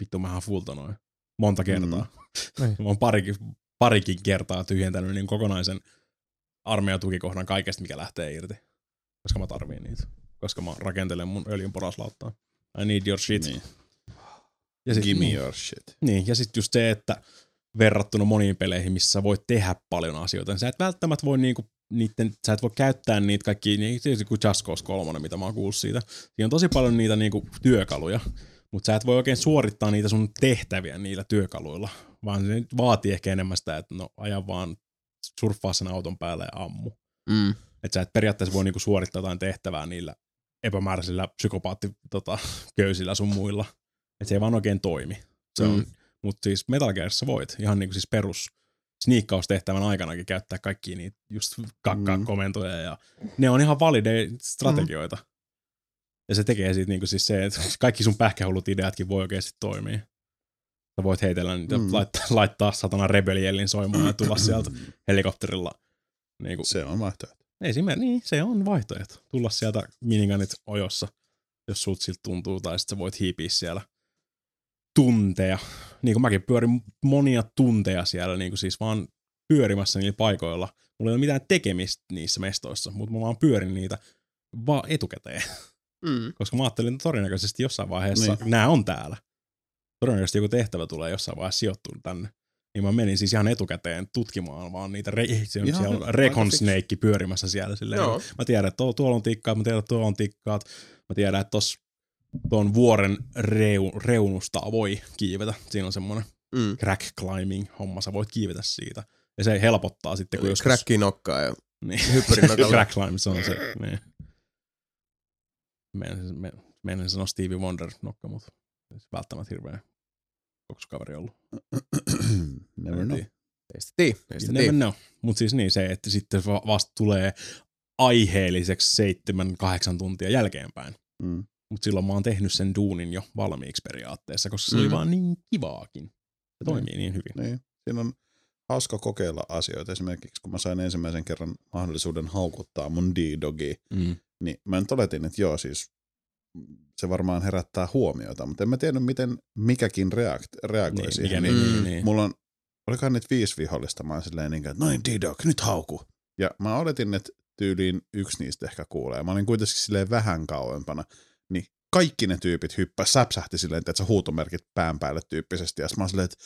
Vittu mähän fultonoin. Monta kertaa. Niin. mä oon parikin, parikin kertaa tyhjentänyt niin kokonaisen armeijan tukikohdan kaikesta, mikä lähtee irti. Koska mä tarviin niitä. Koska mä rakentelen mun öljyn poraslauttaa. I need your shit. Niin. Ja sit, Give me your shit. niin, ja sitten just se, että verrattuna moniin peleihin, missä sä voit tehdä paljon asioita, niin sä et välttämättä voi niinku niitten, sä et voi käyttää niitä kaikki, niin kuin Just Cause 3, mitä mä oon kuullut siitä. Siinä on tosi paljon niitä niinku työkaluja, Mutta sä et voi oikein suorittaa niitä sun tehtäviä niillä työkaluilla, vaan se vaatii ehkä enemmän sitä, että no aja vaan surffaa sen auton päälle ja ammu. Mm. Että sä et periaatteessa voi niinku suorittaa jotain tehtävää niillä epämääräisillä psykopaatti tota, köysillä sun muilla. Että se ei vaan oikein toimi. Se on, Mm. Mutta siis Metal Gearissa voit ihan niinku siis perus sniikkaustehtävän aikanakin käyttää kaikki niitä just kakkaa Mm. komentoja ja ne on ihan valideja strategioita. Ja se tekee siitä niinku siis se, että kaikki sun pähkähullut ideatkin voi oikeasti toimia. Sä voit heitellä niitä, Mm. mm. laittaa, laittaa satana rebeliellin soimaan ja tulla sieltä helikopterilla. Niinku, Se on vaihtoehto. Esimerkiksi, niin, se on vaihtoehto. Tulla sieltä miniganit ojossa, jos sut siltä tuntuu, tai sitten sä voit hiipiä siellä tunteja. Niin kuin mäkin pyörin monia tunteja siellä, niin kuin siis vaan pyörimässä niillä paikoilla. Mulla ei ole mitään tekemistä niissä mestoissa, mutta mä vaan pyörin niitä vaan etukäteen. Mm. Koska mä ajattelin, että todennäköisesti jossain vaiheessa Niin. nämä on täällä. Todennäköisesti joku tehtävä tulee jossain vaiheessa sijoittua tänne. Niin mä menin siis ihan etukäteen tutkimaan vaan niitä, re- se on Ihan siellä Recon. Snake pyörimässä siellä. Silleen, Joo. Mä tiedän, että tuo- tuolla on tikkaat, mä tiedän, että tuolla on tikkaat. Mä tiedän, että tuossa tuon vuoren reu, reunusta voi kiivetä. Siinä on semmoinen Mm. crack climbing homma, sä voit kiivetä siitä. Ja se helpottaa sitten, kun Eli joskus... Cracki nokkaa ja Niin. hyppyrin nokalla. crack climb, se on se. Niin. Meidän, me, meidän sanoa Stevie Wonder nokka, mutta välttämättä hirveä kokskaveri ollut. Never know. You sitä never know. Mutta siis niin se, että sitten va- vasta tulee aiheelliseksi seitsemän, kahdeksan tuntia jälkeenpäin. Mm. Mutta silloin mä oon tehnyt sen duunin jo valmiiksi periaatteessa, koska se oli Mm. vaan niin kivaakin. Se toimii niin hyvin. Niin. Siinä on hauska kokeilla asioita. Esimerkiksi kun mä sain ensimmäisen kerran mahdollisuuden haukuttaa mun D-dogi, Mm. niin mä nyt oletin, että joo siis se varmaan herättää huomiota, mutta en mä tiedä, miten mikäkin reakt- reagoi Niin, siihen. mikä, niin, niin, niin, niin. Mulla on, olikohan niitä viisi vihollista, mä oon silleen niin kuin, että noin D-dog, nyt hauku. Ja mä oletin, että tyyliin yksi niistä ehkä kuulee. Mä olin kuitenkin silleen vähän kauempana, niin kaikki ne tyypit hyppäs, säpsähti silleen, että sä huutomerkit pään päälle tyyppisesti. Ja mä silleen, että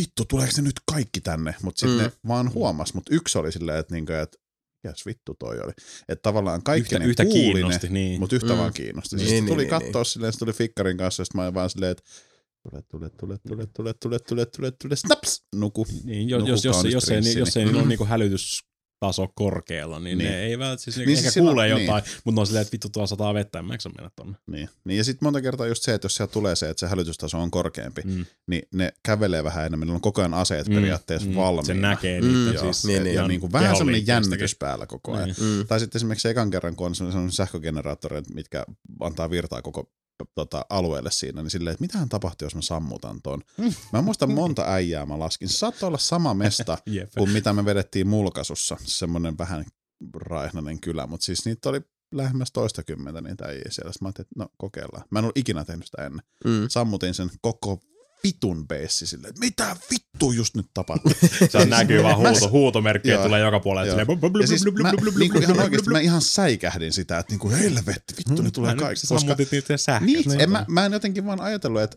vittu, tuleeko ne nyt kaikki tänne? Mutta sitten Mm. ne vaan huomas, mutta yksi oli silleen, että, niinku, että Mikäs vittu toi oli? Että tavallaan kaikki yhtä, ne yhtä kuuli kiinnosti, ne, niin. mutta yhtä Mm. vaan kiinnosti. Niin, Siis niin, tuli niin, katsoa niin. silleen, se tuli Fikkarin kanssa, ja sit mä olin vaan silleen, että tule, tule, tule, tule, tule, tule, tule, tule, tule, snaps, nuku. Niin, jos, Nuku jos, jos, jos, ei, jos ei niillä ole niinku hälytystaso korkealla, niin, Niin. ne eivät siis, Niin ehkä siis siis silloin- kuulee niin. jotain, mutta ne on silleen, että vittu tuolla sataa vettä, en mä jaksa mennä tonne. Niin. niin. Ja sitten monta kertaa just se, että jos sieltä tulee se, että se hälytystaso on korkeampi, Mm. niin ne kävelee vähän enemmän, niillä on koko ajan aseet Mm, periaatteessa mm, valmiina. Se näkee Mm, niitä siis. niin, niin. ja niin kuin vähän semmoinen jännitys päällä koko ajan. Niin. Mm. Tai sitten esimerkiksi ekan kerran, kun on sellainen sähkögeneraattoreita, mitkä antaa virtaa koko tota, alueelle siinä, niin silleen, että mitähän tapahtuu, jos mä sammutan ton. Mä en muista monta äijää mä laskin. Se saattoi olla sama mesta kuin mitä me vedettiin mulkaisussa. Semmoinen vähän raihnainen kylä, mutta siis niitä oli lähemmäs toista kymmentä niitä äijää siellä. Sitten mä ajattelin, että no kokeillaan. Mä en ollut ikinä tehnyt sitä ennen. Mm. Sammutin sen koko vitun beissi silleen, että mitä vittu just nyt tapahtuu. Se näkyy vaan huuto, huutomerkkiä Joo. tulee joka puolelle. Joo. silleen blub, blub, Ja siis blub, mä, blub, blub, niinku ihan oikeasti mä ihan säikähdin sitä, että niinku helvetti, vittu ne tulee Mä nyt kaikki. sä sammutit niitä sähköt. Niin, en mä, mä en jotenkin vaan ajatellut, että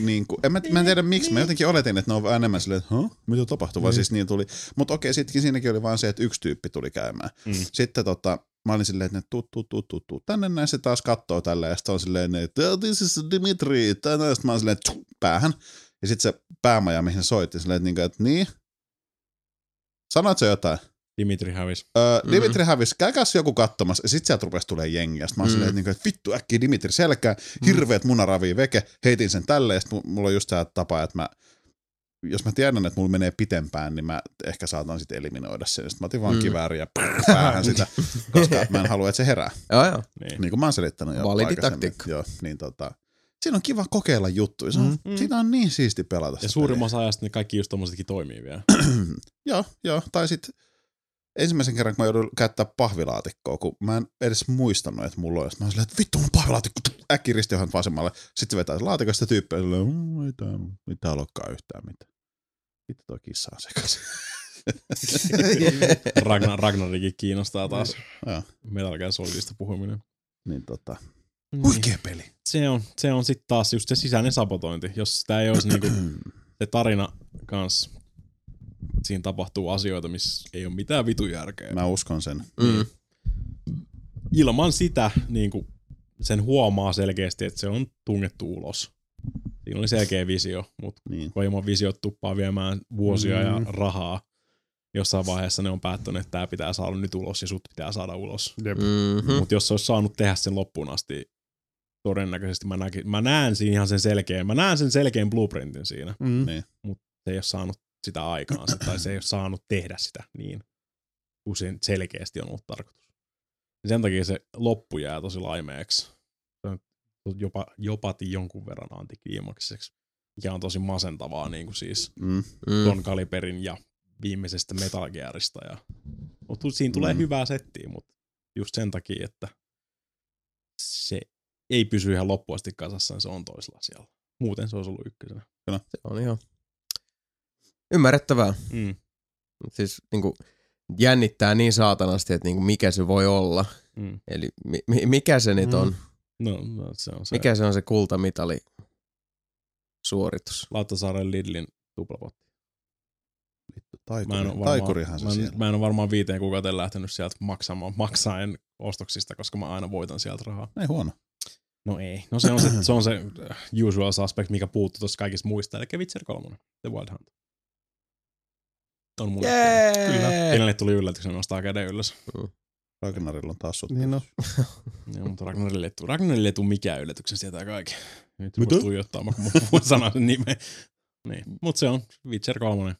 niin kuin, en mä, mä en tiedä miksi, mä jotenkin oletin, että ne on enemmän silleen, että huh? mitä tapahtuu, vaan siis niin tuli. Mutta okei, sittenkin siinäkin oli vaan se, että yksi tyyppi tuli käymään. Mm. Sitten tota, mä olin silleen, että ne tuu, tuu, tuu, tuu, tuu. tänne näin se taas kattoo tällä ja sitten on silleen, että "Oh, this is Dimitri, tänne, sitten mä olin silleen, tsu, päähän. Ja sitten se päämaja, mihin se soitti, silleen, että, niinku, että niin, sanoit sä jotain? Dimitri hävisi. Öö, Mhm. Dimitri hävisi, käkäs joku katsomassa, ja sit sieltä rupesi tulee jengiä. Sitten mä oon Mm. silleen, että, niinku, että vittu äkkiä Dimitri selkää, hirveet munaravia veke, heitin sen tälleen, ja sit mu- mulla on just tää tapa, että mä, jos mä tiedän, että mulla menee pitempään, niin mä ehkä saatan sitten eliminoida sen. Sitten mä otin vaan Mm. mm. kiväärin ja päähän sitä, koska mä en halua, että se herää. Joo, joo. Niin. Niin kuin mä oon selittänyt jo Validi aikaisemmin. taktiikka. Joo, niin tota, siinä on kiva kokeilla juttuja. Se on, Mm. Siinä on niin siisti pelata Ja peliä. osa ajasta ne kaikki just tommosetkin toimii vielä. joo, joo. Tai sitten ensimmäisen kerran, kun mä joudun käyttää pahvilaatikkoa, kun mä en edes muistanut, että mulla on. Mä oon silleen, että vittu, on pahvilaatikko. Äkki ristiöhön vasemmalle. Sitten se vetää laatikosta tyyppiä ja silleen, "Mm, ei täällä, ei täällä olekaan yhtään mitään. Vittu toi kissa on sekaisin. Ragnar, Ragnarikin kiinnostaa taas. Metal Gear Solidista puhuminen. niin tota, Niin. huikea peli. Se on, se on sitten taas just se sisäinen sabotointi. Jos sitä ei olisi niinku, se tarina kans, siinä tapahtuu asioita, missä ei ole mitään vitu järkeä. Mä uskon sen. Mm. Ilman sitä niinku, sen huomaa selkeästi, että se on tungettu ulos. Siinä oli selkeä visio, mutta Niin. kun ilman visiot tuppaa viemään vuosia mm. ja rahaa, jossain vaiheessa ne on päättänyt, että tämä pitää saada nyt ulos ja sut pitää saada ulos. Jep. Mm-hmm. Mm. Mutta jos se olisi saanut tehdä sen loppuun asti, todennäköisesti mä, näkin, mä näen siinä ihan sen selkeän, mä näen sen selkeän blueprintin siinä. Mm. Niin. Se ei ole saanut sitä aikaansa, tai se ei ole saanut tehdä sitä niin, kuin se selkeästi on ollut tarkoitus. Sen takia se loppu jää tosi laimeeksi. Jopa, jopa jonkun verran antikliimaksiseksi, mikä on tosi masentavaa niin kuin siis Mm. Mm. ton kaliberin ja viimeisestä Metal Gearista. Ja, mutta siinä tulee Mm. hyvää settiä, mutta just sen takia, että se ei pysy ihan loppuun asti kasassa, niin se on toisella siellä. Muuten se olisi ollut ykkösenä. Se on ihan ymmärrettävää. Mm. Mut Siis niinku, jännittää niin saatanasti, että niinku, mikä se voi olla. Mm. Eli mi- mi- mikä se nyt Mm. on? No, no, se on se. Mikä se on se kultamitali suoritus? Lauttasaaren Lidlin tuplapotti. Mä en, Taikuri, varmaan, taikurihan se mä, siellä. en, mä en ole varmaan viiteen kuukauteen lähtenyt sieltä maksamaan, maksaen ostoksista, koska mä aina voitan sieltä rahaa. Ei huono. No ei. No se on se, se, on se äh, usual suspect, mikä puuttuu tuossa kaikista muista, eli Witcher 3, The Wild Hunt. On mulle. Jee! Kyllä. Kenelle tuli yllätyksen nostaa käden ylös. Ragnarilla on taas sut. Niin no. Joo, mutta Ragnarille ei tule, Ragnarille ei tule mikään yllätyksen, sieltä kaiken. Nyt Mitä? tuijottaa, kun mä voin sanoa sen nimen. Niin. Mutta se on Witcher 3.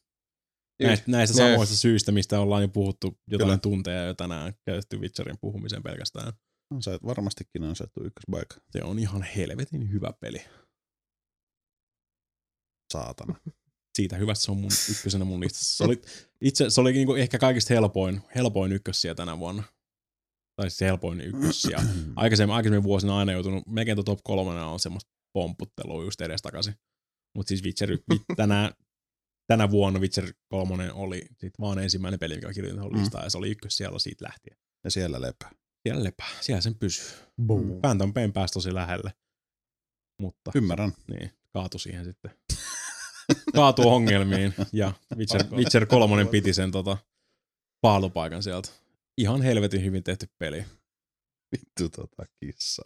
Näistä, näistä Ne- samoista syistä, mistä ollaan jo puhuttu jotain Kyllä. Kyllä. tunteja jo tänään käytetty Witcherin puhumiseen pelkästään. On se, varmastikin on se ykköspaikka. Se on ihan helvetin hyvä peli. Saatana. Siitä hyvästä se on mun ykkösenä mun listassa. Se oli, itse, se oli niinku ehkä kaikista helpoin, helpoin ykkössiä tänä vuonna. Tai siis se helpoin ykkössiä. Aikaisemmin, aikaisemmin vuosina aina joutunut, melkein top kolmena on semmoista pompputtelua just edestakaisin. Mutta siis Witcher, tänä, tänä vuonna Witcher 3 oli sit vaan ensimmäinen peli, mikä kirjoitin tuohon Mm. listaan, ja se oli ykkös siellä siitä lähtien. Ja siellä lepää. Siellä lepää, siellä sen pysyy. Boom. Phantom Pain pääsi tosi lähelle. Mutta Ymmärrän. niin, kaatu siihen sitten. Kaatu ongelmiin ja Witcher, Witcher 3 piti sen tota, paalupaikan sieltä. Ihan helvetin hyvin tehty peli. Vittu tota kissa.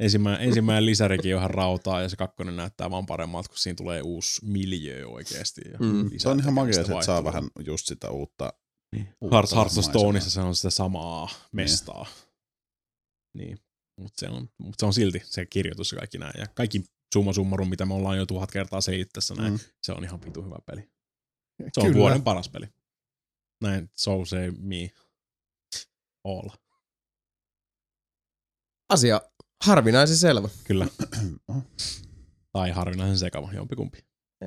Ensimmäinen, ensimmäinen lisärikin on ihan rautaa ja se kakkonen näyttää vaan paremmalta, kun siinä tulee uusi miljö oikeasti. Ja Mm. Se on ihan magia, että saa vähän just sitä uutta. Niin. uutta Hearts, Hearts of maisemaa. Stoneissa se on sitä samaa mestaa. Niin. Mutta se, on, mut se on silti se kirjoitus ja kaikki näin. Ja kaikki summa summarum, mitä me ollaan jo tuhat kertaa selittässä näin, Mm. se on ihan vitu hyvä peli. Se on Kyllä. vuoden paras peli. Näin, so say me. All. Asia harvinaisen selvä. Kyllä. Tai harvinaisen sekava, jompikumpi.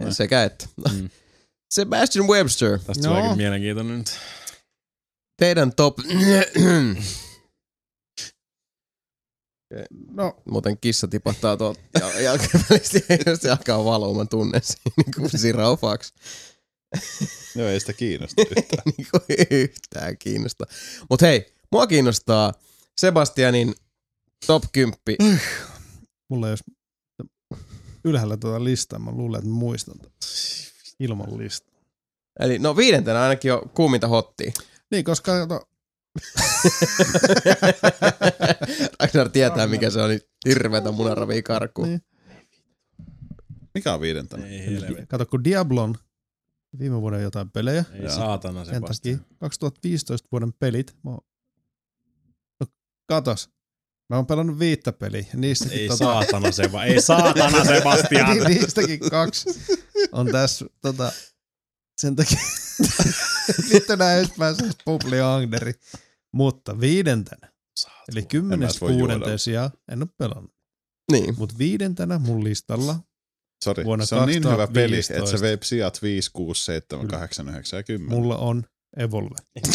Sekä että. Mm. Sebastian Webster, Tästä No. tulee kyllä mielenkiintoinen nyt. teidän top... No, Muuten kissa tipahtaa tuolta jal- jalkavälistä ja se alkaa tunnen siinä niin kuin siraufaksi. Joo, ei sitä kiinnosta yhtään. niin kuin yhtään kiinnosta. Mutta hei, mua kiinnostaa Sebastianin top 10. mulla ei olisi ylhäällä tuota listaa. Mä luulen, että mä muistan ilman listaa. Eli no viidentenä ainakin jo kuuminta hottia. Niin, koska no, Ragnar tietää mikä se on, niin hirveätä munaravia karkuun. Niin. Mikä on viidentenä? Ei helvetti. kato kun Diablon viime vuoden jotain pelejä, Ei saatana Sebastian. 2015 vuoden pelit. Mä oon... Katos. Mä oon pelannut viittä peliä. Niistäkin, Ei tota, saatana Seba, ei saatana Sebastian. Niin, niistäkin kaksi on tässä tota, sen takia nyt enää edes pääse Publi Angderi. Mutta viidentenä, eli kymmenes kuudenteen sijaan, en ole pelannut. Niin. Mutta viidentenä mun listalla, Sori, Vuonna se on niin hyvä peli, 2015. että se vei sijat 5, 6, 7, Kyllä. 8, 9 ja 10. mulla on Evolve.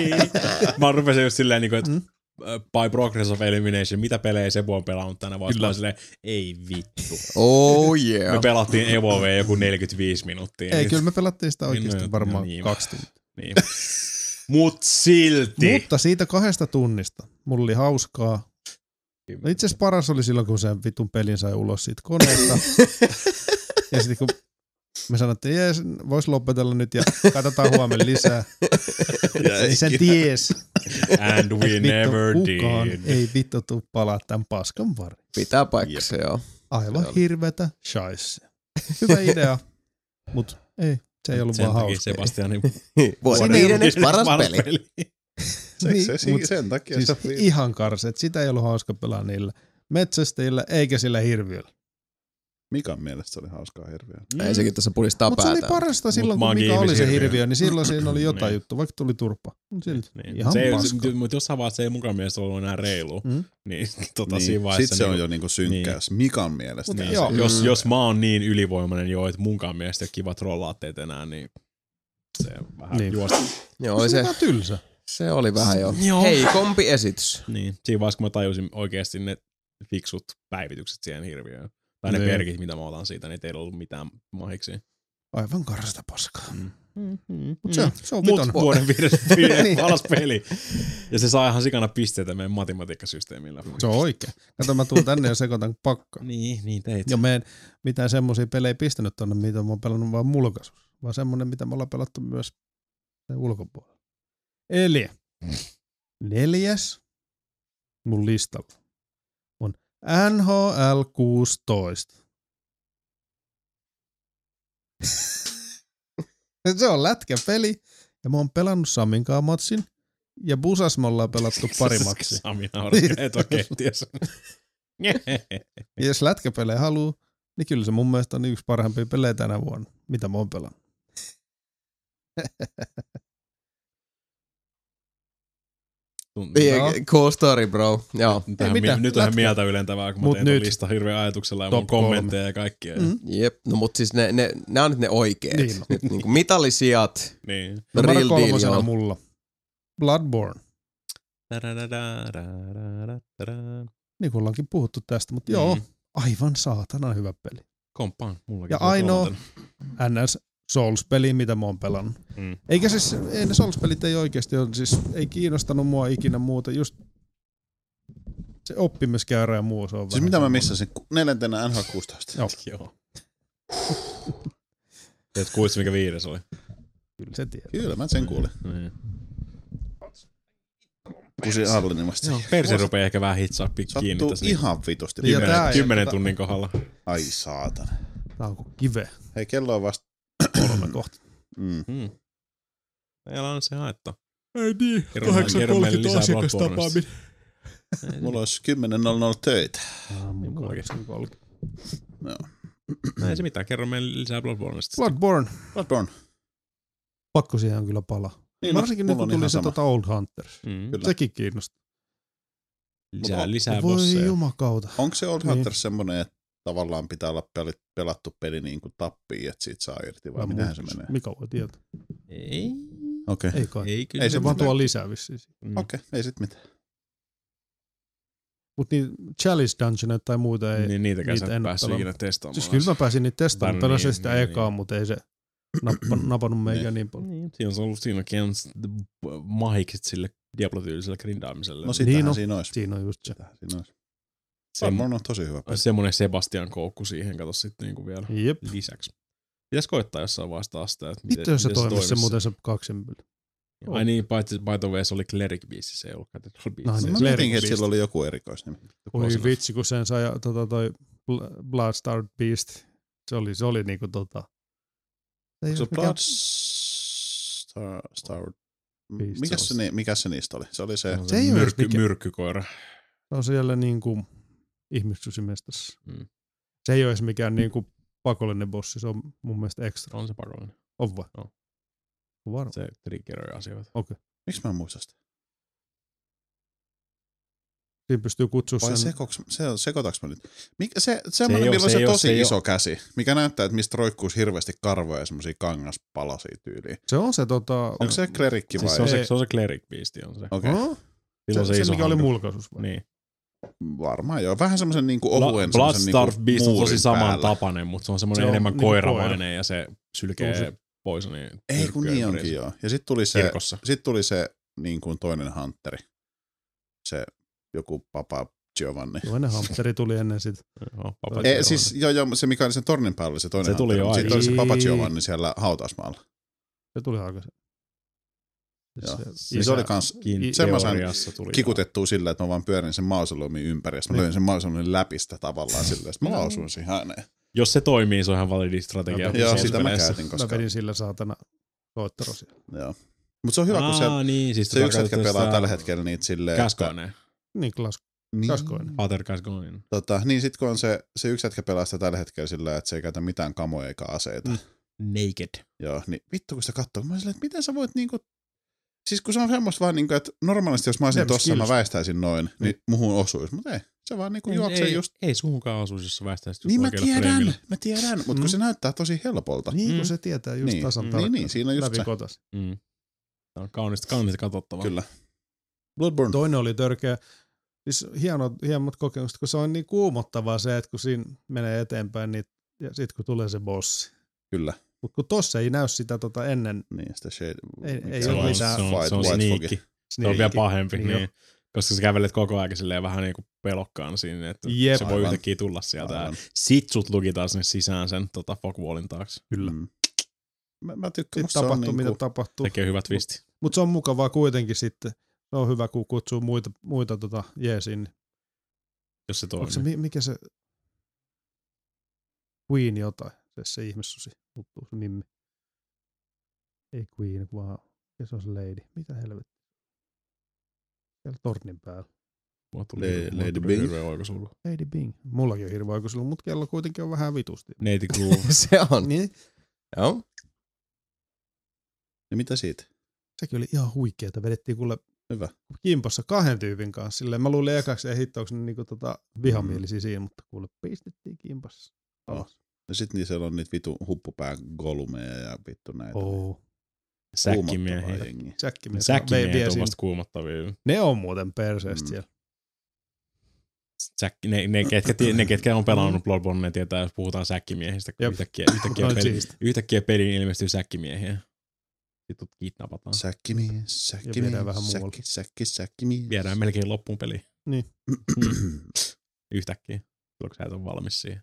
niin. Mä rupesin just silleen, niin kuin, että Mm. uh, by progress of elimination, mitä pelejä Sebo on pelannut tänä vuonna? Kyllä. Silleen, ei vittu. Oh Me yeah. pelattiin Evolve joku 45 minuuttia. Ei, Nyt- kyllä me pelattiin sitä Niin, oikeasti no, varmaan niin. kaksi tuntia. Niin. Mut silti. Mutta siitä kahdesta tunnista mulla oli hauskaa. No itse asiassa paras oli silloin, kun sen vitun pelin sai ulos siitä koneesta. ja sitten kun me sanottiin, että jees, vois lopetella nyt ja katsotaan huomenna lisää. Ei sen ties. And we Vittu, never kukaan did. ei vittu tuu palaa tämän paskan pari. Pitää paikkansa, joo. Aivan Se hirvetä shaisse. Hyvä idea, mutta ei, se ei ollut Sen vaan takia hauska. Sebastianin Vuoden viidenneksi paras peli. Se, Niin, se, mut sen takia Siis se ihan karset. Sitä ei ollut hauska pelaa niillä metsästäjillä eikä sillä hirviöllä. Mikan mielestä se oli hauskaa hirveä. Ei sekin tässä pulistaa Mutta se oli parasta silloin, mä kun Mika oli se hirviö, niin silloin siinä oli jotain Niin. juttu, vaikka tuli turpa. Mut Silti. Niin. Ihan se paska. se, mutta jossain vaiheessa se ei mukaan mielestä ollut enää reilu. Mm. Niin, tota, Niin, siinä vaiheessa Sitten se on niinku- jo niinku synkkäys. Mikan mielestä. Niin, Joo. jos, Mm. jos mä oon niin ylivoimainen jo, että munkaan mielestä kiva trollaa teet enää, niin se on vähän Niin. niin. juosta. Joo, oli se se, tylsä. se oli vähän jo Joo. heikompi esitys. Niin. Siinä vaiheessa, kun mä tajusin oikeasti ne fiksut päivitykset siihen hirviöön, tai ne Niin. perkit, mitä mä otan siitä, niin ei ollut mitään mahiksi. Aivan karsasta paskaa. Mm. Mut se, se on Mut vuoden viides Niin. paras peli. Ja se saa ihan sikana pisteitä meidän matematiikkasysteemillä. Se on oikein. Kato, mä tuun tänne ja sekoitan pakka. Niin, niin teit. Ja me en mitään semmoisia pelejä pistänyt tonne, mitä mä oon pelannut vaan mulkaisuus. Vaan semmonen, mitä me ollaan pelattu myös ulkopuolella. Eli neljäs mun listalla NHL 16. Se on lätkäpeli ja mä oon pelannut Samin matsin ja Busas me ollaan pelattu pari matsia. Sami naureskelee etukeittiössä. Ja jos lätkäpelejä haluu, niin kyllä se mun mielestä on yksi parhaimpia pelejä tänä vuonna, mitä mä oon pelannut. Yeah, cool story, bro. Joo. Nyt, on mitään, mi- nyt on ihan mieltä ylentävää, kun mä Mut teen nyt. lista hirveän ajatuksella ja Top mun kommentteja ja kaikkia. Mm. Mm. Jep, no mut siis ne, ne, ne on nyt ne oikeet. Niin. Nyt niinku mitallisijat, Niin. Numero real deal, kolmosena joo. mulla. Bloodborne. Niin kuin ollaankin puhuttu tästä, mutta joo, Mm. aivan saatana hyvä peli. Komppaan, mullakin. Ja ainoa. NS Souls-peli, mitä mä oon pelannut. Mm. Eikä siis, ei ne Souls-pelit ei oikeasti ole, siis ei kiinnostanut mua ikinä muuta, just se oppimiskäyrä ja muu, se on Siis mitä mä missasin? Neljäntenä NHL 16. Joo. Joo. Et kuulitko, mikä viides oli? Kyllä se tiedät. Kyllä, mä sen kuulin. Niin. Kusi Arlinimasta. Joo, persi rupeaa ehkä vähän hitsaa kiinni tässä. ihan vitusti. Niin, kymmenen, kymmenen tunnin kohdalla. Ai saatana. Tää on kuin kive Hei, kello on vasta... kolme kohta. Mm. Mm. Meillä on se haetta. Ei niin, Kerro meille- kerro meille lisää Bloodborneista. Mulla olisi 10.00 töitä. Niin mullakin. 8.30. No ei se mitään, kerro meille lisää Bloodborneista. Bloodborne, Bloodborne. pakko siihen on kyllä pala. Niin, no, Varsinkin nyt kun tuli se tota Old Hunters. Mm. Kyllä. Sekin kiinnostaa. Lisää, lisää Voi bosseja. jumakauta. Onko se Old Niin. Hunter semmonen, että tavallaan pitää olla peli, pelattu peli niin kuin tappiin, että siitä saa irti, vai Mä mitenhän se menee? Mika voi tietää. Ei. Okei, okay. Ei kai. Ei kyllä. Ei Se vaan tuo lisää vissiin. Mm. okei, okay. ei sit mitään. Mutta niin Chalice Dungeoneita tai muuta ei. Niin niitäkään niitä sä en et päässyt ikinä testaamaan. Siis kyllä mä pääsin niitä testaamaan. Pelasin niin, sitä niin, ekaa, niin. mutta ei se nappa, napannut meikä Niin. niin paljon. Niin, siinä on ollut siinäkin on mahikset sille Diablo-tyyliselle grindaamiselle. No sitähän Niin on. siinä olisi. Siinä on just se. Sitähän siinä olisi. Bloodborne on tosi hyvä peli. semmonen Sebastian koukku siihen, kato sitten niinku vielä Jep. lisäksi. Pitäis koittaa jossain vaiheessa taas sitä, että miten, Vittu jos se miten toimisi se muuten se kaksinpeli. Ai niin, paitsi by the way, se oli Cleric-biisi, se ei ollut Cathedral biisi. No niin. mä Cleric mietinkin, että sillä oli joku erikoisnimi. Oi vitsi, kun sen sai tota, toi Bl- Bloodstar Beast. Se oli, se oli niinku tota... Ei Se ole mikään- Blood Star... Star Beast mikä se se, mikä se niistä oli? Se oli se... Se, Se mikään- myrkkykoira. Se on siellä niinku ihmissusimestassa. Mm. Se ei ole edes mikään niinku pakollinen bossi, se on mun mielestä ekstra. On se pakollinen. On vai? On. On varma. Se triggeröi asioita. Miksi mä en muista sitä? Siinä pystyy kutsua Vai sen... sekoks, se, sekoitaks mä nyt? Mikä, se, semmoinen, oo- millä on se se, tosi se iso oo- käsi, mikä näyttää, että mistä roikkuisi hirveästi karvoja ja semmosia kangaspalasia tyyliin. Se on se tota... Onko se klerikki vai? Siis se on se, se, on se Cleric beasti on se. Okei, okay. Oh, Sillä on se, se, se, iso mikä oli hantu. mulkaisus vai? Niin. Varmaan joo. Vähän semmoisen niinku ohuen Bloodstarved niinku Beast on tosi muurin saman päällä. tapainen, mutta se on semmoinen Se enemmän niinku koiramainen koira. ja se sylkee Tuo pois. Niin Ei kun niin onkin joo. Ja sitten tuli se, Kirkossa. sit tuli se niin kuin toinen Hunteri. Se joku Papa Giovanni. Toinen hamsteri tuli ennen sit. Joo, Papa Ei, Ei, Giovanni. siis joo, joo, se mikä oli sen tornin päällä oli se toinen Se tuli Hunteri, jo Sitten oli se Papa. Giovanni siellä hautausmaalla. Se tuli aikaisemmin. Joo. Se Siis se oli kans sen mä sain kikutettua sillä, että mä vaan pyörin sen mausoleumin ympäri, ja mä Niin. löin sen mausoleumin läpi sitä tavallaan silleen, että mä lausuin siihen ääneen. Jos se toimii, se on ihan validi strategia. Mä- Joo, sitä mä käytin, Mä koska... vedin sillä saatana soittaro siellä. Joo. Mutta se on hyvä, kun se, Aa, niin, siis se yksi jätkä pelaa tällä hetkellä niitä silleen, että... Kaskoinen. Niin, klas. Niin, Kaskoinen. Pater Kaskoinen. tota, niin sit kun on se, se yksi jätkä pelaa sitä tällä hetkellä sillä, että se ei käytä mitään kamoja eikä aseita. Mm. Naked. Joo, niin vittu kun sitä katsoo, mä olin silleen, että miten sä voit niinku... Siis kun se on semmoista vaan niinku, että normaalisti jos mä olisin tossa, mä väistäisin noin, niin muhun osuisi. Mutta ei, se vaan niinku juoksee ei, just... ei suhunkaan osuisi, jos sä väistäisit just Niin mä tiedän, freimille. mä tiedän, mutta Mm. kun se näyttää tosi helpolta. Niin, kun Mm. se tietää just Niin, tasan mm. tarkkaan. Niin, niin, siinä on just läpi se. kotas. Mm. Tämä on kaunista, kaunista katsottavaa. Kyllä. Bloodborne. Toinen oli törkeä. Siis hieno, hienot kokemukset, kun se on niin kuumottavaa se, että kun siinä menee eteenpäin, niin, ja sitten kun tulee se bossi. Kyllä. Mutta kun tossa ei näy sitä tota ennen Niin, sitä shade... Ei- ei se, ole on, mitään se on, se on sneakki. Fogi. Se on vielä Sneaky. pahempi, Niin niin, jo. koska sä kävelet koko ajan silleen vähän niinku pelokkaan siinä, että Jep. se voi Aivan. yhtäkkiä tulla sieltä. Aivan. sit sut lukitaan sinne sisään sen tota, fogwallin taakse. Kyllä. Mm. Mä, mä tykkään, Sitten se tapahtuu, mitä niinku, tapahtuu. Tekee hyvä twisti. Mutta se on mukavaa kuitenkin sitten. Se on hyvä, kun kutsuu muita, muita tota, jeesiin. Jos se Onko toimii. se, mi- mikä se Queen jotain, se, se ihmissusi, muuttuu se nimi. Ei Queen, vaan mikä se on se Lady. Mitä helvettiä? Siellä tornin päällä. Mulla tuli, Le- mulla Lady tuli Bing. hirveä oikosulku. Lady Bing. Mullakin on hirveä aika mutta kello kuitenkin on vähän vitusti. Neiti Groove. se on. Niin, Joo. niin mitä siitä? sekin oli ihan huikeeta. Vedettiin kuule Hyvä. kimpassa kahden tyypin kanssa. Silleen, mä luulin ekaksi, että hitto, onko ne niinku tota vihamielisiä siinä, mutta kuule pistettiin kimpassa. alas. Ja sit niin siellä on niitä vitu huppupää golumeja ja vittu näitä. Oo. Säkkimiehiä. Säkkimiehet Vie- vie on vasta kuumottavia. Ne on muuten perseestä Mm. siellä. Säkki, ne, ne, ketkä, ne, ketkä on pelannut Bloodborne, ne tietää, jos puhutaan säkkimiehistä, kun Jep. yhtäkkiä, yhtäkkiä, Noin peli, yhtäkkiä peliin ilmestyy säkkimiehiä. Sitten kidnapataan. Säkkimies, säkkimies, vähän säkki, säkki, säkkimies. Viedään melkein loppuun peliin. Niin. Yhtäkkiä. Silloin kun sä et ole valmis siihen.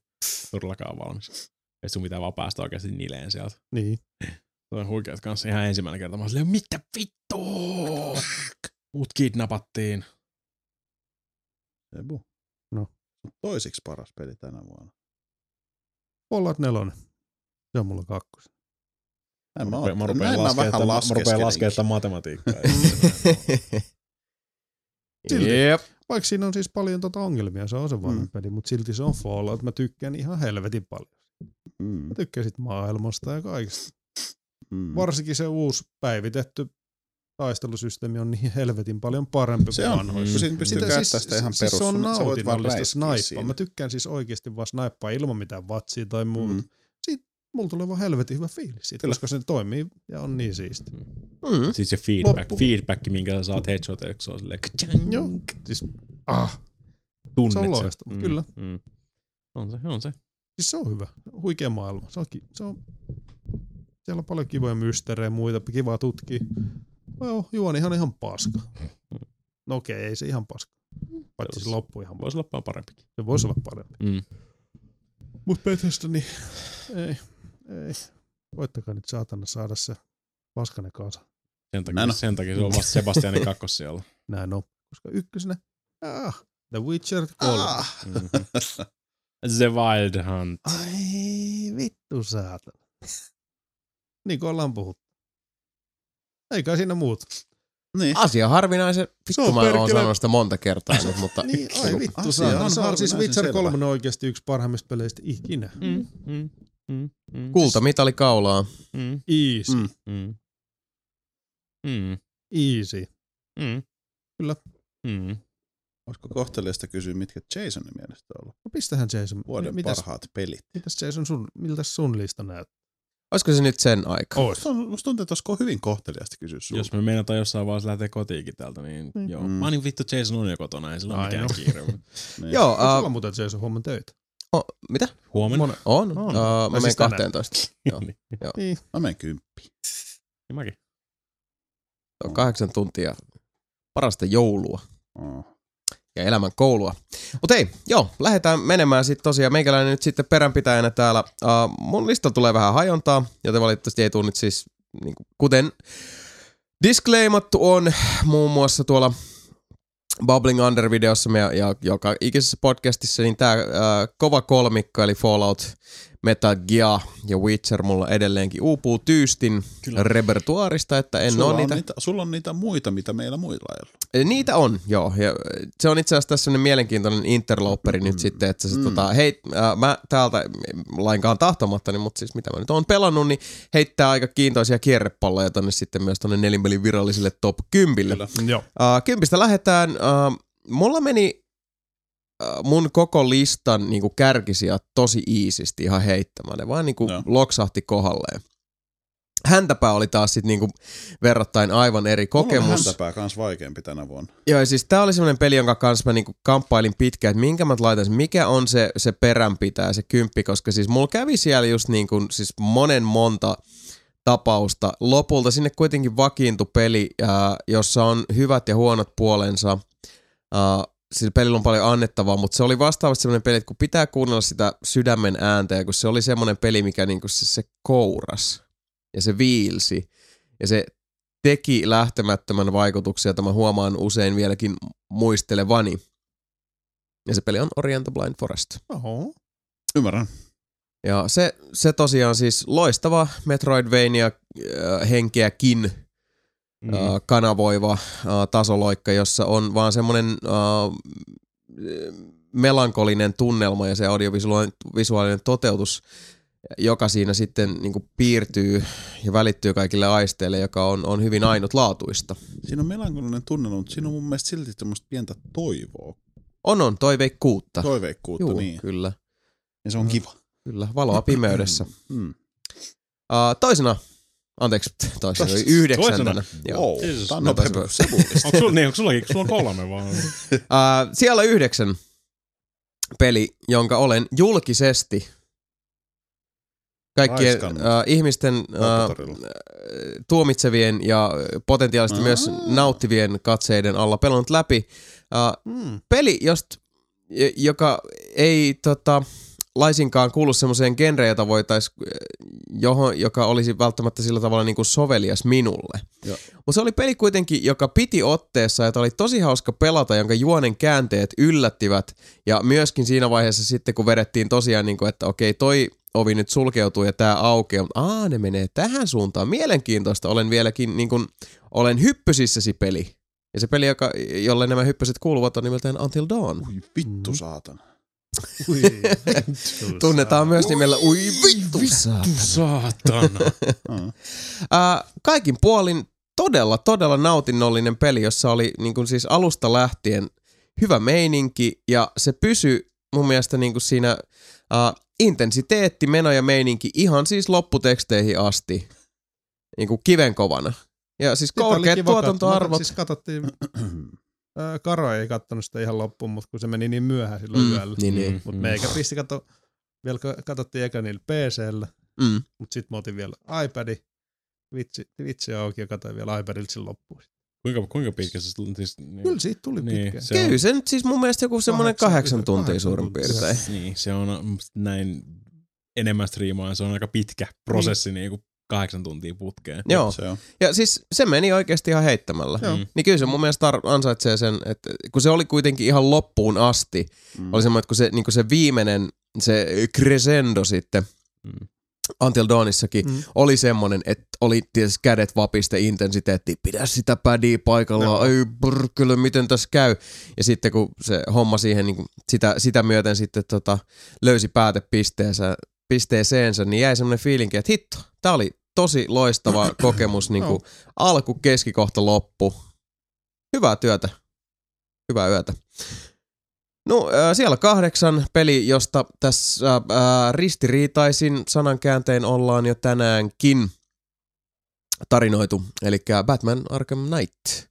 Todellakaan valmis. Ei sun mitään vaan päästä oikeasti nileen sieltä. Niin. Se on huikeat kanssa ihan ensimmäinen kerta. Mä olin silleen, mitä vittu? Mut kidnappattiin. Sebu. No. Toisiksi paras peli tänä vuonna. Fallout 4. Se on mulla kakkos. Näin mä, Mä, mä rupean mä laskemaan, mä rupean laskemaan laskeskelinkin. tätä matematiikkaa. Silti. Jep. Vaikka siinä on siis paljon tota ongelmia, se on se vanha Mm. peli, mutta silti se on Fallout. Mä tykkään ihan helvetin paljon. Mm, Mä tykkään sit maailmasta ja kaikesta. mm. Varsinkin se uusi päivitetty taistelusysteemi on niin helvetin paljon parempi Se kuin on. vanhoissa. Kun siinä pystyy Sitä käyttämään sitä ihan siis se on nautinnollista snaippaa. Mä tykkään siis oikeasti vaan snaippaa ilman mitään vatsia tai muuta. Mm. Mm. Mulla tulee vaan helvetin hyvä fiilis siitä, koska se toimii ja on niin siisti. Mm. Siis se feedback, Loppu. feedback, minkä sä saat headshoteiksi, se on silleen Joo. Siis, ah, tunnet se on loistava, kyllä. Mm. On se, on se. siis se on hyvä. Huikea maailma. Se on, ki- se on, siellä on paljon kivoja mysteerejä ja muita, kivaa tutkia. Joo, juonihan on ihan paska. No okei, ei se ihan paska. Paitsi se loppu ihan paska. Voisi olla parempikin. Se voisi olla parempi. Mm. Mut Bethesda, niin ei, ei. Koittakaa nyt saatana saada se paskane kaasa. Sen takia, Näin on. sen takia se on vasta Sebastianin kakkos siellä. Näin on. Koska ykkösenä, ah, The Witcher 3. Ah. Mm-hmm. The Wild Hunt. Ai vittu saatana. niin kuin ollaan puhuttu. Ei kai siinä muut. Niin. Asia harvinaisen. Vittu mä oon sanonut sitä monta kertaa nyt, mutta Niin, ai vittu Asia saatana. on Se on siis Witcher selvä. 3 on oikeasti yksi parhaimmista peleistä ikinä. Mm, mm, mm, mm, kultamitali kaulaa. Mm, Easy. Mm. mm, mm, Easy. mm. Kyllä. Mm. Olisiko kohteliasta kysyä, mitkä Jasonin mielestä on ollut No pistähän Jason. vuoden mitäs, parhaat pelit? mitäs Jason sun, miltä sun lista näyttää? Olisiko se nyt sen aika? Ois. Musta, tuntuu, että olisiko hyvin kohteliasta kysyä sulta. Jos me meinataan jossain vaiheessa lähteä kotiinkin täältä, niin Mm. joo. Mm. Mä niin vittu Jason on jo kotona, ei sillä ole mikään kiire. Niin. Joo, Onko sulla uh, muuten Jason huomenna töitä? Oh, mitä? Huomenna. Mone- On. On. Uh, mä menen siis tänään. 12. Joo. niin, Niin. Mä menen kymppiin. niin mäkin. Se on kahdeksan tuntia parasta joulua Oh. ja elämän koulua. Mutta hei, joo, lähdetään menemään sitten tosiaan. Meikäläinen nyt sitten peränpitäjänä täällä. Uh, mun lista tulee vähän hajontaa, joten valitettavasti ei tule nyt siis, niin kuin, kuten Disclaimattu on muun muassa tuolla Bubbling Under-videossa ja, joka ikisessä podcastissa, niin tämä kova kolmikko, eli Fallout, Metal Gear ja Witcher mulla edelleenkin uupuu tyystin Kyllä. repertuaarista, että en Sulla ole on, niitä. niitä, sulla on niitä muita, mitä meillä muilla ei. Eh, Niitä on, joo. Ja se on itse asiassa tässä sellainen mielenkiintoinen interloperi nyt sitten, että se, mm. tota, hei, äh, mä täältä mm, lainkaan tahtomattani, mutta siis mitä mä nyt oon pelannut, niin heittää aika kiintoisia kierrepalloja tonne sitten myös tonne nelinpelin virallisille top 10. Kyllä. Joo. Uh, kympistä lähdetään. Uh, mulla meni mun koko listan niinku kärkisiä tosi iisisti ihan heittämään. Ne vaan niinku Joo. loksahti kohdalleen. Häntäpää oli taas sit niinku verrattain aivan eri Mulla on kokemus. häntäpää kans vaikeampi tänä vuonna. Joo, siis tää oli semmoinen peli, jonka kanssa mä niinku kamppailin pitkään, että minkä mä laitan, mikä on se, se peränpitäjä, se kymppi, koska siis mulla kävi siellä just niin kuin, siis monen monta tapausta. Lopulta sinne kuitenkin vakiintui peli, ää, jossa on hyvät ja huonot puolensa. Ää, sillä pelillä on paljon annettavaa, mutta se oli vastaavasti semmoinen peli, että kun pitää kuunnella sitä sydämen ääntä, ja kun se oli semmoinen peli, mikä niinku se, se kouras ja se viilsi ja se teki lähtemättömän vaikutuksia, jota mä huomaan usein vieläkin muistelevani. Ja se peli on Orient Blind Forest. Oho. Ymmärrän. Ja se, se tosiaan siis loistava Metroidvania äh, henkeäkin Mm. äh, kanavoiva äh, tasoloikka, jossa on vaan semmoinen äh, melankolinen tunnelma ja se audiovisuaalinen visuaalinen toteutus, joka siinä sitten niin kuin piirtyy ja välittyy kaikille aisteille, joka on, on hyvin ainutlaatuista. Siinä on melankolinen tunnelma, mutta siinä on mun mielestä silti semmoista pientä toivoa. On, on, toiveikkuutta. Toiveikkuutta, Juu, niin. kyllä, Ja se on kiva. kyllä, valoa pimeydessä. Mm. Uh, toisena, anteeksi, toisena, Toisena. yhdeksäntänä. Joo. Wow. Onko sulla, niin, onko sullakin, sulla on kolme vaan? Uh, siellä yhdeksän peli, jonka olen julkisesti kaikkien uh, ihmisten uh, tuomitsevien ja potentiaalisesti myös Aa. nauttivien katseiden alla pelannut läpi. Uh, Mm. peli, jost, joka ei tota, laisinkaan kuulu semmoiseen genreen, jota voitais, johon, joka olisi välttämättä sillä tavalla niin kuin sovelias minulle. Mutta se oli peli kuitenkin, joka piti otteessa, ja oli tosi hauska pelata, jonka juonen käänteet yllättivät. Ja myöskin siinä vaiheessa sitten, kun vedettiin tosiaan, niin kuin, että okei, toi ovi nyt sulkeutuu ja tämä aukeaa, mutta aa, ne menee tähän suuntaan. Mielenkiintoista, olen vieläkin, niin kuin, olen hyppysissäsi peli. Ja se peli, joka, jolle nämä hyppyset kuuluvat, on nimeltään Until Dawn. Ui vittu saatana. Ui, Tunnetaan myös nimellä Ui vittu saatana. Saatana. Mm. Kaikin puolin todella, todella nautinnollinen peli, jossa oli niin kuin siis alusta lähtien hyvä meininki ja se pysyi mun mielestä niin kuin siinä ää, intensiteetti, meno ja meininki ihan siis lopputeksteihin asti niin kuin kivenkovana. Ja siis korkeat tuotantoarvot. Siis katsottiin, ää, Karo ei kattonut sitä ihan loppuun, mutta kun se meni niin myöhään silloin Mm, yöllä. niin, niin. Mutta meikä pisti katso, vielä ka- katsottiin eka niillä PCllä, Mm. mutta sitten mä otin vielä iPadin, vitsi, vitsi auki ja katsoin vielä iPadilta sen loppuun. Kuinka, kuinka pitkä se siis, niin, Kyllä siitä tuli niin, pitkä. se on, Kyllä se nyt siis mun mielestä joku semmoinen Kahdeksan- kahdeksan tuntia kahdeksan suurin piirtein. Niin, se on musta näin enemmän striimaa, se on aika pitkä prosessi niin kuin kahdeksan tuntia putkeen. Joo, Se on. ja siis se meni oikeasti ihan heittämällä. Joo. Mm. Niin kyllä se mun mielestä tar- ansaitsee sen, että kun se oli kuitenkin ihan loppuun asti, Mm. oli semmoinen, että kun se, niin se viimeinen, se crescendo sitten, Mm. Until Dawnissakin, Mm. oli semmoinen, että oli tietysti kädet vapiste intensiteetti, pidä sitä pädiä paikallaan, ei brkele, miten tässä käy. Ja sitten kun se homma siihen niin kuin sitä, sitä myöten sitten tota, löysi päätepisteensä, pisteeseensä, niin jäi semmoinen fiilinki, että hitto, tää oli tosi loistava kokemus niin kuin alku, keskikohta, loppu. Hyvää työtä. Hyvää yötä. No äh, siellä kahdeksan peli, josta tässä äh, ristiriitaisin sanankääntein ollaan jo tänäänkin tarinoitu. Eli Batman Arkham Knight.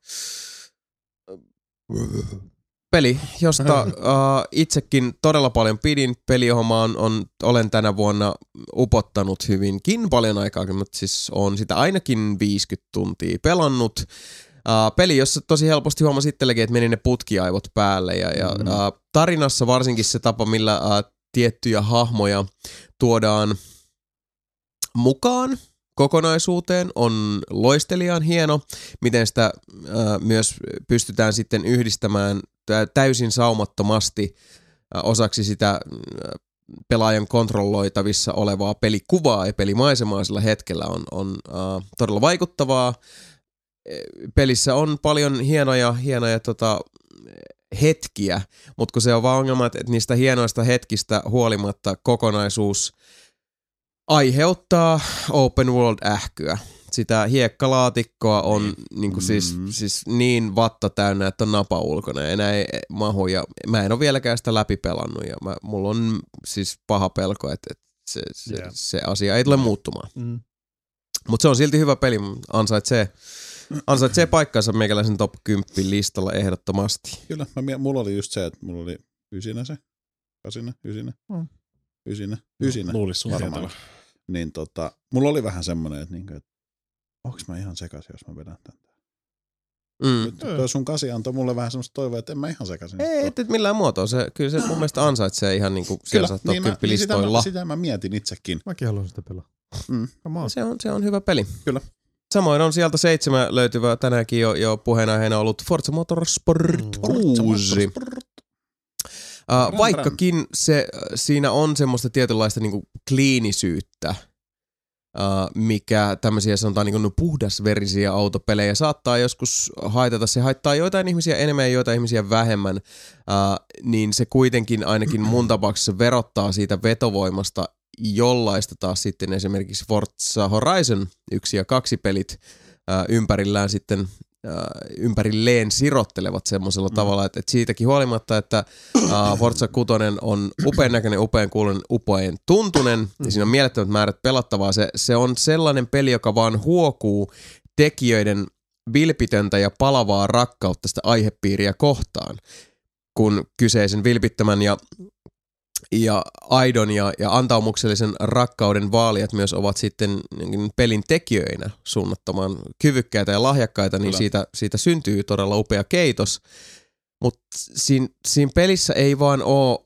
Peli, josta äh, itsekin todella paljon pidin. Peli, johon mä on, on, olen tänä vuonna upottanut hyvinkin paljon aikaa, mutta siis on sitä ainakin 50 tuntia pelannut. Uh, peli, jossa tosi helposti huomasi itsellekin, että meni ne putkiaivot päälle. Ja, ja Mm. uh, tarinassa varsinkin se tapa, millä uh, tiettyjä hahmoja tuodaan mukaan kokonaisuuteen on loisteliaan hieno, miten sitä myös pystytään sitten yhdistämään tä- täysin saumattomasti osaksi sitä pelaajan kontrolloitavissa olevaa pelikuvaa ja pelimaisemaa sillä hetkellä on, on todella vaikuttavaa. Eh, Pelissä on paljon hienoja, hienoja tota, hetkiä, mutta kun se on vaan ongelma, että niistä hienoista hetkistä huolimatta kokonaisuus aiheuttaa open world ähkyä. Sitä hiekkalaatikkoa on niin kuin siis, Mm. siis niin vatta täynnä, että on napa ulkona ja enää ei mahu. Ja mä en ole vieläkään sitä läpi pelannut ja mä, mulla on siis paha pelko, että, että se, se, Joo. se asia ei tule muuttumaan. Mm. Mutta se on silti hyvä peli, ansaitsee, ansaitsee paikkansa meikäläisen top 10 listalla ehdottomasti. Kyllä, mä, mulla oli just se, että mulla oli ysinä se, kasinä, ysinä, Mm. Ysinä, ysinä. Luulisi sun varmaan. Niin tota, mulla oli vähän semmoinen, että, niinku, että onks mä ihan sekaisin, jos mä vedän tän. Mm. Nyt toi sun kasi antoi mulle vähän semmoista toivoa, että en mä ihan sekaisin. Ei, et, et millään muotoa. Se, kyllä se mun mielestä ansaitsee ihan niinku siellä top 10 niin mä, niin sitä, listoilla. mä, sitä mä mietin itsekin. Mäkin haluan sitä pelaa. Mm. Se on, se on hyvä peli. Kyllä. Samoin on sieltä seitsemän löytyvä tänäänkin jo, jo puheenaiheena ollut Forza Motorsport Mm. 6. Ram, vaikkakin se, siinä on semmoista tietynlaista niinku kliinisyyttä, uh, mikä tämmöisiä sanotaan niinku puhdasverisiä autopelejä saattaa joskus haitata. Se haittaa joitain ihmisiä enemmän ja joitain ihmisiä vähemmän, uh, niin se kuitenkin ainakin mun tapauksessa verottaa siitä vetovoimasta, jollaista taas sitten esimerkiksi Forza Horizon 1 ja 2 pelit uh, ympärillään sitten ympärilleen sirottelevat semmoisella mm. tavalla, että, että siitäkin huolimatta, että uh, Forza 6 on upean näköinen, upean kuulen, upean tuntunen, mm. ja siinä on mielettömät määrät pelattavaa. Se, se on sellainen peli, joka vaan huokuu tekijöiden vilpitöntä ja palavaa rakkautta sitä aihepiiriä kohtaan, kun kyseisen vilpittömän ja ja aidon ja, ja antaumuksellisen rakkauden vaalijat myös ovat sitten pelin tekijöinä suunnattoman kyvykkäitä ja lahjakkaita, niin Kyllä. siitä, siitä syntyy todella upea keitos. Mutta siinä, siinä pelissä ei vaan ole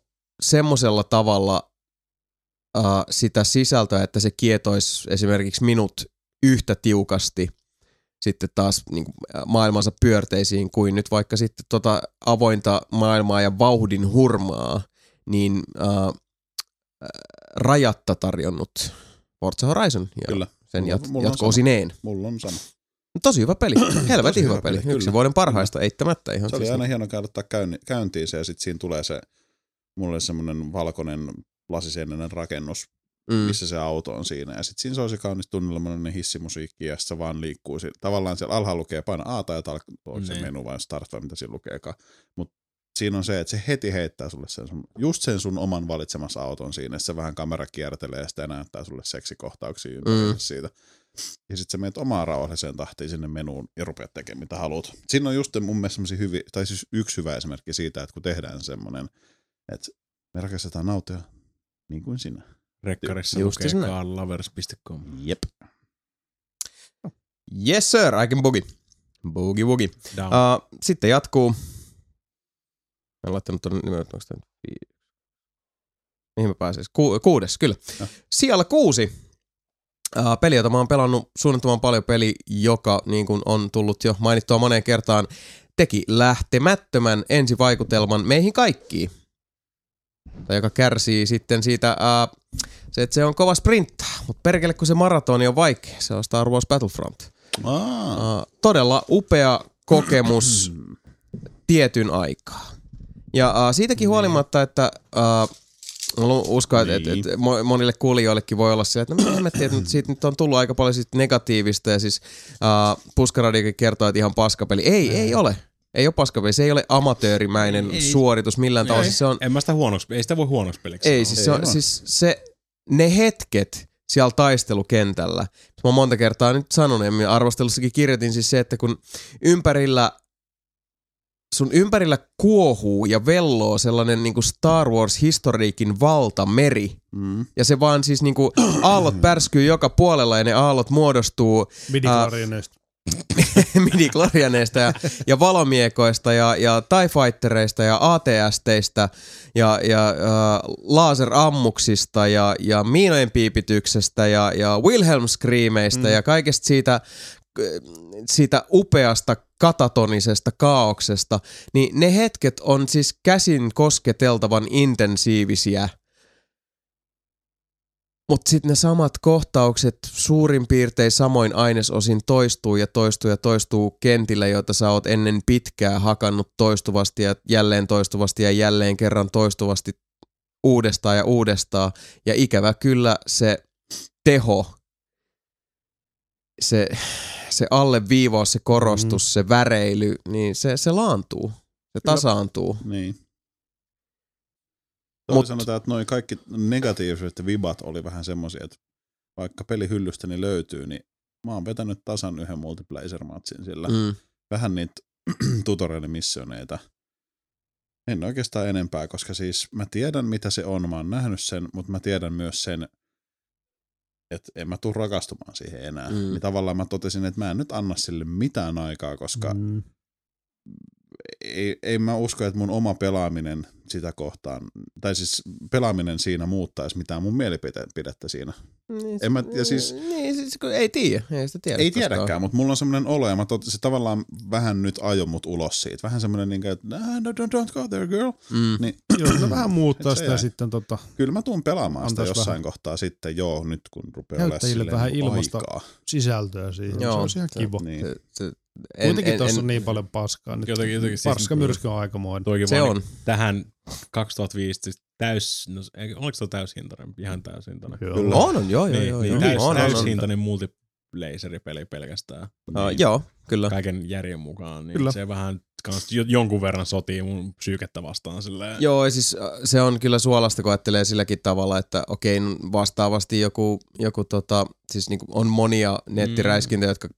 semmoisella tavalla uh, sitä sisältöä, että se kietoisi esimerkiksi minut yhtä tiukasti sitten taas niin kuin, maailmansa pyörteisiin kuin nyt vaikka sitten tota avointa maailmaa ja vauhdin hurmaa niin äh, rajatta tarjonnut Forza Horizon ja Kyllä. sen jat- mulla jatko-osineen. Mulla on sama. Tosi hyvä peli, helvetin hyvä hyvä peli. peli, Yksi kyllä. vuoden parhaista eittämättä ihan. Se oli siis aina niin. hieno käydä käyntiin se ja sitten siinä tulee se, mulle semmoinen valkoinen lasiseinäinen rakennus, Mm. missä se auto on siinä. Ja sitten siinä se on se kaunis tunnelmainen hissimusiikki ja se vaan liikkuu. Tavallaan siellä alhaalla lukee paina A tai tal- onko se Niin. menu vai start vai mitä siinä lukeekaan. Mutta siinä on se, että se heti heittää sulle sen sun, just sen sun oman valitsemassa auton siinä. Se vähän kamera kiertelee ja sitä näyttää sulle seksikohtauksia Mm. siitä. Ja sitten sä menet omaan rauhalliseen tahtiin sinne menuun ja rupeat tekemään mitä haluat. Siinä on just mun mielestä hyviä, tai siis yksi hyvä esimerkki siitä, että kun tehdään semmoinen, että me rakennetaan autoja niin kuin sinä. Rekkarissa Just lukee carlovers.com. Jep. Yes sir, I can boogie. Boogie woogie. Uh, sitten jatkuu. Mä en laittanut tuonne nimen, onko tämä nyt Mihin mä pääsin? Ku, kuudes, kyllä. No. Siellä kuusi. Uh, peli, jota mä oon pelannut suunnattoman paljon peli, joka niin kuin on tullut jo mainittua moneen kertaan, teki lähtemättömän ensivaikutelman meihin kaikkiin. Tai joka kärsii sitten siitä, uh, se, että se on kova sprinttaa, mutta perkele kun se maratoni on vaikea, se on Star Wars Battlefront. Aa. Uh, todella upea kokemus tietyn aikaa. Ja uh, siitäkin huolimatta, että uh, mä uskon, että, Niin. että mo- monille kuulijoillekin voi olla se, että no me hemmettiin, että nyt siitä nyt on tullut aika paljon sit negatiivista ja siis uh, Puskaradiakin kertoo, että ihan paskapeli. Ei, ei ole. Ei ole paskapeli. Se ei ole amatöörimäinen Ei. suoritus millään tavalla. Siis se on, En mä sitä huonoksi, ei sitä voi huonoksi peliksi ei, siis, se on, siis se, ne hetket siellä taistelukentällä, mä oon monta kertaa nyt sanonut ja arvostelussakin kirjoitin siis se, että kun ympärillä sun ympärillä kuohuu ja velloo sellainen niinku Star Wars-historiikin valtameri. Mm. Ja se vaan siis niinku aallot pärskyy joka puolella ja ne aallot muodostuu Midichlorianeista. midi ja, ja valomiekoista ja, ja TIE Fightereista ja ATSteistä ja, ja äh, laserammuksista ja, ja miinojen piipityksestä ja, ja Wilhelm Screameista mm. ja kaikesta siitä, siitä upeasta katatonisesta kaauksesta, niin ne hetket on siis käsin kosketeltavan intensiivisiä – mutta sitten ne samat kohtaukset suurin piirtein samoin ainesosin toistuu ja toistuu ja toistuu kentillä, joita sä oot ennen pitkää hakannut toistuvasti ja jälleen toistuvasti ja jälleen kerran toistuvasti uudestaan ja uudestaan. Ja ikävä kyllä se teho, se, se alleviivaus, se korostus, mm. se väreily, niin se, se laantuu, se tasaantuu. Niin. Mut, sanotaan, että noin kaikki negatiiviset vibat oli vähän semmoisia, että vaikka pelihyllystäni löytyy, niin mä oon vetänyt tasan yhden multiplayer-matsin sillä. Mm. Vähän niitä tutorial-missioneita. En oikeastaan enempää, koska siis mä tiedän mitä se on, mä oon nähnyt sen, mutta mä tiedän myös sen, että en mä tuu rakastumaan siihen enää. Mm. Niin tavallaan mä totesin, että mä en nyt anna sille mitään aikaa, koska mm ei, ei mä usko, että mun oma pelaaminen sitä kohtaan, tai siis pelaaminen siinä muuttaisi mitään mun mielipidettä siinä. Niin, en mä, ja siis, niin, siis kun ei tiedä, ei sitä tiedä. Ei tiedäkään, mutta mulla on semmoinen olo, ja mä tot, se tavallaan vähän nyt ajo mut ulos siitä. Vähän semmoinen, niin että no, don't, don't go there girl. Mm. Niin, Joo, vähän muuttaa sitä ja sitten tota... Kyllä mä tuun pelaamaan sitä jossain vähän. kohtaa sitten, joo, nyt kun rupeaa olemaan vähän ilmasta aikaa. sisältöä siihen. Joo, se on ihan kiva. Niin. Se, se, en, Kuitenkin tuossa on niin paljon paskaa. Nyt jotenkin, jotenkin, siis, myrsky on aikamoinen. Se on. Tähän 2015 täys, no, oliko se täyshintainen? Ihan täyshintainen. Joo. Kyllä. On, on, joo, joo, niin, joo. Niin, täys, on, täyshintainen multiplaseripeli pelkästään. Uh, niin, joo, kyllä. Kaiken järjen mukaan, niin kyllä. se vähän kans jonkun verran sotii mun psyykettä vastaan. Silleen. Joo, siis se on kyllä suolasta, kun ajattelee silläkin tavalla, että okei, vastaavasti joku, joku tota, siis niin on monia nettiräiskintöjä, mm. jotka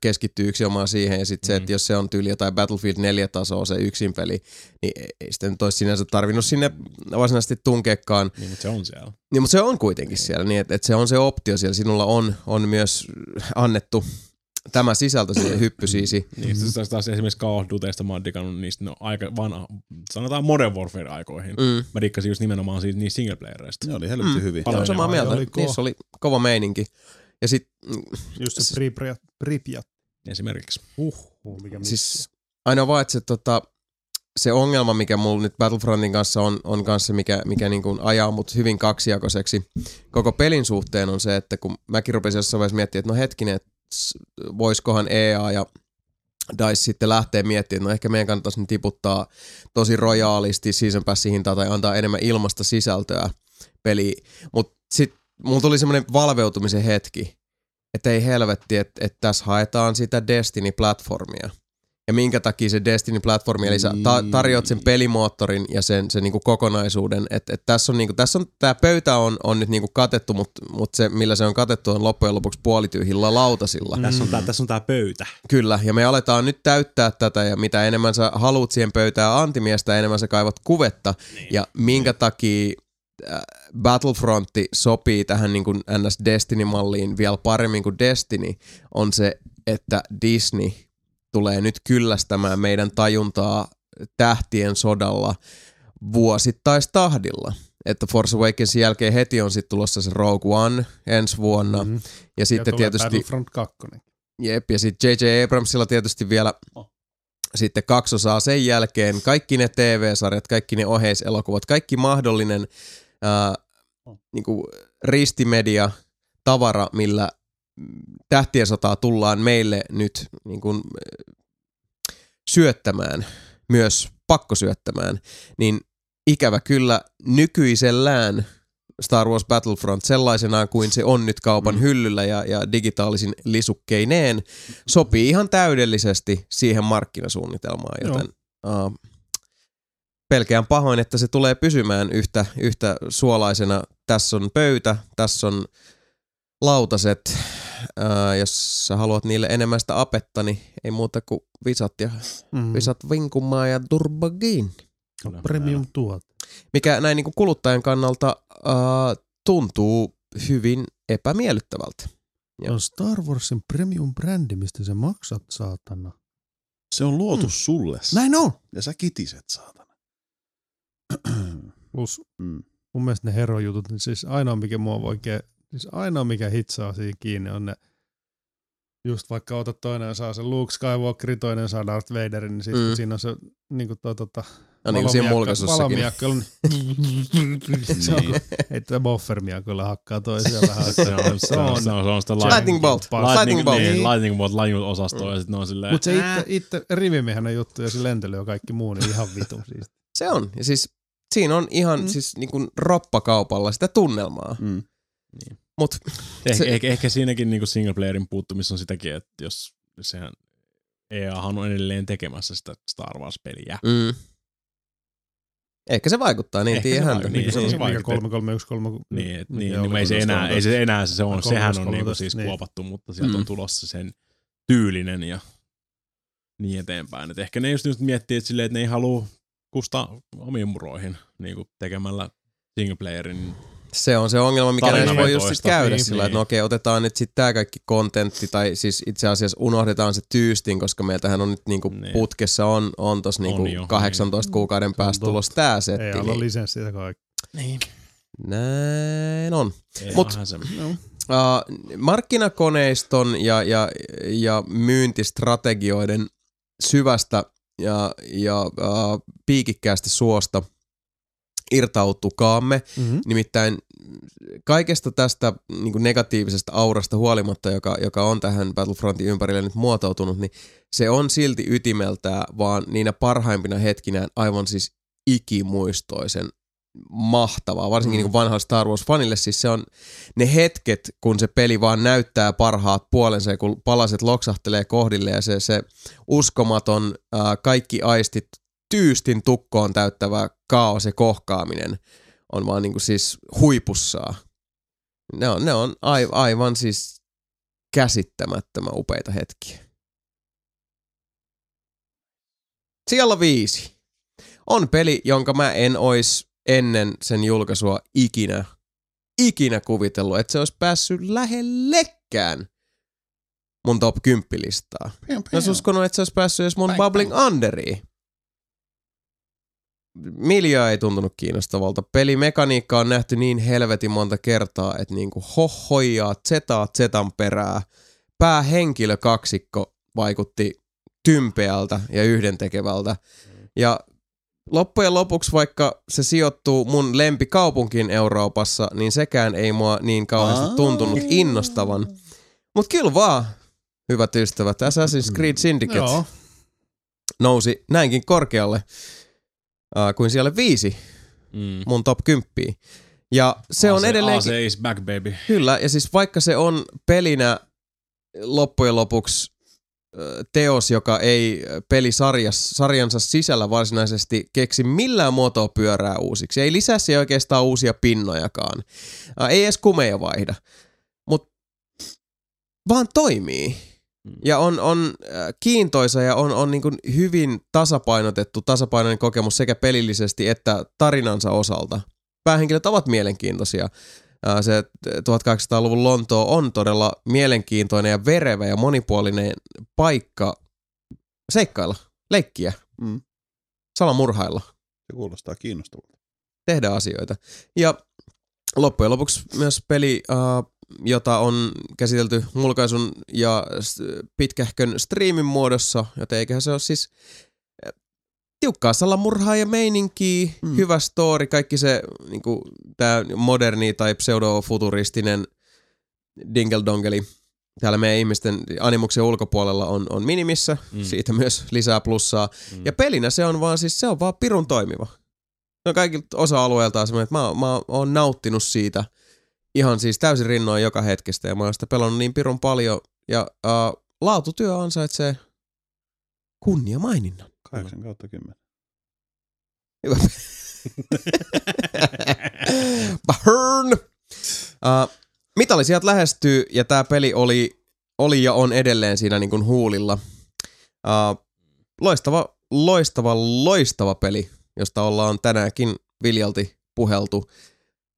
keskittyy yksinomaan siihen, ja sitten mm. se, että jos se on tyyli tai Battlefield 4 tasoa se yksin peli, niin ei sitten nyt olisi sinänsä tarvinnut sinne varsinaisesti tunkeekaan. Niin, mutta se on siellä. Niin, mutta se on kuitenkin niin. siellä, niin että, että se on se optio siellä. Sinulla on, on myös annettu tämä sisältö siihen hyppysiisi. niin, mm-hmm. taas esimerkiksi Call of Dutyista mä oon digannut niistä no, aika vanha, sanotaan Modern Warfare-aikoihin. Mm. Mä dikkasin just nimenomaan siitä niistä singleplayereista. Ne oli helvetti mm. hyviä. Paljon samaa mieltä. Oli Niissä oli kova meininki. Ja sit, mm, just se Pripyat. Pripyat. Esimerkiksi. Uh, uh mikä siis ainoa vaan, että se, tota, se ongelma, mikä mulla nyt Battlefrontin kanssa on, on kanssa, mikä, mikä niin kuin ajaa mut hyvin kaksijakoiseksi koko pelin suhteen on se, että kun mäkin rupesin jossain vaiheessa miettimään, että no hetkinen, että voisikohan EA ja DICE sitten lähtee miettimään, että no ehkä meidän kannattaisi tiputtaa tosi rojaalisti season passin hintaa tai antaa enemmän ilmasta sisältöä peliin. Mutta sitten mulla tuli semmoinen valveutumisen hetki, että ei helvetti, että, että tässä haetaan sitä Destiny-platformia ja minkä takia se Destiny-platformi, eli sä ta- tarjoat sen pelimoottorin ja sen, sen niinku kokonaisuuden, että et tässä on, niinku, tässä on tämä pöytä on, on nyt niinku katettu, mutta mut se millä se on katettu on loppujen lopuksi puolityhjillä lautasilla. Mm. Tässä on tämä tässä on tää pöytä. Kyllä, ja me aletaan nyt täyttää tätä ja mitä enemmän sä haluat siihen pöytään antimiestä, enemmän sä kaivat kuvetta niin. ja minkä takia äh, Battlefrontti sopii tähän niin kuin NS Destiny-malliin vielä paremmin kuin Destiny, on se, että Disney – tulee nyt kyllästämään meidän tajuntaa tähtien sodalla vuosittaistahdilla. Että Force Awakensin jälkeen heti on sitten tulossa se Rogue One ensi vuonna. Mm-hmm. Ja sitten ja tietysti... Battlefront 2. Jep, ja sitten J.J. Abramsilla tietysti vielä oh. sitten kaksosaa sen jälkeen. Kaikki ne TV-sarjat, kaikki ne oheiselokuvat, kaikki mahdollinen ää, oh. niinku ristimedia, tavara, millä tähtien sotaa tullaan meille nyt niin kuin, syöttämään, myös pakkosyöttämään, niin ikävä kyllä nykyisellään Star Wars Battlefront sellaisenaan kuin se on nyt kaupan mm. hyllyllä ja, ja digitaalisin lisukkeineen sopii ihan täydellisesti siihen markkinasuunnitelmaan, joten uh, pelkeän pahoin, että se tulee pysymään yhtä, yhtä suolaisena. Tässä on pöytä, tässä on lautaset, Ää, jos sä haluat niille enemmän sitä apetta, niin ei muuta kuin visat ja mm. visat vinkumaa ja turbagiin. Premium tuot. Mikä näin niin kuin kuluttajan kannalta ää, tuntuu hyvin epämiellyttävältä. Joo. on Star Warsin premium-brändi, mistä sä maksat, saatana. Se on luotu Mm. sulle. Näin on! Ja sä kitiset, saatana. Plus mm. mun mielestä ne herojutut, niin siis ainoa mikä mua oikein, siis ainoa mikä hitsaa siinä kiinni on ne, just vaikka otat toinen ja saa sen Luke Skywalker, toinen saa Darth Vaderin, niin sitten Mm. siinä on se niinku toi tota, No niin kuin siinä mulkaisussakin. valamiakka, niin se on, Niin. kun heittää boffermiakoilla hakkaa toisiaan vähän. Se on, se on, se on, se on sitä Lightning bolt. Lightning bolt. Niin, Niin. lightning bolt, lightning osastoa, ja sitten ne on silleen, Mutta se itse, itse rivimiehenä juttu ja se lentely ja kaikki muu, niin ihan vitu siis. Se on. Ja siis siinä on ihan. Mm. siis niin kuin roppakaupalla sitä tunnelmaa. Mm. Mut ehkä, se- ehkä, ehkä siinäkin niinku single playerin puuttumissa on sitäkin, että jos sehän EA on edelleen tekemässä sitä Star Wars-peliä. mm, ehkä se vaikuttaa, niin Ehkä tiedä se häntä. vaikuttaa, niin, se on se mikä vaikutti. 3313. Niin, et, niin, oli? niin ei se enää, ei se enää se, se on, sehän on niinku siis niin. kuopattu, mutta sieltä Mm. on tulossa sen tyylinen ja niin eteenpäin. Et ehkä ne just nyt miettii, että, silleen, että ne ei halua kustaa omiin muroihin niin kuin tekemällä single playerin. Se on se ongelma, mikä näissä voi just sit käydä Niin, sillä, että niin. no okei, otetaan nyt sitten tämä kaikki kontentti, tai siis itse asiassa unohdetaan se tyystin, koska meiltähän on nyt niinku Niin. putkessa on, on tossa niinku On jo, 18 niin. kuukauden päästä tää Ei setti. olla Niin. lisenssiä kaikki. Niin. Näin on. Ei Mut- Mut, se. No. Uh, markkinakoneiston ja, ja, ja myyntistrategioiden syvästä ja, ja uh, piikikkäästä suosta irtautukaamme. Mm-hmm. Nimittäin kaikesta tästä niin kuin negatiivisesta aurasta huolimatta, joka, joka on tähän Battlefrontin ympärille nyt muotoutunut, niin se on silti ytimeltään vaan niinä parhaimpina hetkinään aivan siis ikimuistoisen mahtavaa, varsinkin mm. niin vanhalle Star Wars-fanille. Siis se on ne hetket, kun se peli vaan näyttää parhaat puolensa ja kun palaset loksahtelee kohdille ja se, se uskomaton ää, kaikki aistit tyystin tukkoon täyttävä kaos ja kohkaaminen on vaan niin kuin siis huipussaan. Ne on, ne on ai, aivan siis käsittämättömän upeita hetkiä. Siellä viisi. On peli, jonka mä en ois ennen sen julkaisua ikinä, ikinä kuvitellut, että se olisi päässyt lähellekään mun top 10 listaa. Mä uskonut, että se olisi päässyt edes mun Bang, Bubbling Underiin. Miljaa ei tuntunut kiinnostavalta. Pelimekaniikka on nähty niin helvetin monta kertaa, että niinku hohojaa, zetaa zetan perää. Päähenkilö kaksikko vaikutti tympeältä ja yhdentekevältä. Ja loppujen lopuksi, vaikka se sijoittuu mun lempikaupunkiin Euroopassa, niin sekään ei mua niin kauheasti tuntunut innostavan. Mut kyllä vaan, hyvät ystävät, Assassin's Creed Syndicate Joo. nousi näinkin korkealle uh, kuin siellä viisi Mm. mun top 10. Ja se on AC edelleenkin, AC is back, baby. kyllä, ja siis vaikka se on pelinä loppujen lopuksi teos, joka ei pelisarjas, sarjansa sisällä varsinaisesti keksi millään muotoa pyörää uusiksi. Ei lisää se oikeastaan uusia pinnojakaan. Ä, Ei edes kumeja vaihda. Mutta vaan toimii. Mm. Ja on, on äh, kiintoisa ja on, on niin kuin hyvin tasapainotettu, tasapainoinen kokemus sekä pelillisesti että tarinansa osalta. Päähenkilöt ovat mielenkiintoisia. Äh, Se 1800-luvun Lontoo on todella mielenkiintoinen ja verevä ja monipuolinen paikka seikkailla, leikkiä, Mm. salamurhailla, Se kuulostaa kiinnostavalta. tehdä asioita. Ja loppujen lopuksi myös peli, äh, jota on käsitelty mulkaisun ja pitkähkön striimin muodossa, joten eiköhän se ole siis äh, tiukkaa salamurhaa ja meininkiä, Mm. hyvä story, kaikki se niinku, tää moderni tai pseudofuturistinen dingeldongeli täällä meidän ihmisten animuksen ulkopuolella on, on minimissä, Mm. siitä myös lisää plussaa. Mm. Ja pelinä se on vaan siis, se on vaan pirun toimiva. Se on kaikilta osa-alueiltaan semmoinen, että mä, mä oon nauttinut siitä ihan siis täysin rinnoin joka hetkestä ja mä oon sitä pelannut niin pirun paljon ja uh, laatutyö ansaitsee kunnia maininnan. 8 kautta 10. Hyvä. Burn! Uh, mitallisijat lähestyy ja tämä peli oli, oli ja on edelleen siinä niin kuin huulilla. Uh, loistava, loistava, loistava peli, josta ollaan tänäänkin viljalti puheltu.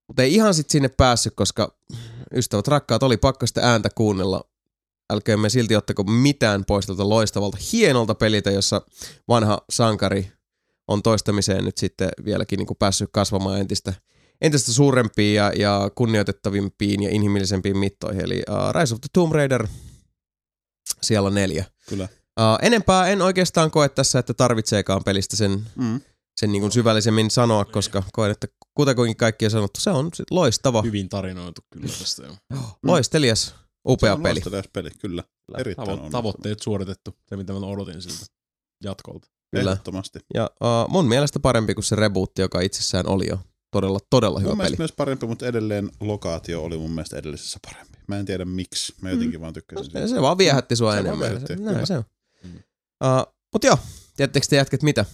Mutta ei ihan sit sinne päässyt, koska ystävät rakkaat, oli pakko sitä ääntä kuunnella. Älkää me silti ottako mitään pois tältä loistavalta, hienolta peliltä, jossa vanha sankari on toistamiseen nyt sitten vieläkin niin kuin päässyt kasvamaan entistä, entistä suurempiin ja, ja kunnioitettavimpiin ja inhimillisempiin mittoihin. Eli uh, Rise of the Tomb Raider siellä on neljä. Kyllä. Uh, enempää en oikeastaan koe tässä, että tarvitseekaan pelistä sen, Mm. sen niin kuin syvällisemmin sanoa, koska koen, että kutakuinkin kaikki on sanottu. Se on sit loistava, Hyvin tarinoitu kyllä tästä jo. loistelias, upea Se on peli. loistelias peli, kyllä. Erittäin Tavo- tavoitteet suoritettu, se mitä mä odotin siltä jatkolta. Kyllä. Ehdottomasti. Ja uh, mun mielestä parempi kuin se rebootti, joka itsessään oli jo todella, todella hyvä Mun peli. mielestä myös parempi, mutta edelleen lokaatio oli mun mielestä edellisessä parempi. Mä en tiedä miksi. Mä jotenkin vaan tykkäsin Se, siitä. se vaan viehätti sua Se enemmän. viehätti, Se, näin se on. Mm. Uh, mut joo, tiedättekö te jätket mitä?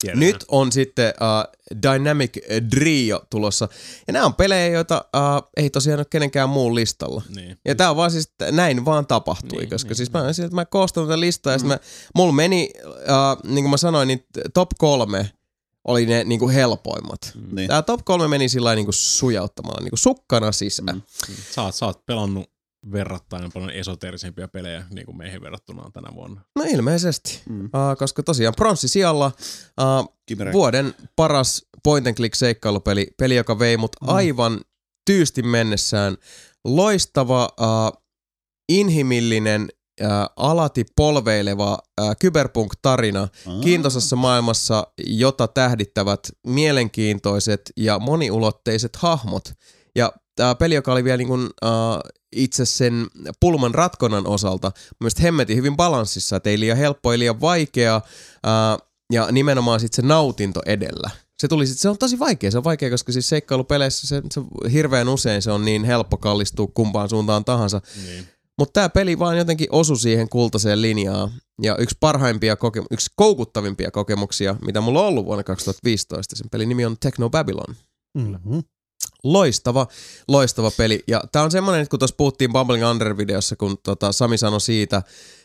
Tiedän Nyt on sitten uh, Dynamic Trio tulossa. Ja nämä on pelejä, joita uh, ei tosiaan ole kenenkään muun listalla. Niin. Ja tää on vaan siis, näin vaan tapahtui, Niin, koska niin, siis mä, niin. siis mä koostan tätä listaa ja mm. mä, mulla meni, uh, niin kuin mä sanoin, niin top kolme oli ne niin kuin helpoimmat. Niin. Tää top kolme meni sillä niin kuin sujauttamalla, niin kuin sukkana sisään. Mm. Sä oot, sä oot pelannut verrattain paljon esoteerisempia pelejä niin kuin meihin verrattuna tänä vuonna. No ilmeisesti, Mm. uh, koska tosiaan pronssi sijalla uh, vuoden paras point and click seikkailupeli, peli joka vei mut Mm. aivan tyysti mennessään. Loistava, uh, inhimillinen, uh, alati polveileva uh, kyberpunk-tarina Aa. kiintoisessa maailmassa, jota tähdittävät mielenkiintoiset ja moniulotteiset hahmot. Ja tämä peli, joka oli vielä niin kuin, uh, itse sen pulman ratkonnan osalta, mielestäni hemmetin hyvin balanssissa, että ei liian helppo, ei liian vaikea, uh, ja nimenomaan sitten se nautinto edellä. Se tuli sit, se on tosi vaikea, se on vaikea, koska siis seikkailupeleissä se, se hirveän usein se on niin helppo kallistua kumpaan suuntaan tahansa. Niin. Mutta tämä peli vaan jotenkin osui siihen kultaiseen linjaan. Ja yksi parhaimpia, koke- yksi koukuttavimpia kokemuksia, mitä mulla on ollut vuonna 2015. Sen pelin nimi on Techno Babylon. Mm-hmm. Loistava, loistava peli. Ja tää on semmonen, että kun tuossa puhuttiin Bubbling Under-videossa, kun tota Sami sanoi siitä,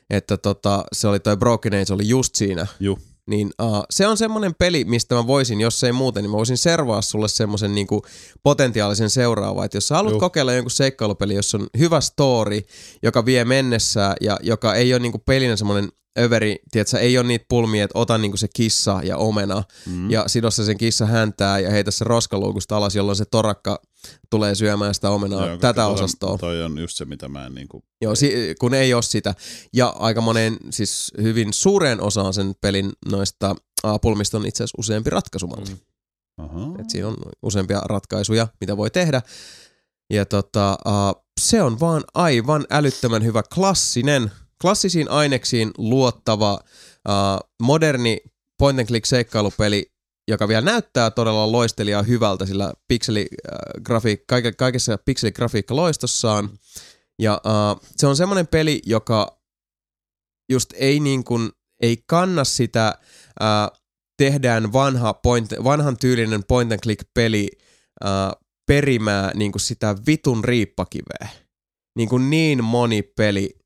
että tota, se oli toi Broken Age oli just siinä. Juh. Niin uh, se on semmonen peli, mistä mä voisin, jos ei muuten, niin mä voisin servaa sulle semmoisen niinku potentiaalisen seuraava. Että jos sä haluat Juh. kokeilla jonkun seikkailupeli, jossa on hyvä story, joka vie mennessään ja joka ei ole niinku pelinä semmoinen överi, tiedätkö, ei ole niitä pulmia, että ota niinku se kissa ja omena Mm. ja sidossa sen kissa häntää ja heitä se roskaluukusta alas, jolloin se torakka tulee syömään sitä omenaa, Joo, tätä toi- osastoa. Toi on just se, mitä mä en niinku... Joo, si- kun ei ole sitä. Ja aika moneen, siis hyvin suureen osaan sen pelin noista pulmista on itse asiassa useampi ratkaisumalli. Mm. Et siinä on useampia ratkaisuja, mitä voi tehdä. Ja tota, uh, se on vaan aivan älyttömän hyvä klassinen, klassisiin aineksiin luottava, uh, moderni point and click seikkailupeli, joka vielä näyttää todella loistelijaa hyvältä, sillä pikseligrafiik- kaike- kaikessa pikseligrafiikka loistossaan. Ja uh, se on semmoinen peli, joka just ei niin kuin, ei kanna sitä uh, tehdään vanha point, vanhan tyylinen point and click peli uh, perimää niin kuin sitä vitun riippakiveä. Niin kuin niin moni peli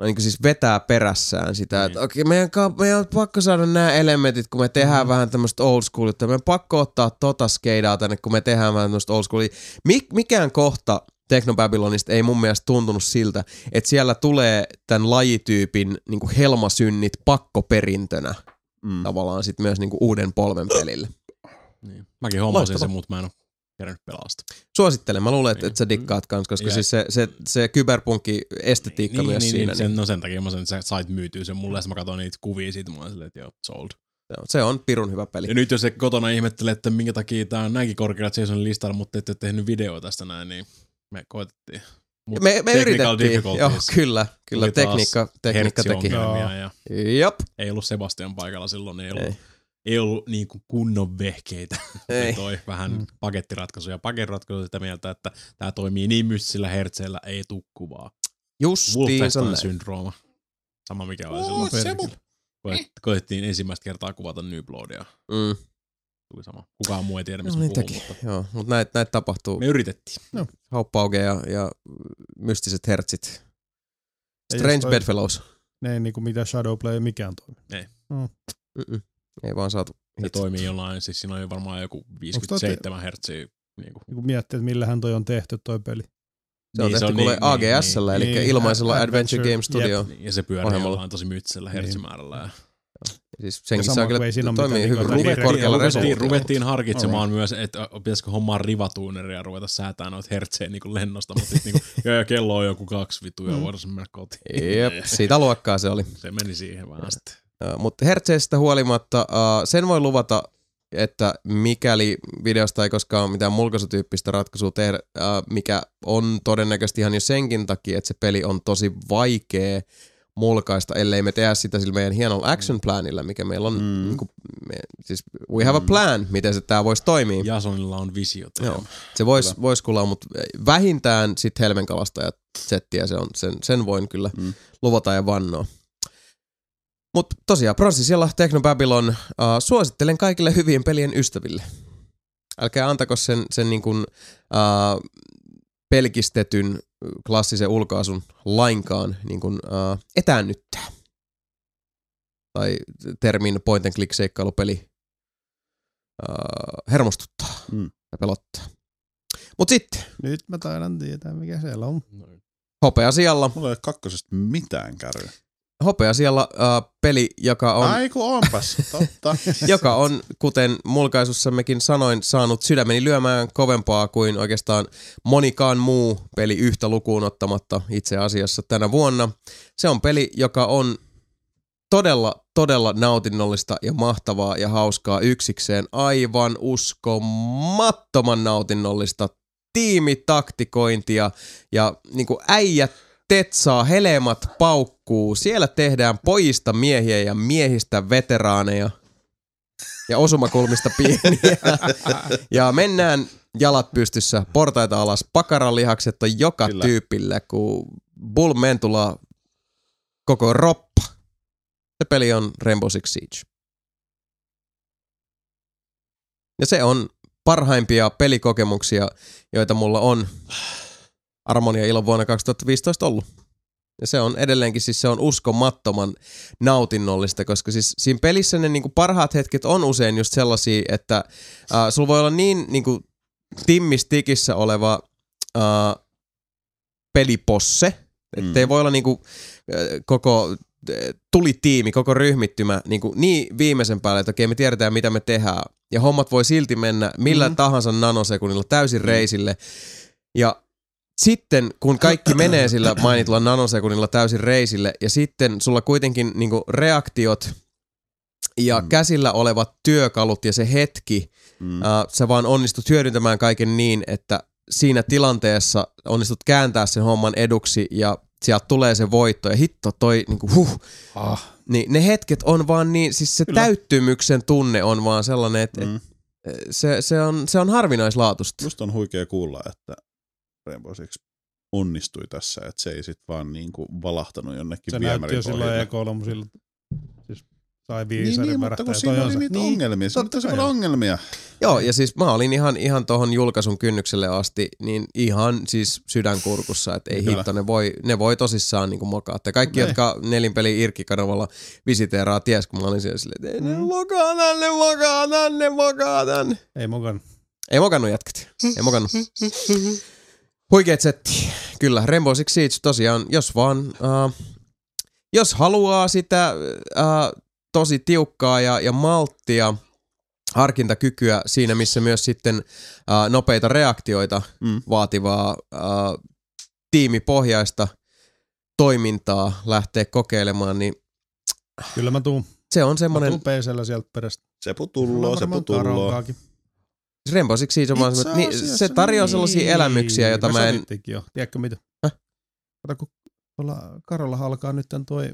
niin kuin siis vetää perässään sitä, että Niin. okei, meidän, ka- meidän on pakko saada nämä elementit, kun me tehdään mm. vähän tämmöistä old school, meidän on pakko ottaa tota skeidaa tänne, kun me tehdään vähän tämmöistä old schoolia. Mik- mikään kohta Techno Babylonista ei mun mielestä tuntunut siltä, että siellä tulee tämän lajityypin niin kuin helmasynnit pakkoperintönä Mm. tavallaan sit myös niinku uuden polven pelille. Niin. Mäkin hommasin Loistava. sen, mutta mä en ole kerännyt pelasta. Suosittelen, mä luulen, että, Niin. että sä dikkaat kans, koska Ja- siis se, se, se kyberpunkki estetiikka niin, myös niin, siinä, niin, niin, sen, no sen takia mä sen, sä sait myytyä sen mulle, ja mä katsoin niitä kuvia siitä, mä silleen, että joo, sold. se on- se on pirun hyvä peli. Ja nyt jos se kotona ihmettelee, että minkä takia tää on näinkin korkealla Jasonin listalla, mutta ette ole tehnyt videoa tästä näin, niin me koetettiin. Mut Me, me yritettiin, joo, kyllä, kyllä, tekniikka, tekniikka teki. ja Jop, ei ollut Sebastian paikalla silloin, niin ei ollut, ei, ei. ei ollut niin kuin kunnon vehkeitä. ei. Ei. toi vähän Mm. mm. pakettiratkaisuja. Pakettiratkaisuja sitä mieltä, että tämä toimii niin mystisillä hertseillä, ei tukkuvaa. Näin. syndrooma. Sama mikä oli silloin. se Koet- Koettiin ensimmäistä kertaa kuvata New Bloodia. Mm. Tuli sama. Kukaan muu ei tiedä, No, mistä niin no, puhuu, teki, mutta joo, mutta näitä näit tapahtuu. me yritettiin. Hauppauge ja, ja mystiset hertsit. Ei Strange Bedfellows. Ne ei niinku mitä Shadowplay ei mikään toimi. Mm-mm. Ei vaan saatu. Se itse. toimii jollain, siis siinä oli varmaan joku 57 hertsiä. Niin kuin. Niinku miettii, että millähän toi on tehty toi peli. Se on Niin, se tehty on kuule niin, AGSllä, niin, eli niin. ilmaisella Adventure- Adventure Game Studio. Niin, Ja se pyörii Ohjelmalla. jollain tosi myytsellä hertsimäärällä. Ja Siis senkin saa kyllä ei siinä ole toimii hyvin ruvet direct- korkealla ruvettiin, ruvettiin harkitsemaan myös, että pitäisikö hommaa rivatuuneria ja ruveta säätää noita hertsejä niin lennosta, mutta sitten niin kuin, ja kello on joku kaksi vitu ja voidaan mennä kotiin. Jep, siitä luokkaa se oli. Se meni siihen vähän sitten. Mutta hertseistä huolimatta sen voi luvata, että mikäli videosta ei koskaan ole mitään mulkaisutyyppistä ratkaisua tehdä, mikä on todennäköisesti ihan jo senkin takia, että se peli on tosi vaikea mulkaista, ellei me tehdä sitä sillä meidän hienolla action planilla, mikä meillä on, Mm. mm. niin kuin, me, siis we have a plan, miten se tää voisi toimia. Jasonilla on visiota. Joo. Se voisi vois kuulla, mutta vähintään sit helmenkalastajat settiä, se on, sen, sen voin kyllä Mm. mm. luvata ja vannoa. Mutta tosiaan, Processilla Techno Babylon, uh, suosittelen kaikille hyvien pelien ystäville. Älkää antako sen, sen niin kuin, uh, pelkistetyn klassisen ulkoasun lainkaan niin kuin, uh, etäännyttää. Tai termin point and click seikkailupeli uh, hermostuttaa Mm. ja pelottaa. Mut sitten, Nyt mä taidan tietää, mikä siellä on. hopea sijalla, Mulla ei ole kakkosesta mitään kärryä. Hopea sijalla uh, peli, joka on, Ai kun onpas, totta. joka on, kuten mulkaisussammekin sanoin, saanut sydämeni lyömään kovempaa kuin oikeastaan monikaan muu peli yhtä lukuun ottamatta itse asiassa tänä vuonna. Se on peli, joka on todella, todella nautinnollista ja mahtavaa ja hauskaa yksikseen. Aivan uskomattoman nautinnollista tiimitaktikointia ja niin kuin äijät tetsaa, helemat paukkuu. Siellä tehdään pojista miehiä ja miehistä veteraaneja ja osumakulmista pieniä. ja mennään jalat pystyssä, portaita alas, pakaralihakset on joka Kyllä. Tyypillä, kun Bull Mentula koko roppa. Se peli on Rainbow Six Siege. Ja se on parhaimpia pelikokemuksia, joita mulla on Armonia Ilon vuonna 2015 ollut. Ja se on edelleenkin, siis se on uskomattoman nautinnollista, koska siis siinä pelissä ne niinku parhaat hetket on usein just sellaisia, että äh, sulla voi olla niin niinku timmistikissä oleva äh, peliposse, ettei Mm. voi olla niinku äh, koko äh, tulitiimi, koko ryhmittymä niinku niin viimeisen päälle, että okei me tiedetään mitä me tehdään. Ja hommat voi silti mennä millä mm. tahansa nanosekunnilla täysin reisille. Ja sitten kun kaikki menee sillä mainitulla nanosekunnilla täysin reisille ja sitten sulla kuitenkin niinku reaktiot ja Mm. käsillä olevat työkalut ja se hetki, Mm. mm. sä vaan onnistut hyödyntämään kaiken niin, että siinä tilanteessa onnistut kääntää sen homman eduksi ja sieltä tulee se voitto ja hitto toi niinku huh, Ah, niin ne hetket on vaan niin, siis se Kyllä. Täyttymyksen tunne on vaan sellainen, että Mm. mm. se, se, on, se on harvinaislaatusta. Musta on huikea kuulla, että Rainbow Six onnistui tässä, että se ei sit vaan niinku valahtanut jonnekin se näytti jo silloin E3, siis sai Niin, viisarin niin mutta värähtää. kun siinä toi oli on se. niitä Niin, ongelmia, totta oli on. ongelmia. Joo, ja siis mä olin ihan, ihan tohon julkaisun kynnykselle asti, niin ihan siis sydänkurkussa, että ei Kyllä. hitto, ne voi, ne voi tosissaan niinku mokaa. Ja kaikki, Ne. jotka nelinpeli Irkki-kanavalla visiteeraa, ties kun mä olin siellä silleen, että ei ne Mm. mokaa tänne, mokaa tänne, mokaa tänne. Ei mukaan. Ei mokannut jätket, ei mokannut. Huikeet setti. Kyllä, Rainbow Six Siege tosiaan, jos vaan, uh, jos haluaa sitä uh, tosi tiukkaa ja, ja malttia, harkintakykyä siinä, missä myös sitten uh, nopeita reaktioita Mm. vaativaa uh, tiimipohjaista toimintaa lähteä kokeilemaan, niin Kyllä mä tuun, se on mä semmoinen, tuun peisellä sieltä perästä. Sepu tulloo, sepu tulloo. Karaokaakin. Rainbow Six Siege on semmoinen, niin, se tarjoaa niin. sellaisia elämyksiä, joita me mä en, sovittiinkin jo. Tiedätkö mitä? Häh? Kato, kun tuolla Karolla alkaa nyt tän toi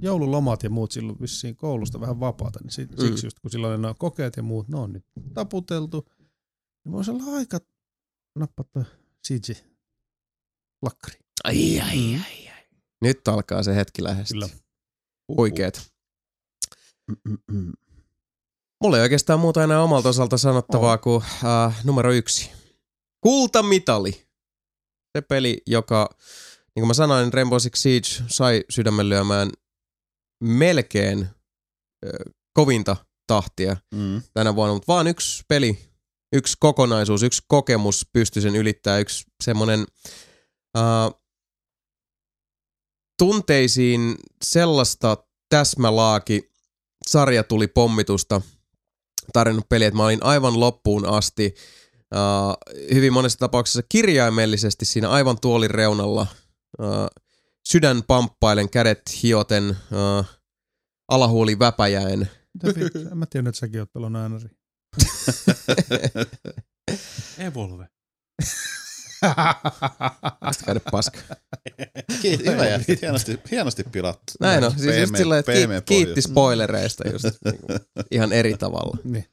joululomat ja muut silloin vissiin koulusta vähän vapaata, niin Mm. siksi just kun silloin nämä kokeet ja muut, ne on nyt taputeltu, niin voisi olla aika nappaa toi CG lakkari. Ai, ai, ai, ai. Nyt alkaa se hetki lähestyä. Kyllä. Huikeet. Mm-mm-mm. Mulla ei oikeastaan muuta enää omalta osalta sanottavaa Oh. kuin äh, numero yksi. Kultamitali. Se peli, joka, niin kuin mä sanoin, Rainbow Six Siege sai sydämen lyömään melkein äh, kovinta tahtia Mm. tänä vuonna, mutta vaan yksi peli, yksi kokonaisuus, yksi kokemus pystyi sen ylittää, yksi semmoinen uh, tunteisiin sellaista täsmälaaki sarja tuli pommitusta tarjonnut peli, että mä olin aivan loppuun asti uh, hyvin monessa tapauksessa kirjaimellisesti siinä aivan tuolin reunalla uh, sydän pamppailen, kädet hioten, uh, alahuuli väpäjäen. Mitä? En mä tiedä, että säkin oot pelannut äänäri. Evolve. Tästä käydä paska. Kiitos, hyvä jätkä, hienosti, hienosti pilattu. Näin on, siis just Pehmeä- sillä, että pehmeä ki- kiitti pohjus. spoilereista just niin kuin, ihan eri tavalla. niin.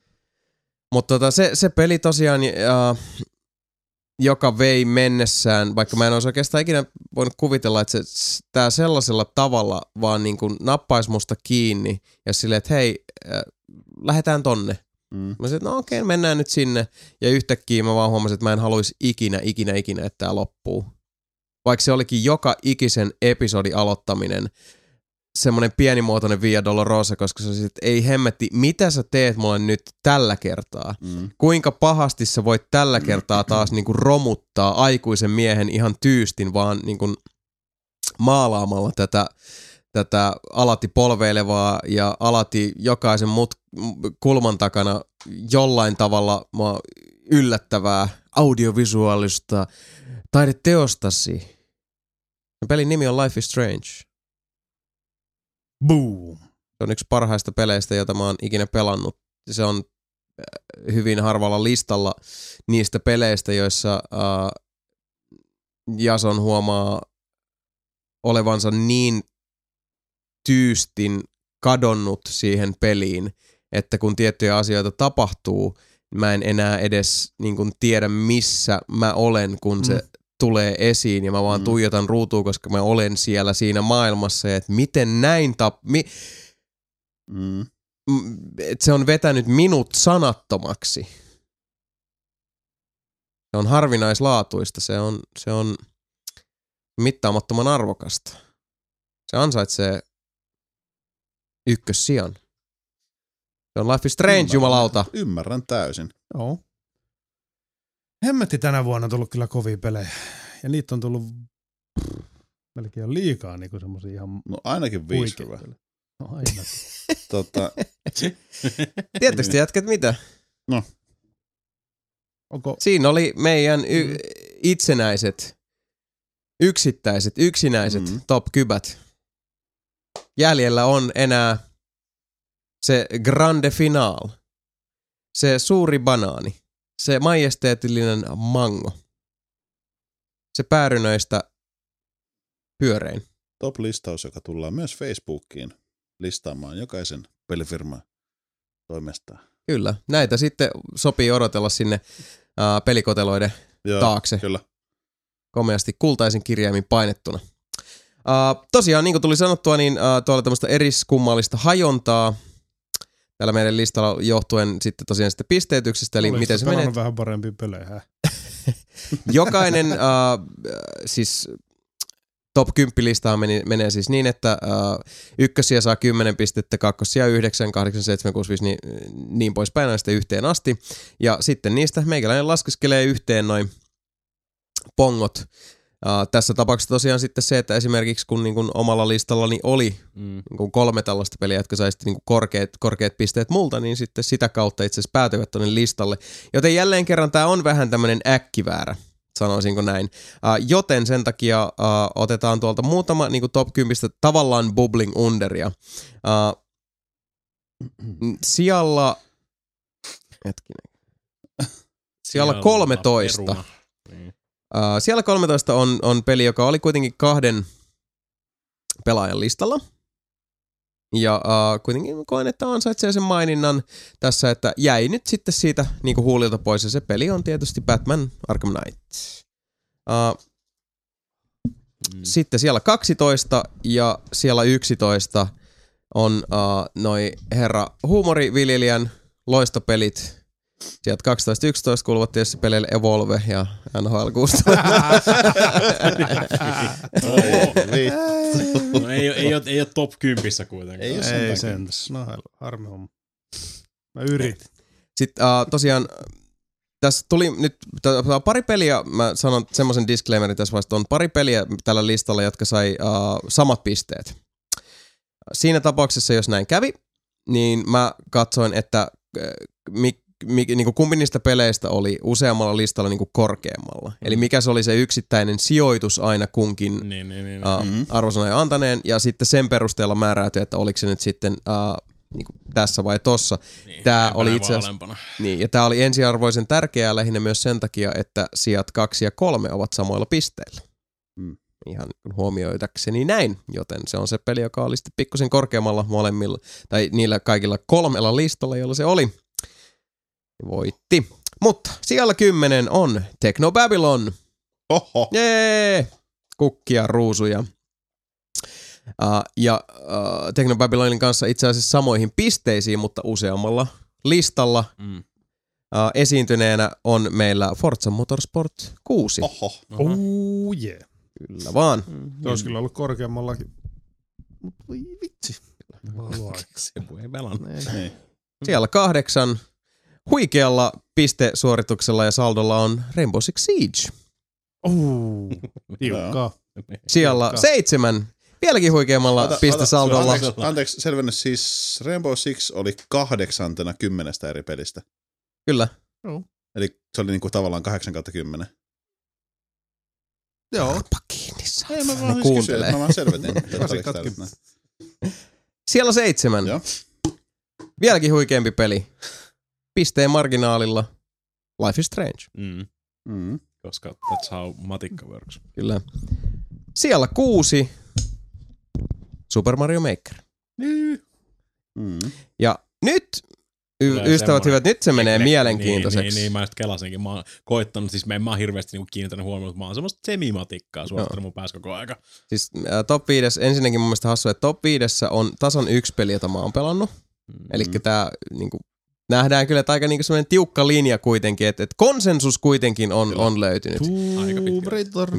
Mutta tota, se, se peli tosiaan, uh, joka vei mennessään, vaikka mä en olisi oikeastaan ikinä voinut kuvitella, että se, tää sellaisella tavalla vaan niin kuin nappaisi musta kiinni ja silleen, että hei, äh, lähdetään tonne. Mm. Mä sanoin, että no okei, mennään nyt sinne. Ja yhtäkkiä mä vaan huomasin, että mä en haluaisi ikinä, ikinä, ikinä, että tää loppuu. Vaikka se olikin joka ikisen episodi aloittaminen semmoinen pienimuotoinen Via Dolorosa, koska se että ei hemmetti, mitä sä teet mulle nyt tällä kertaa? Mm. Kuinka pahasti sä voit tällä kertaa taas niinku romuttaa aikuisen miehen ihan tyystin, vaan niinku maalaamalla tätä, tätä alati polveilevaa ja alati jokaisen mut, kulman takana jollain tavalla yllättävää audiovisuaalista taideteostasi. Ja pelin nimi on Life is Strange. Boom. Se on yksi parhaista peleistä, jota mä oon ikinä pelannut. Se on äh, hyvin harvalla listalla niistä peleistä, joissa äh, Jason huomaa olevansa niin tyystin kadonnut siihen peliin, että kun tiettyjä asioita tapahtuu, mä en enää edes niin kuin, tiedä, missä mä olen, kun mm. se tulee esiin ja mä vaan Mm. tuijotan ruutuun, koska mä olen siellä siinä maailmassa ja että miten näin tap... Mi- Mm. et se on vetänyt minut sanattomaksi. Se on harvinaislaatuista, se on, se on mittaamattoman arvokasta. Se ansaitsee ykkössijan. Se on Life is Strange, Ymmärrän. jumalauta. Ymmärrän täysin. Joo. Hemmetti tänä vuonna on tullut kyllä kovia pelejä. Ja niitä on tullut melkein liikaa niinku semmosia ihan No ainakin viisi hyvä. pelejä. No aina. Tota, Tietysti jätkät mitä? Onko, Siinä oli meidän y- itsenäiset, yksittäiset, yksinäiset Mm. top-kybät. Jäljellä on enää se grande final, se suuri banaani, se majesteetillinen mango, se päärynöistä pyörein. top-listaus, joka tullaan myös Facebookiin listaamaan jokaisen pelifirman toimesta. Kyllä, näitä sitten sopii odotella sinne pelikoteloiden Joo, taakse. Kyllä. komeasti kultaisin kirjaimin painettuna. Uh, tosiaan, niin kuin tuli sanottua, niin uh, tuolla tämmöistä eriskummallista hajontaa tällä meidän listalla johtuen sitten tosiaan sitten pisteytyksestä, eli oliko miten se menee. vähän parempia pelejä? Jokainen uh, siis top 10 listaa meni, menee siis niin, että uh, ykkösiä saa 10 pistettä, kakkosia 9, 8, 7, 6, 5, niin, niin poispäin sitten yhteen asti. Ja sitten niistä meikäläinen laskeskelee yhteen noin pongot. Uh, tässä tapauksessa tosiaan sitten se, että esimerkiksi kun niin kun omalla listallani oli Mm. niin kun kolme tällaista peliä, jotka sai sitten niin korkeat, korkeat pisteet multa, niin sitten sitä kautta itse asiassa päätyivät tuonne listalle. Joten jälleen kerran tämä on vähän tämmöinen äkkiväärä, sanoisinko näin. Uh, joten sen takia uh, otetaan tuolta muutama niin kuin top 10 tavallaan bubbling underia. Uh, sijalla, hetkinen, sijalla 13. peruna. Uh, siellä 13 on, on peli, joka oli kuitenkin kahden pelaajan listalla. Ja uh, kuitenkin koen, että ansaitsee sen maininnan tässä, että jäi nyt sitten siitä niin kuin huulilta pois. Ja se peli on tietysti Batman Arkham Knight. Uh, Mm. sitten siellä 12 ja siellä 11 on uh, noi herra huumoriviljelijän loistopelit. Sieltä 12-11 kuuluvat tietysti peleille Evolve ja NHL 16. No, ei, ei, ole, ei ole top 10 kuitenkaan. Ei Ei sen. No har- harmi homma. Mä yritin. Sitten uh, tosiaan tässä tuli nyt t- pari peliä, mä sanon semmoisen disclaimerin tässä vaiheessa, että on pari peliä tällä listalla, jotka sai uh, samat pisteet. Siinä tapauksessa, jos näin kävi, niin mä katsoin, että mi, niin kuin kumpi niistä peleistä oli useammalla listalla niin kuin korkeammalla. Eli mikä se oli se yksittäinen sijoitus aina kunkin Niin, niin, niin. niin. uh, Mhm. arvosanoja antaneen, ja sitten sen perusteella määräytyi, että oliko se nyt sitten uh, niin kuin tässä vai tossa. niin. tää Enempänä oli itse asiassa-. Niin, ja tämä oli ensiarvoisen tärkeää lähinnä myös sen takia, että sijat kaksi ja kolme ovat samoilla pisteillä. Mm. Ihan huomioitakseni näin, joten se on se peli, joka oli sitten pikkusen korkeammalla molemmilla, tai niillä kaikilla kolmella listalla, jolla se oli. Voitti. Mutta siellä kymmenen on Techno Babylon. Oho. Jee! Kukkia, ruusuja. Uh, ja uh, Techno Babylonin kanssa itse asiassa samoihin pisteisiin, mutta useammalla listalla Mm. uh, esiintyneenä on meillä Forza Motorsport 6. Oh. Oho. Oho. Oh yeah. Kyllä vaan. Se olisi kyllä ollut korkeammallakin. Mut voi vitsi. Se voi pelannut. Niin. Siellä kahdeksan. Huikealla pistesuorituksella ja saldolla on Rainbow Six Siege. Oh, tiukkaa. Siellä Tiukka. seitsemän. Vieläkin huikeammalla Ota- pistesaldolla. Anteeksi, anteeksi selvennys, siis Rainbow Six oli kahdeksantena kymmenestä eri pelistä. Kyllä. Eli se oli niinku tavallaan 8 kautta 10. Joo. Arpa kiinni, saatana. Ei, mä vaan siis kuuntelee. kysyin, mä vaan selvitin. että. Siellä seitsemän. Joo. Vieläkin huikeampi peli. Pisteen marginaalilla. Life is Strange. Mm. Mm. Koska that's how matikka works. Kyllä. Siellä kuusi. Super Mario Maker. Mm. Ja nyt, y- ystävät semmoinen hyvät, nyt se menee Niin, mielenkiintoiseksi. Niin, niin, mä just kelasinkin. Mä oon koittanut, siis mä en mä oon hirveästi niinku kiinnittänyt huomioon, mutta mä oon semmoista semimatikkaa suorittanut mun päässä koko aika. Siis äh, top 5, ensinnäkin mun mielestä hassu, että top 5 on tasan yksi peli, jota mä oon pelannut. Mm. Eli tää niinku, nähdään kyllä, että aika niinku semmoinen tiukka linja kuitenkin, että, että konsensus kuitenkin on, on löytynyt. Aika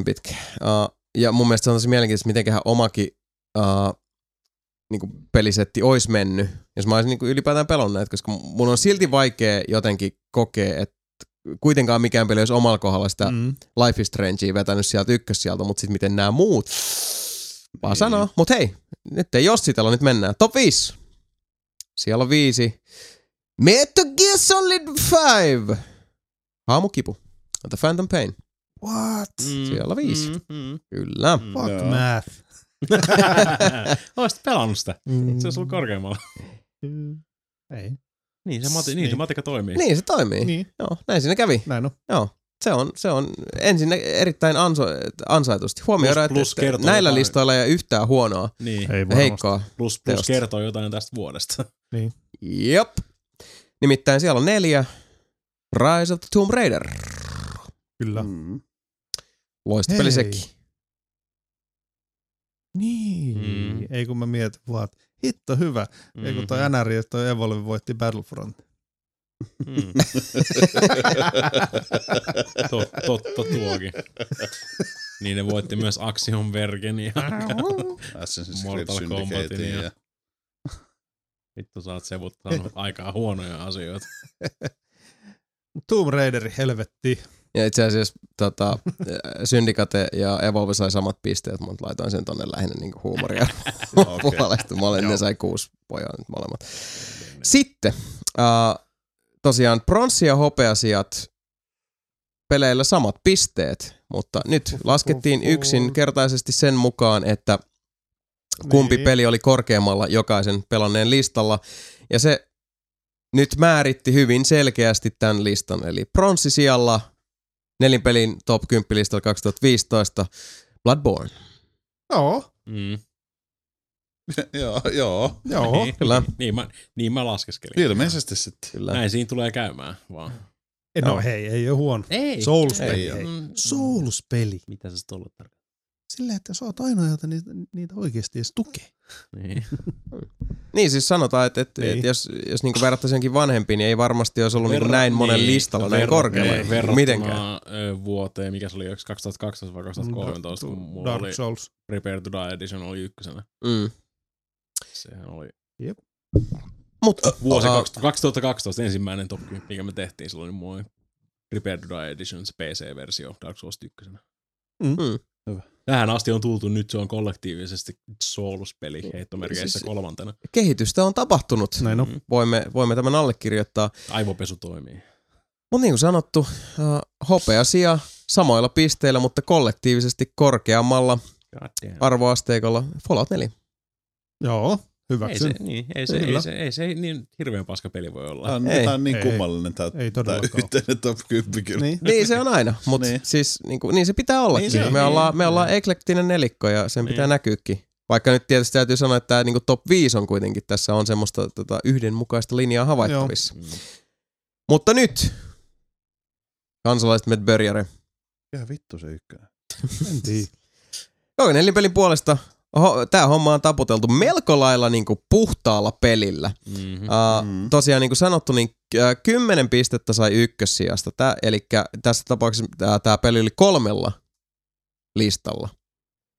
pitkä. Uh, ja mun mielestä se on tosi mielenkiintoista, mitenköhän omakin uh, niinku pelisetti olisi mennyt, jos mä olisin niinku ylipäätään pelannut näitä, koska mun on silti vaikea jotenkin kokea, että kuitenkaan mikään peli olisi omalla kohdalla sitä mm. Life is Strangea vetänyt sieltä ykkössieltä, mutta sitten miten nämä muut, vaan Niin. sanoo. Mutta hei, nyt ei jossitella, nyt mennään. Top 5. Siellä on viisi. Metal Gear Solid 5. Haamukipu. The Phantom Pain. What? Mm, Siellä viisi. Mm, mm, Kyllä. mm. Fuck Joo. math. Olisit pelannut sitä. Mm. Se olisi ollut korkeammalla. Ei. Niin se, mati, niin, Niin. se matikka toimii. Niin se toimii. Niin, Joo, näin siinä kävi. näin on. Joo. Se on, se on ensin erittäin anso, ansaitusti. Huomioidaan, Plus- plus että, näillä jotain. listoilla ei ole yhtään huonoa, Niin. Ei heikkoa. Plus, plus teosta. kertoo jotain tästä vuodesta. Jop. Nimittäin siellä on neljä. Rise of the Tomb Raider. Kyllä. Mm. Loistopeli Hei. sekin. Niin. Mm. Ei kun mä mietin vaan, että hitto hyvä. Mm-hmm. Ei kun toi NR ja toi Evolve voitti Battlefront. Mm. Tot, totta tuokin. Niin ne voitti myös Axiom Vergen ja Assassin's Mortal Kombatin Syndicate ja- ja... vittu sä oot sevuttanut aikaa huonoja asioita. Tomb Raideri helvetti. Ja itse asiassa tota, Syndicate ja Evolve sai samat pisteet, mutta laitoin sen tonne lähinnä niinku huumoria Okei. puolesta. Mä olen, ne sai kuusi pojaa nyt molemmat. Sitten, uh, tosiaan pronssi- ja hopeasijat peleillä samat pisteet, mutta nyt laskettiin yksinkertaisesti sen mukaan, että kumpi Niin. peli oli korkeammalla jokaisen pelanneen listalla. Ja se nyt määritti hyvin selkeästi tämän listan. Eli pronssisijalla nelinpelin top 10 listalla 2015 Bloodborne. Joo, Mm. joo, joo. joo. Niin, kyllä. Niin, niin, mä, niin mä laskeskelin. Ilmeisesti sitten. Kyllä. Näin siinä tulee käymään vaan. No Joo. hei, ei ole huono. Ei. Souls-peli. Ei Ei. Mm, Souls-peli. Mitä se ollut tarkoittaa? Sillä, että sä oot ainoa, jota niitä, niitä oikeasti edes tukee. Niin. Niin siis sanotaan, että, että, Niin. että jos, jos niinku verrattaisiin jonkin vanhempiin, niin ei varmasti olisi ollut niinku näin monen niin, listalla näin verra- korkealla. niin, Niin, verrattuna mitenkään. vuoteen, mikä se oli, 2012 vai 2013, kun mulla Dark oli Souls. Prepare to Die Edition oli ykkösenä. Mm. Sehän oli Mutta vuosi uh, 2012 ensimmäinen top 10, mikä me tehtiin silloin, niin mulla oli Prepare to Die Edition, se PC-versio Dark Souls 1. Mm. Mm. Tähän asti on tultu, nyt se on kollektiivisesti Souls-peli heittomerkeissä Siis- kolmantena. Kehitystä on tapahtunut. Näin on. Mm. Voimme, voimme tämän allekirjoittaa. Aivopesu toimii. Mutta niin kuin sanottu, uh, hopea sija samoilla pisteillä, mutta kollektiivisesti korkeammalla arvoasteikolla Fallout 4. Joo, Ei hyväksyn. se, niin, ei, se, Kyllä. ei, se, ei se niin hirveän paska peli voi olla. Tämä on, Ei. tää on niin Ei. kummallinen tämä, Ei tämä todellakaan. yhteinen top 10 kyllä. Niin. Niin se on aina, mutta Niin. niin. siis niin, kuin, niin se pitää olla. Niin Niin se me, Niin. ollaan, me ollaan Niin. eklektinen nelikko ja sen pitää Niin. näkyykin. Vaikka nyt tietysti täytyy sanoa, että tämä niin top 5 on kuitenkin tässä on semmoista tota, yhdenmukaista linjaa havaittavissa. Mm. Mutta nyt, kansalaiset Medbörjare, Ja vittu se ykkönen. En tiedä. Koko nelipelin puolesta ho, tämä homma on taputeltu melko lailla niin kuin puhtaalla pelillä. Mm-hmm. Uh. Tosiaan niin kuin sanottu, niin äh, 10 pistettä sai ykkössijasta. Tää, eli tässä tapauksessa tämä peli oli kolmella listalla.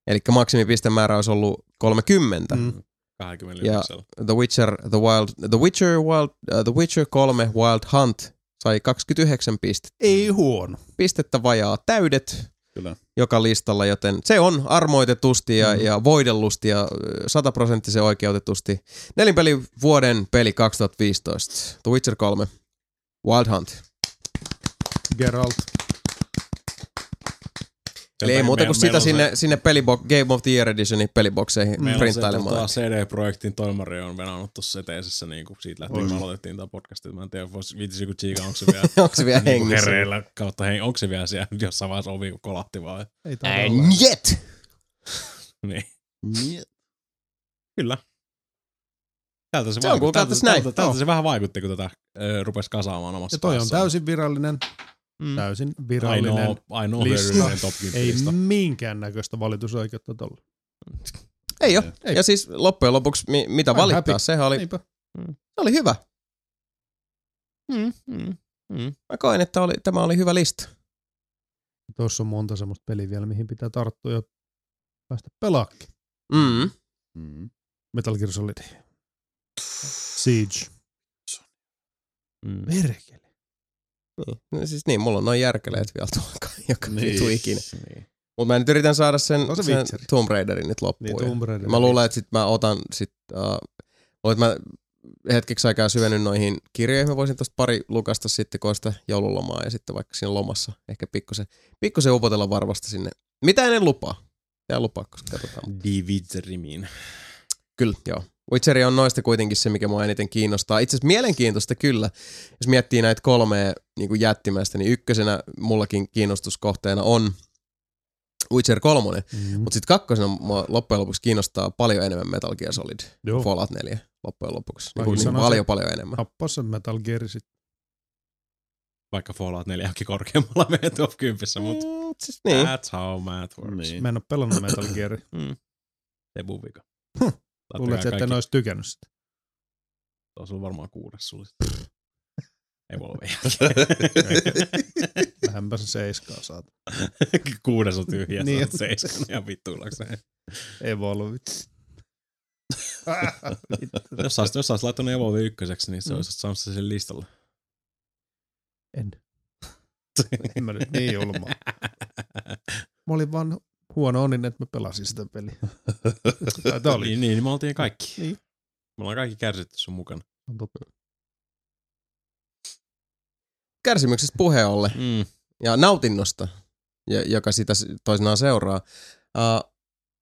Eli maksimipistemäärä olisi ollut 30. Mm. Mm. 29. The Witcher, The Wild, The Witcher, Wild, uh, The Witcher 3 Wild Hunt sai 29 pistettä. Ei huono. Pistettä vajaa täydet Kyllä. joka listalla, joten se on armoitetusti ja, Mm. ja voidellusti ja sataprosenttisen oikeutetusti. Nelinpeli vuoden peli 2015. The Witcher 3. Wild Hunt. Geralt. Eli ei muuta kuin Meillä- sitä meillä on sinne, se- sinne pelibo- Game of the Year Editionin pelibokseihin Meillä on se printtailemaan. tota, CD-projektin toimari on venannut tuossa eteisessä niin kuin siitä lähtien, kun me aloitettiin tämä podcast. Mä en tiedä, vois, viitisikö Chiika, onko se vielä Onko se vielä niin hengissä? hereillä kautta heng, onko se vielä siellä jossain vaiheessa ovi, kun kolahti vaan. Ei olla. Jet! Niin. Niin. Kyllä. Tältä se, Se on vaikutti. tältä, tältä, tältä Joo. se vähän vaikutti, kun tätä ö, rupesi kasaamaan omassa Ja toi on päässään. täysin virallinen, Mm. täysin virallinen. Ainoa, ainoa lista. top 10 Ei lista. minkään näköistä valitusoikeutta tuolla. Ei ole. Ei. Ja siis loppujen lopuksi, mi- mitä I'm valittaa, happy. sehän oli, Eipä. se oli hyvä. Mm, mm, mm. Mä koen, että oli, tämä oli hyvä lista. Tuossa on monta semmoista peliä vielä, mihin pitää tarttua ja päästä pelaakin. Mm. Mm. Metal Gear Solid. Siege. Mm. Perkele. Niin. No, siis niin, mulla on noin järkeleet vielä tuolla, joka Niin. ikinä. Niin. Mutta mä nyt yritän saada sen, No se sen. Tomb Raiderin nyt loppuun. Niin, Tomb Raider. mä luulen, että sit mä otan sit, uh, että mä hetkeksi aikaa syvennyt noihin kirjoihin. Mä voisin tosta pari lukasta sitten, kun sitä joululomaa ja sitten vaikka siinä lomassa ehkä pikkusen, pikkusen upotella varvasta sinne. Mitä en lupaa? Tää lupaa, koska katsotaan. Dividserimin. Kyllä, joo. Witcher on noista kuitenkin se, mikä mua eniten kiinnostaa. Itse asiassa mielenkiintoista kyllä, jos miettii näitä kolmea niin kuin jättimäistä, niin ykkösenä mullakin kiinnostuskohteena on Witcher 3, Mm. mutta sitten kakkosena mua loppujen lopuksi kiinnostaa paljon enemmän Metal Gear Solid, Joo. Fallout 4 loppujen lopuksi. Niin, kuin, niin paljon paljon enemmän. Tappaa se Metal Gear sit. Vaikka Fallout 4 onkin korkeammalla meidän top 10, mutta Mm, siis, niin. that's how math works. Niin. Mä en oo pelannut Metal Gear. Mm. Se mun vika. Huh. Laittakaa Luulet, että kaikki- ois tykännyt sitä. Tuossa on varmaan kuudes sulle. Ei voi olla Vähänpä se seiskaa saat. Kuudes on tyhjä, Niin. niin. seiskan ja vittuillakseen. Ei voi olla vitsi. Jos saisit, jos laittanut Evolve ykköseksi, niin se Mm. olisi saanut se sen listalle. En. en mä nyt niin julma. Mä olin vaan huono onninen, että mä pelasin sitä peliä. Tai tää oli. Niin, niin, me oltiin kaikki. Niin. Me ollaan kaikki kärsitty sun mukana. On totta. Kärsimyksestä puheen ollen Mm. ja nautinnosta, ja- joka sitä toisinaan seuraa. Uh,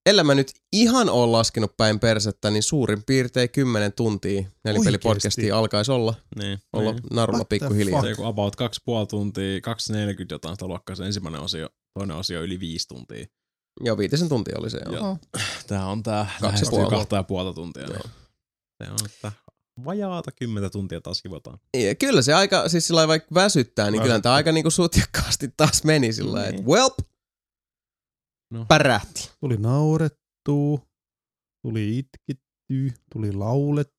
ellei mä nyt ihan ole laskenut päin persettä, niin suurin piirtein 10 tuntia nelipelipodcastia alkaisi olla, Niin. olla niin. narulla pikkuhiljaa. Se on joku about 2,5 tuntia, 240 jotain sitä luokkaa se ensimmäinen osio, toinen osio yli 5 tuntia. Joo, viitisen tuntia oli se. Joo. Joo. Tää on tää Kaksi lähestyy ja puoli. kahta ja puolta tuntia. Joo. Niin. Se on, että vajaata kymmentä tuntia taas hivotaan. Ja kyllä se aika, siis sillä vaikka väsyttää, niin kyllä tämä aika niinku sutjakkaasti taas meni sillä lailla, että Niin. welp, No. pärähti. Tuli naurettua, tuli itkittyä, tuli laulettua.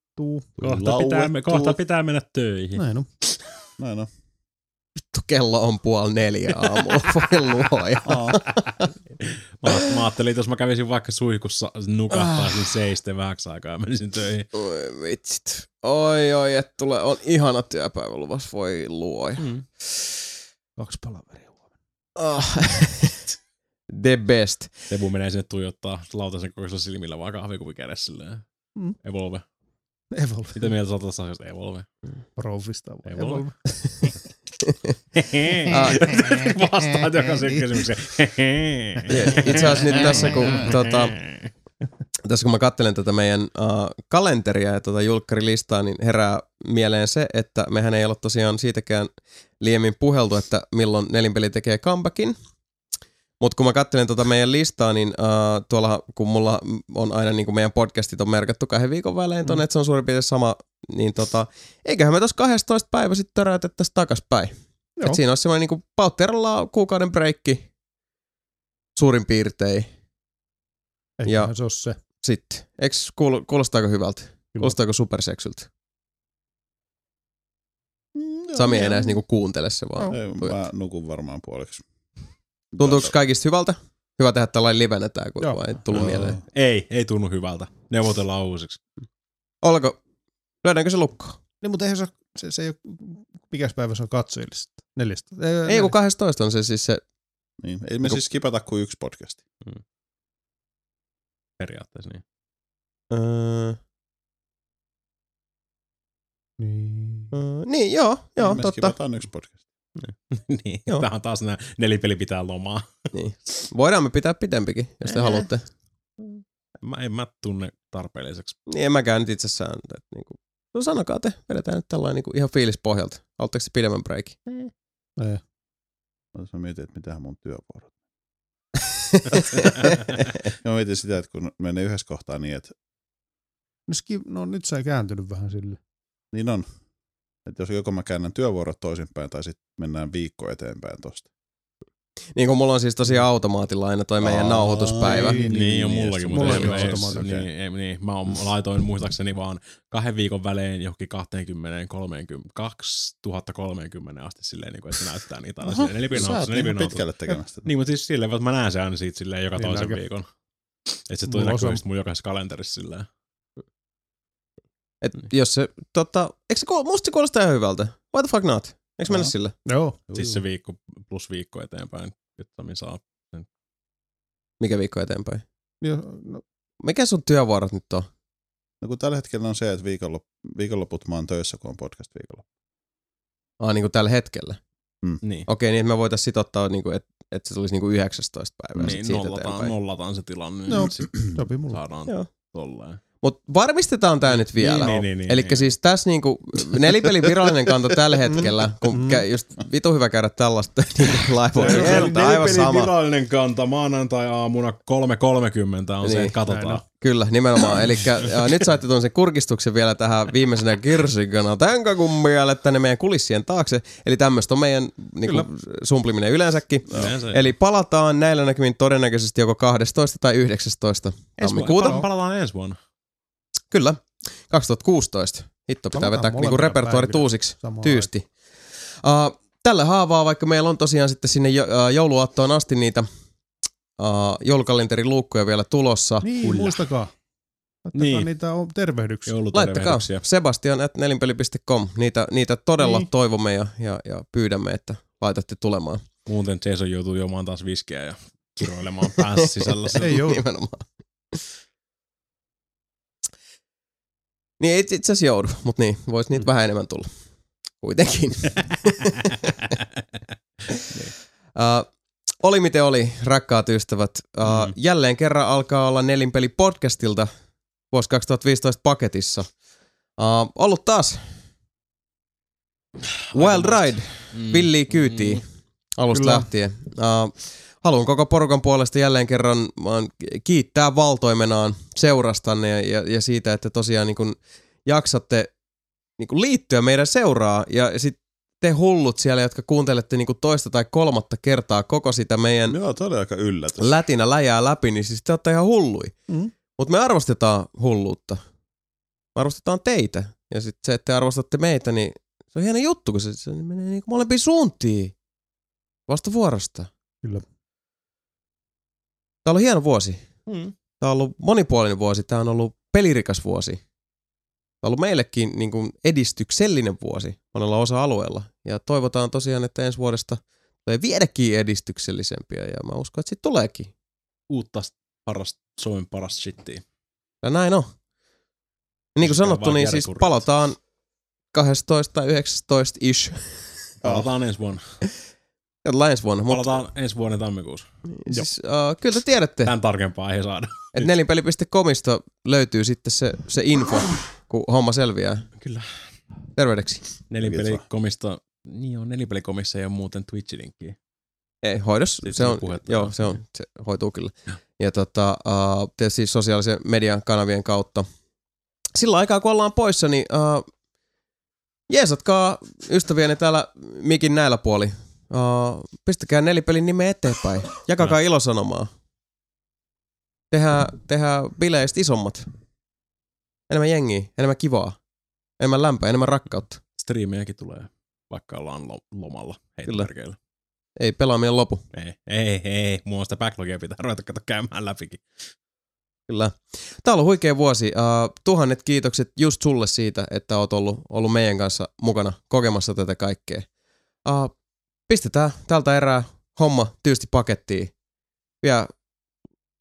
Kohta pitää, Laulettu. kohta pitää mennä töihin. Näin on. Näin on. Kello on puoli neljä aamulla, voi luoja. Mä, mä ajattelin, että jos mä kävisin vaikka suihkussa, nukahtaisin seisten vähäksi aikaa ja menisin töihin. Oi vitsit. Oi oi, että tulee, on ihana työpäivä luvassa, voi luoja. Mm. Kaksi palaveria huomenna. Oh. The best. Tebu menee sinne tuijottaa lautasen kokoisella silmillä vaan kahvikuvi kädessä silleen. Mm. Evolve. Evolve. Mitä mieltä sä oot tästä asiasta? Evolve. Profista. Evolve. Evolve. Ah. Vastaat jokaisen kysymykseen. Itse asiassa nyt tässä, kun, tota, tässä kun mä katselen tätä meidän uh, kalenteria ja tota julkkarilistaa, niin herää mieleen se, että mehän ei ole tosiaan siitäkään liiemmin puheltu, että milloin nelinpeli tekee comebackin. Mutta kun mä katselen tota meidän listaa, niin uh, tuolla kun mulla on aina niin kuin meidän podcastit on merkattu kahden viikon välein tonne, mm. että se on suurin piirtein sama, niin tota, eiköhän me tuossa 12 päivä sitten töräytettäisiin takaspäin. Joo. Et siinä olisi semmoinen niin pautteralla kuukauden breikki suurin piirtein. Eiköhän Ja- se ole se. Sitten, eikö kuul- kuulostaako hyvältä? Kuulostaako superseksyltä? Sami ei enää niinku kuuntele se vaan. Ei, mä nukun varmaan puoliksi. Tuntuuko kaikista hyvältä? Hyvä tehdä tällainen livenä tää, kun Joo. ei tullut Joo. mieleen. ei, ei tunnu hyvältä. Neuvotellaan uusiksi. Olko, lyödäänkö se lukkoon? Niin, mutta eihän se, se, se ei ole, mikäs päivä se on katsojillista? Neljästä. Ei, kun 12 on se siis se, Niin. Ei me siis skipata kuin yksi podcasti. Periaatteessa niin. öö, Niin. öö, niin joo, joo, Niin me totta. skipataan yksi podcast. niin. Joo. Tämä on taas nää nelipeli pitää lomaa. Niin. Voidaan me pitää pitempikin, jos te haluatte. Mä en mä tunne tarpeelliseksi. Niin en mäkään nyt itsessään. Että niinku, no sanokaa te, vedetään nyt tällainen niinku ihan fiilispohjalta. Haluatteko te pidemmän breikin? Ei. Mä mietin, että mitähän mun työvuorot. Ja mä mietin sitä, että kun menee yhdessä kohtaa niin, että No, ski, no nyt se ei kääntynyt vähän sille. niin on. Että jos joko mä käännän työvuorot toisinpäin tai sitten mennään viikko eteenpäin tosta. Niin kuin mulla on siis tosiaan automaatilla aina toi meidän Aa, nauhoituspäivä. niin, Niin, niin on niin, mullakin, yes, mutta mullakin ei- on ei- automaatti, niin, ei, niin, mä on, laitoin muistaakseni vaan kahden viikon välein johonkin 20, 30, 2030 asti silleen, niin kuin, että se näyttää niitä aina silleen Sä nelipinautus, oot niin nelipinautus. pitkälle tekemästä. Niin, mutta siis silleen, että mä näen sen aina siitä silleen joka Niin toisen näkö. viikon. Että se Mulla on näkyy mun jokaisessa kalenterissa silleen. Et jos se, tota, eikö se, musta se kuulostaa ihan hyvältä. Why the fuck not? Eikö mennä Joo. sillä? Joo. Siis se viikko plus viikko eteenpäin, että Sami saa. Mikä viikko eteenpäin? Joo, no, Mikä sun työvuorot nyt on? No kun tällä hetkellä on se, että viikonlop, viikonloput mä oon töissä, kun on podcast viikonloppu. Ah, niin kuin tällä hetkellä. Niin. Okei, niin että me voitaisiin sit ottaa, niin kuin, että, että se tulisi niin kuin 19 päivää sit Niin, siitä nollataan, eteenpäin. nollataan se tilanne, niin No, sit sopii mulle. saadaan Joo. tolleen. Mutta varmistetaan tämä nyt vielä. Niin, niin, niin, Eli niin. siis tässä niinku nelipelin virallinen kanta tällä hetkellä, kun Mm. kä- just vitu hyvä käydä tällaista niinku laivoa. Niin aivan Nelipelin sama. virallinen kanta maanantai-aamuna 3.30 on se, Niin. että katsotaan. Näin Kyllä, nimenomaan. Eli nyt saitte tuon sen kurkistuksen vielä tähän viimeisenä kirsikana tämän kakun miele tänne meidän kulissien taakse. Eli tämmöistä on meidän niinku, sumpliminen yleensäkin. Yleensä- Eli palataan näillä näkymin todennäköisesti joko 12 tai 19 Ensi vuonna- tammikuuta. pala- Palataan ensi vuonna. Kyllä, 2016. Hitto pitää Palataan vetää niinku repertuaari samaan Tyysti. Uh, tällä haavaa, vaikka meillä on tosiaan sitten sinne jo, uh, jouluaattoon asti niitä uh, joulukalenterin luukkuja vielä tulossa. Niin, Kyllä. muistakaa. Laittakaa Niin. niitä on tervehdyksiä. Laittakaa sebastian at nelinpeli.com. Niitä, niitä todella Niin. toivomme ja, ja, ja pyydämme, että laitatte tulemaan. Muuten Jason joutuu juomaan taas viskiä ja kiroilemaan päänsä sisällä. Ei joudu. Nimenomaan. Niin itse asiassa joudu, mutta niin, voisi niitä vähän enemmän tulla. Kuitenkin. uh, oli miten oli, rakkaat ystävät. Uh, Mm. Jälleen kerran alkaa olla Nelinpeli podcastilta vuosi 2015 paketissa. Uh, ollut taas Wild Ride, Mm. villiä kyytiä alusta Kyllä. lähtien. Uh, haluan koko porukan puolesta jälleen kerran vaan kiittää valtoimenaan seurastanne ja, ja, ja siitä, että tosiaan niin kun jaksatte niin kun liittyä meidän seuraa ja sitten te hullut siellä, jotka kuuntelette niin toista tai kolmatta kertaa koko sitä meidän Joo, toi oli aika yllätys. lätinä läjää läpi, niin siis te olette ihan hullui. Mm. Mutta me arvostetaan hulluutta. Me arvostetaan teitä. Ja sitten se, että te arvostatte meitä, niin se on hieno juttu, kun se, se menee niin molempiin suuntiin. Vasta vuorosta. Kyllä. Tämä on ollut hieno vuosi. Mm. Tämä on ollut monipuolinen vuosi. Tämä on ollut pelirikas vuosi. Tämä on ollut meillekin niin kuin edistyksellinen vuosi monella osa-alueella. Ja toivotaan tosiaan, että ensi vuodesta tulee vieläkin edistyksellisempiä ja mä uskon, että siitä tuleekin. Uutta paras, Suomen paras shittiä. Ja näin on. Ja niin kuin sanottu, niin siis palataan 12 tai 19 ish. Palataan ensi vuonna. Katsotaan ensi vuonna. Mutta Palataan ensi vuoden tammikuussa. siis, uh, kyllä te tiedätte, Tämän tarkempaa ei saada. että nelinpeli.comista löytyy sitten se, se info, kun homma selviää. Kyllä. Terveydeksi. Nelipelikomista, niin on, nelipelikomissa ei ole muuten Twitch-linkkiä. Ei, hoidos. Sitten Se on, puhetta. joo, se on, se hoituu kyllä. Ja tota, uh, tietysti siis sosiaalisen median kanavien kautta. Sillä aikaa, kun ollaan poissa, niin uh, jeesatkaa ystäviäni täällä mikin näillä puoli. Uh, pistäkää nelipelin nimeä eteenpäin. Jakakaa ilosanomaa. Tehdään, tehdään bileistä isommat. Enemmän jengiä, enemmän kivaa. Enemmän lämpöä, enemmän rakkautta. Striimejäkin tulee, vaikka ollaan lo- lomalla heittomerkeillä. Ei pelaaminen lopu. Ei, ei, ei. Mua on sitä backlogia pitää ruveta kato käymään läpikin. Kyllä. Tämä on ollut huikea vuosi. Uh, tuhannet kiitokset just sulle siitä, että oot ollut, ollut meidän kanssa mukana kokemassa tätä kaikkea. Uh, pistetään tältä erää homma tyysti pakettiin. Vielä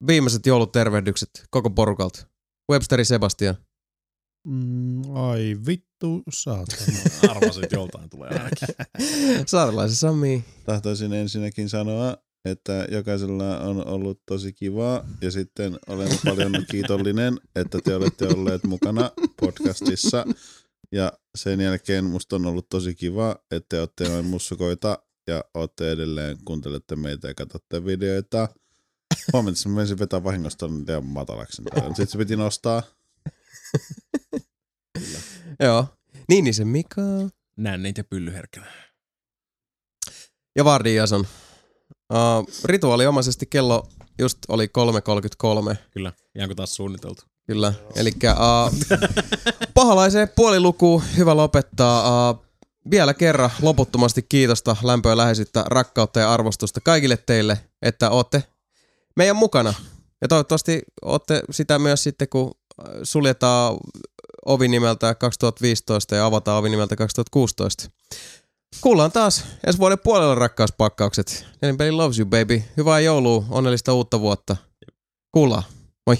viimeiset joulutervehdykset koko porukalta. Websteri Sebastian. Mm, ai vittu, saatana. Arvasin, että joltain tulee ainakin. Saarelaisen Sami. Tahtoisin ensinnäkin sanoa, että jokaisella on ollut tosi kivaa ja sitten olen paljon kiitollinen, että te olette olleet mukana podcastissa ja sen jälkeen musta on ollut tosi kiva, että te olette noin mussukoita ja olette edelleen, kuuntelette meitä ja katsotte videoita. Huomenna mä menisin vetää vahingosta liian matalaksi. Sitten se piti nostaa. Joo. Niinisen Mika. Nännit ja pyllyherkkänä. Ja Vardi Jason. Uh, rituaaliomaisesti kello just oli 3.33. Kyllä, ihan kuin taas suunniteltu. Kyllä. Eli uh, pahalaiseen puoliluku, hyvä lopettaa. Uh, vielä kerran loputtomasti kiitosta, lämpöä, läheisyyttä, rakkautta ja arvostusta kaikille teille, että olette meidän mukana. Ja toivottavasti olette sitä myös sitten, kun äh, suljetaan ovi nimeltä 2015 ja avataan ovi nimeltä 2016. Kuullaan taas ensi vuoden puolella rakkauspakkaukset. Nelinpeli loves you baby. Hyvää joulua, onnellista uutta vuotta. Kuullaan. Moi.